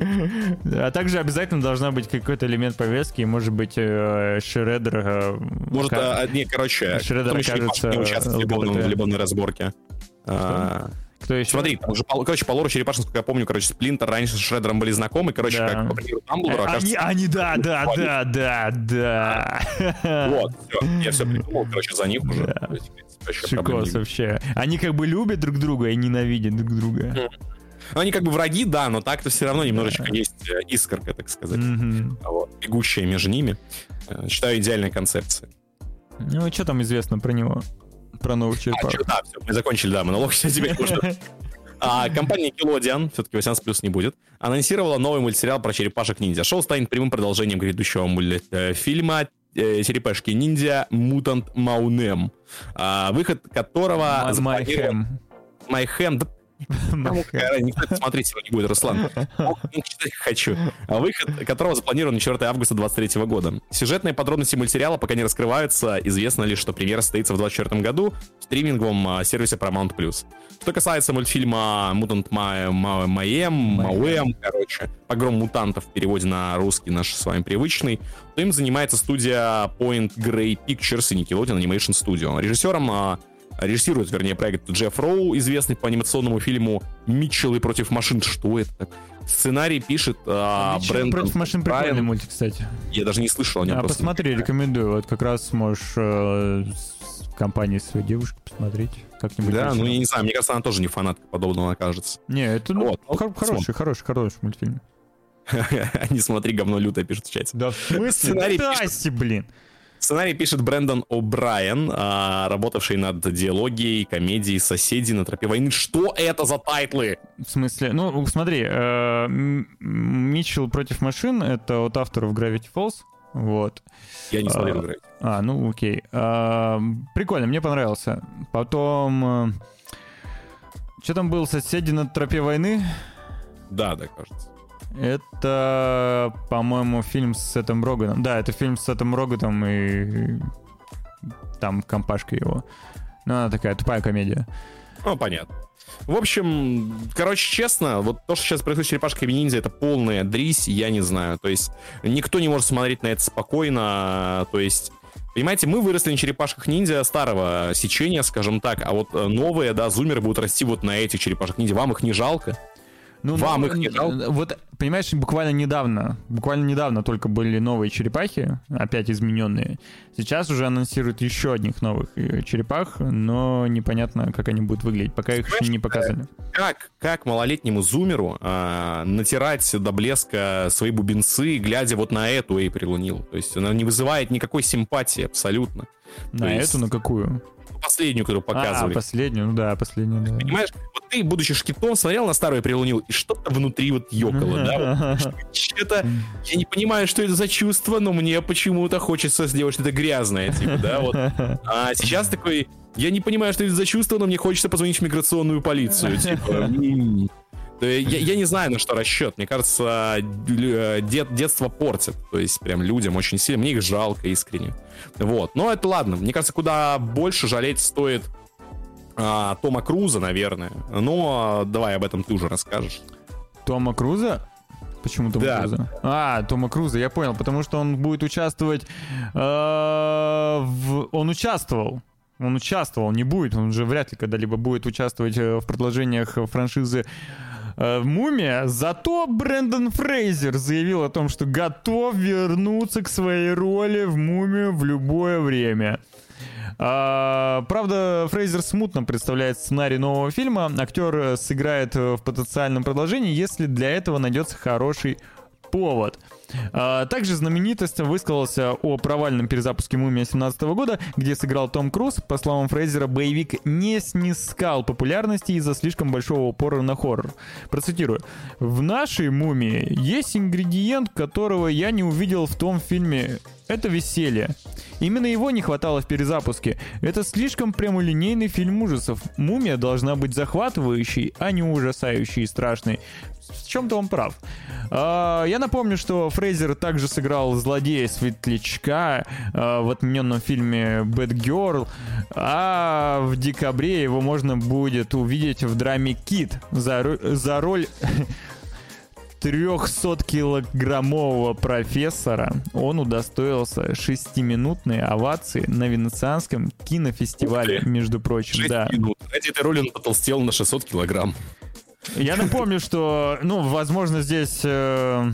А также обязательно должна быть какой-то элемент повестки, может быть, э, Шреддер... Э, может, а, не, короче, Шреддер окажется... Не участвовать в любовной разборке. А, Кто еще? Смотри, там уже, короче, по лору Черепашин, я помню, короче, Сплинтер раньше с Шреддером были знакомы, короче, Да. как по примеру Дамблдора, Они, окажется, они, да, да, да, да, да. Вот, все, я все придумал, короче, за них уже. Да. Шикос вообще. Они как бы любят друг друга и ненавидят друг друга. Ну, они как бы враги, да, но так-то все равно немножечко есть э, искорка, так сказать, Мгм. вот, бегущая между ними. Э, Считаю, идеальная концепция. Ну, что там известно про него? Про новых А, черепах? чё, да, все, мы закончили, да, монолог, теперь можно А, компания Nickelodeon, все-таки 18 плюс не будет, анонсировала новый мультсериал про черепашек-ниндзя. Шоу станет прямым продолжением грядущего мультфильма э, «Черепашки-ниндзя. Мутант Маунем», а, выход которого... Майхэм. Майхэм, да. Э, Никто это смотреть его не будет, Руслан. Читать хочу. А Выход которого запланирован на 4 августа 2023 года. Сюжетные подробности мультсериала пока не раскрываются. Известно лишь, что премьера состоится в 2024 году в стриминговом а, сервисе Paramount+. Что касается мультфильма «Мутант Ма- Ма- Маем», «Мауэм», короче, «Погром мутантов» в переводе на русский наш с вами привычный, то им занимается студия Point Grey Pictures и Nickelodeon Animation Studio. Режиссером а, Режиссирует, вернее, проект Джефф Роу, известный по анимационному фильму «Митчеллы против машин». Что это? Сценарий пишет а, Ничего Брэндон против машин Брайан. прикольный мультик, кстати. Я даже не слышал о нем. А просто. посмотри, рекомендую. Вот как раз сможешь э, с компанией своей девушки посмотреть как-нибудь. Да, вечером. ну я не знаю, мне кажется, она тоже не фанатка подобного окажется. Не, это ну, Вот, хор- хороший, хороший, хороший мультфильм. Не смотри, говно лютое пишет в чате. Да в смысле? Сценарий Тасси, блин. Сценарий пишет Брэндон О'Брайен, а, работавший над диалогией, комедией «Соседи на тропе войны». Что это за тайтлы? В смысле, ну, смотри, э, Митчелл против машин — это от авторов Gravity Falls. Вот. Я не смотрел А, «Гравити». А, ну окей. А, прикольно, мне понравился. Потом... что там был «Соседи на тропе войны»? Да, да, кажется. Это, по-моему, фильм с Сетом Роганом. Да, это фильм с Сетом Роганом и там компашка его. Ну, она такая тупая комедия. Ну, понятно. В общем, короче, честно, вот то, что сейчас происходит с черепашками ниндзя, это полная дрись, я не знаю. То есть никто не может смотреть на это спокойно. То есть, понимаете, мы выросли на черепашках ниндзя старого сечения, скажем так, а вот новые, да, зумеры будут расти вот на этих черепашках ниндзя. Вам их не жалко? Ну, Вам ну, их не жалко? Вот, понимаешь, буквально недавно, буквально недавно только были новые черепахи, опять измененные. Сейчас уже анонсируют еще одних новых э, черепах, но непонятно, как они будут выглядеть. Пока их еще не показали. Как, как малолетнему зумеру а, натирать до блеска свои бубенцы, глядя вот на эту Эйприл Нил? То есть она не вызывает никакой симпатии абсолютно. На есть- эту, на какую? Последнюю, которую А, показывали. последнюю, ну да, последнюю, да. Понимаешь, вот ты, будучи шкитом, смотрел на старую прилунил, и что-то внутри вот ёкало, да? Что-то, я не понимаю, что это за чувство, но мне почему-то хочется сделать что-то грязное, типа, да, вот. А сейчас такой, я не понимаю, что это за чувство, но мне хочется позвонить в миграционную полицию, типа. Я, я не знаю, на что расчет. Мне кажется, э, дет- детство портит. То есть прям людям очень сильно. Мне их жалко искренне. Вот. Но это ладно. Мне кажется, куда больше жалеть стоит а, Тома Круза, наверное. Но давай об этом ты уже расскажешь. Тома Круза? Почему Тома Да. Круза? А, Тома Круза, я понял, потому что он будет участвовать э, в... Он участвовал. Он участвовал, не будет, он же вряд ли когда-либо будет участвовать э, в продолжениях франшизы э, «Мумия». Зато Брэндон Фрейзер заявил о том, что готов вернуться к своей роли в «Мумию» в любое время. А, правда, Фрейзер смутно представляет сценарий нового фильма. Актер э, сыграет э, в потенциальном продолжении, если для этого найдется хороший повод. А, Также знаменитость высказался о провальном перезапуске «Мумия» 17 года, где сыграл Том Круз. По словам Фрейзера, боевик не снискал популярности из-за слишком большого упора на хоррор. Процитирую. «В нашей «Мумии» есть ингредиент, которого я не увидел в том фильме. Это веселье. Именно его не хватало в перезапуске. Это слишком прямолинейный фильм ужасов. «Мумия» должна быть захватывающей, а не ужасающей и страшной. В чем-то он прав. А, я напомню, что Фрейзер также сыграл злодея Светлячка а, в отмененном фильме Bad Girl, а в декабре его можно будет увидеть в драме Кит за, за роль 300-килограммового профессора он удостоился шестиминутной овации на Венецианском кинофестивале, между прочим. 6 да. минут. Ради этой роли он потолстел на 600 килограмм. Я напомню, что, ну, возможно, здесь э,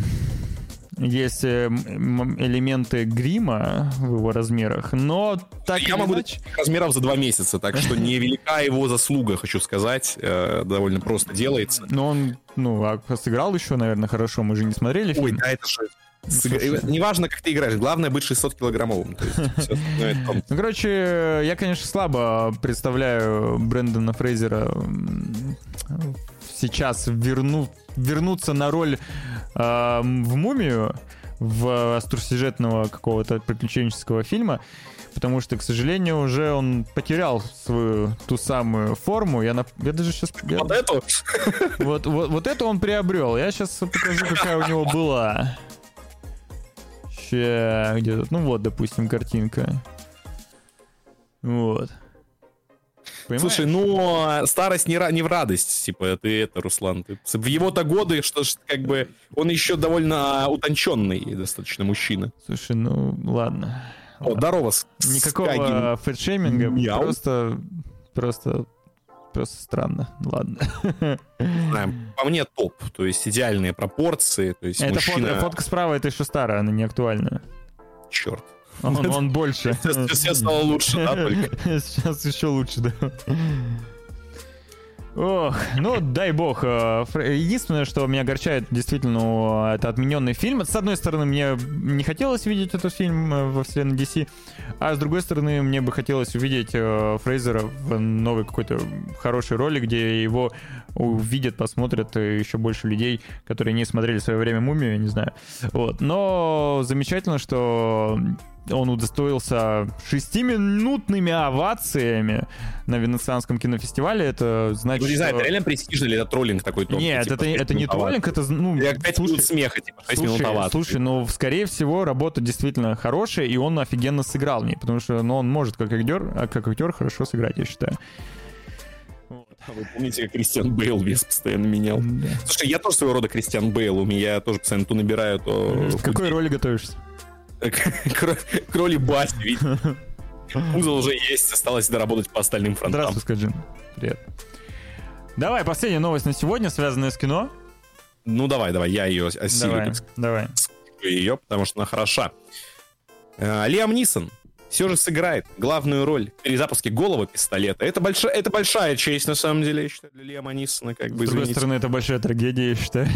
есть э, элементы грима в его размерах, но так Я могу иначе- размеров за два месяца, так что невелика его заслуга, хочу сказать. Э, Довольно просто делается. Но он, ну, а сыграл еще, наверное, хорошо. Мы же не смотрели Ой, фильм. да, это же... слушай. Неважно, как ты играешь, главное быть 600 килограммовым. То есть, всё остальное это там Ну, короче, я, конечно, слабо представляю Брэндона Фрейзера сейчас верну, вернуться на роль э, в «Мумию», в остросюжетного какого-то приключенческого фильма, потому что, к сожалению, уже он потерял свою ту самую форму. Я, нап- я даже сейчас... я- Вот эту? вот, вот, вот это он приобрел. Я сейчас покажу, какая у него была. Ща, где тут? Ну вот, допустим, картинка. Вот. Понимаешь? Слушай, ну, а, старость не, не в радость, типа, ты это, Руслан. ты- в его-то годы, что ж, как бы, он еще довольно утонченный достаточно мужчина. Слушай, ну ладно. О, здорово, С- Никакого Скагин. фэтшейминга, Мяу. просто, просто, просто странно. Ладно. Знаю, По мне топ, то есть идеальные пропорции, то есть Это мужчина... фотка, фотка справа, это еще старая, она не актуальная. Черт. Он, он больше. Сейчас все стало лучше, да, только? Сейчас еще лучше, да. Ох, ну дай бог. э, Единственное, что меня огорчает, действительно, это отмененный фильм. С одной стороны, мне не хотелось видеть этот фильм э, во вселенной DC, а с другой стороны, мне бы хотелось увидеть э, Фрейзера в новой какой-то хорошей роли, где его увидят, посмотрят еще больше людей, которые не смотрели в свое время «Мумию», я не знаю. Вот. Но замечательно, что он удостоился шестиминутными овациями на Венецианском кинофестивале. Это значит, Ну, не знаю, что- это реально престижно или это троллинг такой тонкий? Нет, типа, это, это не минут троллинг, это, ну, Или 5 слушай, минут смеха, типа, 6 минут слушай, овации. слушай, ну, скорее всего, работа действительно хорошая, и он офигенно сыграл в ней, потому что, ну, он может как актер, а как актер хорошо сыграть, я считаю. А Вы помните, как Кристиан Бейл вес постоянно менял? Да. Слушай, я тоже своего рода Кристиан Бейл. У меня тоже постоянно то набираю, то... В какой роли готовишься? Кро- К роли Басти, видите? Узел уже есть, осталось доработать по остальным фронтам. Здравствуй, Скаджин. Привет. Давай, последняя новость на сегодня, связанная с кино. Ну давай, давай, я ее осилю, Давай, давай. ее, потому что она хороша. Э, Лиам Нисон все же сыграет главную роль в перезапуске «Голого пистолета». Это большая, это большая честь, на самом деле, я считаю, для Лиама Нисона, как бы, С другой извините. стороны, это большая трагедия, я считаю.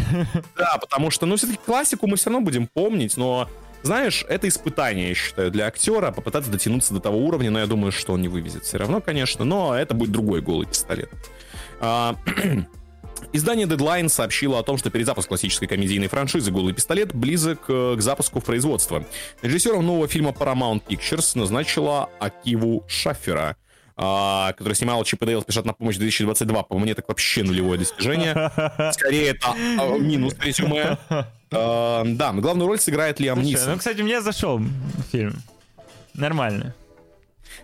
Да, потому что, ну, все-таки классику мы все равно будем помнить, но, знаешь, это испытание, я считаю, для актера попытаться дотянуться до того уровня, но я думаю, что он не вывезет все равно, конечно, но это будет другой голый пистолет. А, Издание Deadline сообщило о том, что перезапуск классической комедийной франшизы «Голый пистолет» близок э, к запуску в производство. Режиссером нового фильма Paramount Pictures назначила Акиву Шаффера, а, который снимал Чип и Дейл спешат на помощь 2022. По мне, так вообще нулевое достижение. Скорее, это а, минус резюме. А, Да, но главную роль сыграет Лиам Слушай, Нисон. ну, кстати, мне зашел фильм. Нормально.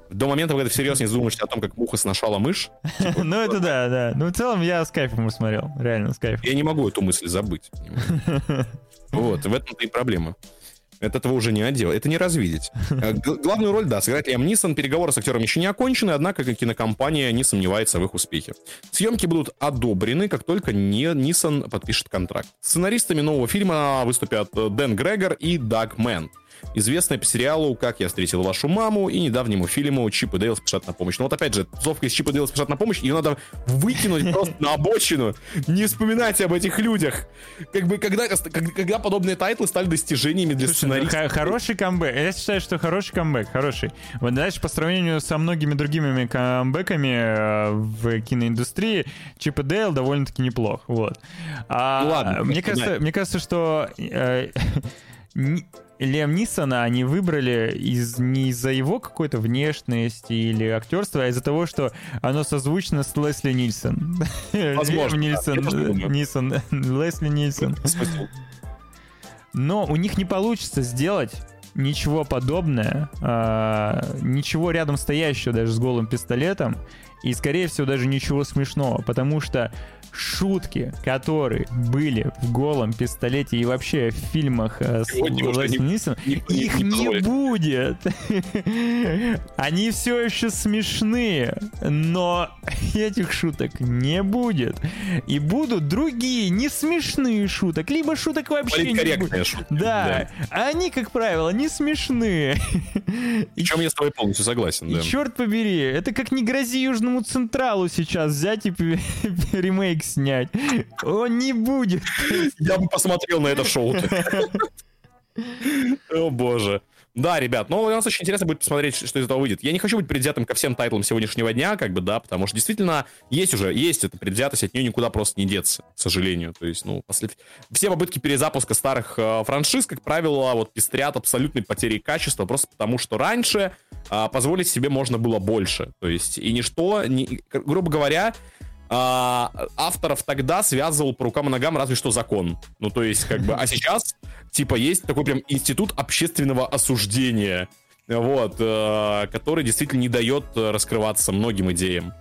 До момента, когда ты всерьез не задумаешься о том, как муха сношала мышь, Ну, это да, да. Ну, в целом, я с кайфом смотрел. Реально, с кайфом. я не могу эту мысль забыть. Вот, в этом-то и проблема. От этого уже не отдел. Это не развидеть. Э, Главную роль, да, сыграет Лиам Нисон. Переговоры с актером еще не окончены, однако кинокомпания не сомневается в их успехе. Съемки будут одобрены, как только не Нисон подпишет контракт. Сценаристами нового фильма выступят э, Дэн Грегор и Даг Мэнд. Известные по сериалу «Как я встретил вашу маму» и недавнему фильму «Чип и Дейл спешат на помощь». Но вот опять же, тусовка из «Чип и Дейл спешат на помощь», ее надо выкинуть просто на обочину. Не вспоминайте об этих людях. Как бы когда, когда, подобные тайтлы стали достижениями для ну, сценаристов. х- хороший камбэк. Я считаю, что хороший камбэк, хороший. Вот дальше по сравнению со многими другими камбэками э, в киноиндустрии, Чип и Дейл довольно-таки неплох. Вот. А, Ну ладно, мне кажется, мне кажется, что Лиам Нисона они выбрали из, не из-за его какой-то внешности или актерства, а из-за того, что оно созвучно с Лесли Нильсон. Возможно, да. Тоже Нильсон, думаю. Нисон, Лесли Нильсон. Но у них не получится сделать ничего подобное, а, ничего рядом стоящего даже с голым пистолетом, И, скорее всего, даже ничего смешного, потому что шутки, которые были в голом пистолете и вообще в фильмах э, с Лесли Нильсон, их не, не будет. Они все еще смешные, но этих шуток не будет. И будут другие не смешные шуток, либо шуток вообще не будет. Шутки, да. да. Они, как правило, не смешные. Причем я с тобой полностью согласен. И да. черт побери, это как не грози Южному Централу сейчас взять и ремейк ремейк снять. Он не будет. Я бы посмотрел на это шоу. О боже. Да, ребят, но у нас очень интересно будет посмотреть, что из этого выйдет. Я не хочу быть предвзятым ко всем тайтлам сегодняшнего дня, как бы, да, потому что действительно есть уже, есть эта предвзятость, от нее никуда просто не деться, к сожалению. То есть, ну, после... все попытки перезапуска старых э, франшиз, как правило, вот пестрят абсолютной потерей качества, просто потому что раньше э, позволить себе можно было больше. То есть, и ничто, не, грубо говоря, а, авторов тогда связывал по рукам и ногам разве что закон. Ну, то есть, как бы, а сейчас, типа, есть такой прям институт общественного осуждения, вот, э, который действительно не дает раскрываться многим идеям.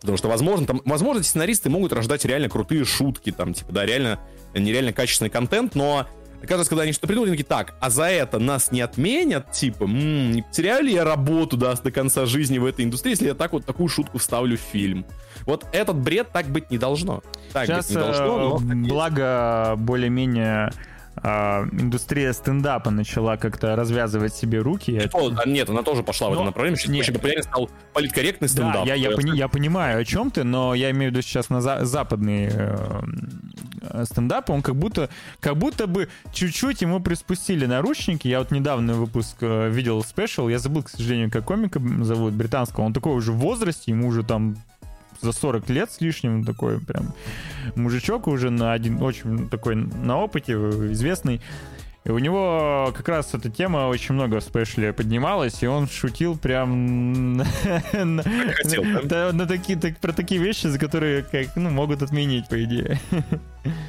Потому что, возможно, там, возможно, сценаристы могут рождать реально крутые шутки, там, типа, да, реально, нереально качественный контент, но каждый раз, когда они что-то придумали, они такие, так, а за это нас не отменят, типа, м-м, не потеряю ли я работу, да, до конца жизни в этой индустрии, если я так вот такую шутку вставлю в фильм. Вот этот бред так быть не должно. Так Сейчас, быть не должно, но... Э, благо, более-менее а, индустрия стендапа начала как-то развязывать себе руки. О, это... Нет, она тоже пошла но... в это направление. Сейчас нет. очень популярен стал политкорректный стендап. Да, я, я, пони, я понимаю, о чем ты, но я имею в виду сейчас на за, западный э, стендап, он как будто, как будто бы чуть-чуть ему приспустили наручники. Я вот недавно выпуск э, видел спешл, я забыл, к сожалению, как комика зовут, британского. Он такой уже в возрасте, ему уже там за 40 лет с лишним, такой прям мужичок уже на один, очень такой на опыте, известный. И у него как раз эта тема очень много в спешле поднималась, и он шутил прям на, такие, про такие вещи, за которые как, ну, могут отменить, по идее.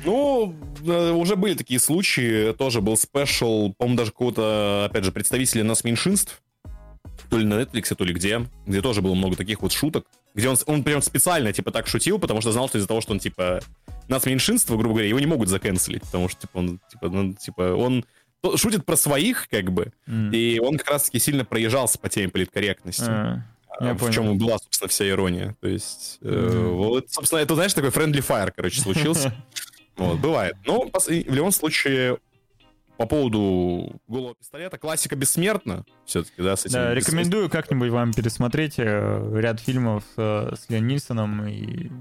Ну, э, уже были такие случаи, тоже был спешл, по-моему, даже какого-то, опять же, представителя нас меньшинств, то ли на Netflix, то ли где, где тоже было много таких вот шуток, где он, он прям специально, типа, так шутил, потому что знал, что из-за того, что он, типа, нас меньшинство, грубо говоря, его не могут заканцелить, потому что, типа, он, типа, ну, типа, он шутит про своих, как бы, mm. и он как раз-таки сильно проезжался по теме политкорректности. Uh. Я в понял. чем была, собственно, вся ирония. То есть, mm. э, вот, собственно, это, знаешь, такой friendly fire, короче, случился. Вот, бывает. Но в любом случае, по поводу голого пистолета, классика бессмертна, все-таки, да, с этим. Да, рекомендую как-нибудь вам пересмотреть э, ряд фильмов э, с Леон Нильсоном, и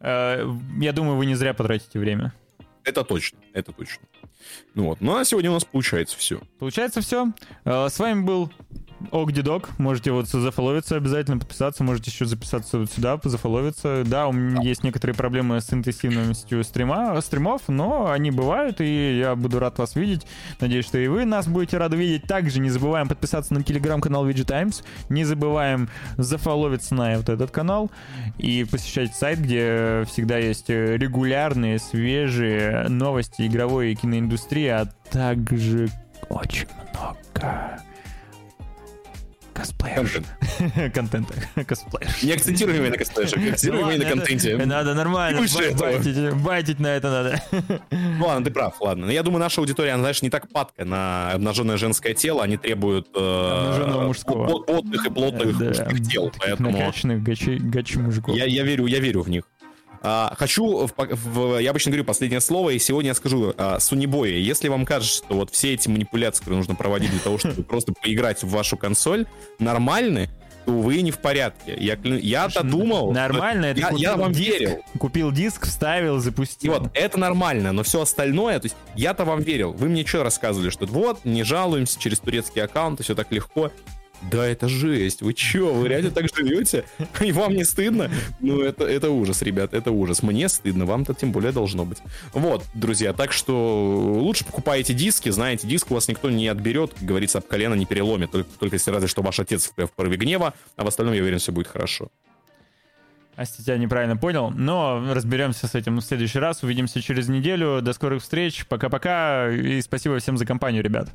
э, я думаю, вы не зря потратите время. Это точно, это точно. Ну вот, ну а сегодня у нас получается все. Получается все. С вами был Огдидок, можете вот зафоловиться обязательно, подписаться, можете еще записаться вот сюда, зафоловиться. Да, у меня есть некоторые проблемы с интенсивностью стрима, стримов, но они бывают, и я буду рад вас видеть. Надеюсь, что и вы нас будете рады видеть. Также не забываем подписаться на телеграм-канал VG Times, не забываем зафоловиться на вот этот канал и посещать сайт, где всегда есть регулярные, свежие новости игровой и киноиндустрии, а также очень много Косплеер. Контент. Косплеер. Не акцентируем на косплеер, акцентируем на контенте. Надо нормально. Байтить на это надо. Ну ладно, ты прав, ладно. Я думаю, наша аудитория, она, знаешь, не так падка на обнаженное женское тело, они требуют э, мужского. плотных и плотных мужских тел, поэтому... Накачанных гачи мужиков. Я верю, я верю в них. А, хочу, в, в, я обычно говорю последнее слово, и сегодня я скажу, а, Сунибои, если вам кажется, что вот все эти манипуляции, которые нужно проводить для того, чтобы просто поиграть в вашу консоль, нормальны, то вы не в порядке. Я, я-то думал... Нормально, это я, я вам диск, верил. Купил диск, вставил, запустил. И вот, это нормально, но все остальное, то есть я-то вам верил. Вы мне что рассказывали, что вот, не жалуемся через турецкий аккаунт, все так легко. Да, это жесть. Вы чё, вы реально так живете? И вам не стыдно? Ну, это, это ужас, ребят, это ужас. Мне стыдно, вам-то тем более должно быть. Вот, друзья, так что лучше покупайте диски, знаете, диск у вас никто не отберет, как говорится, об колено не переломит, только, только если разве что ваш отец в, порыве гнева, а в остальном, я уверен, все будет хорошо. Асти тебя неправильно понял, но разберемся с этим в следующий раз. Увидимся через неделю. До скорых встреч. Пока-пока. И спасибо всем за компанию, ребят.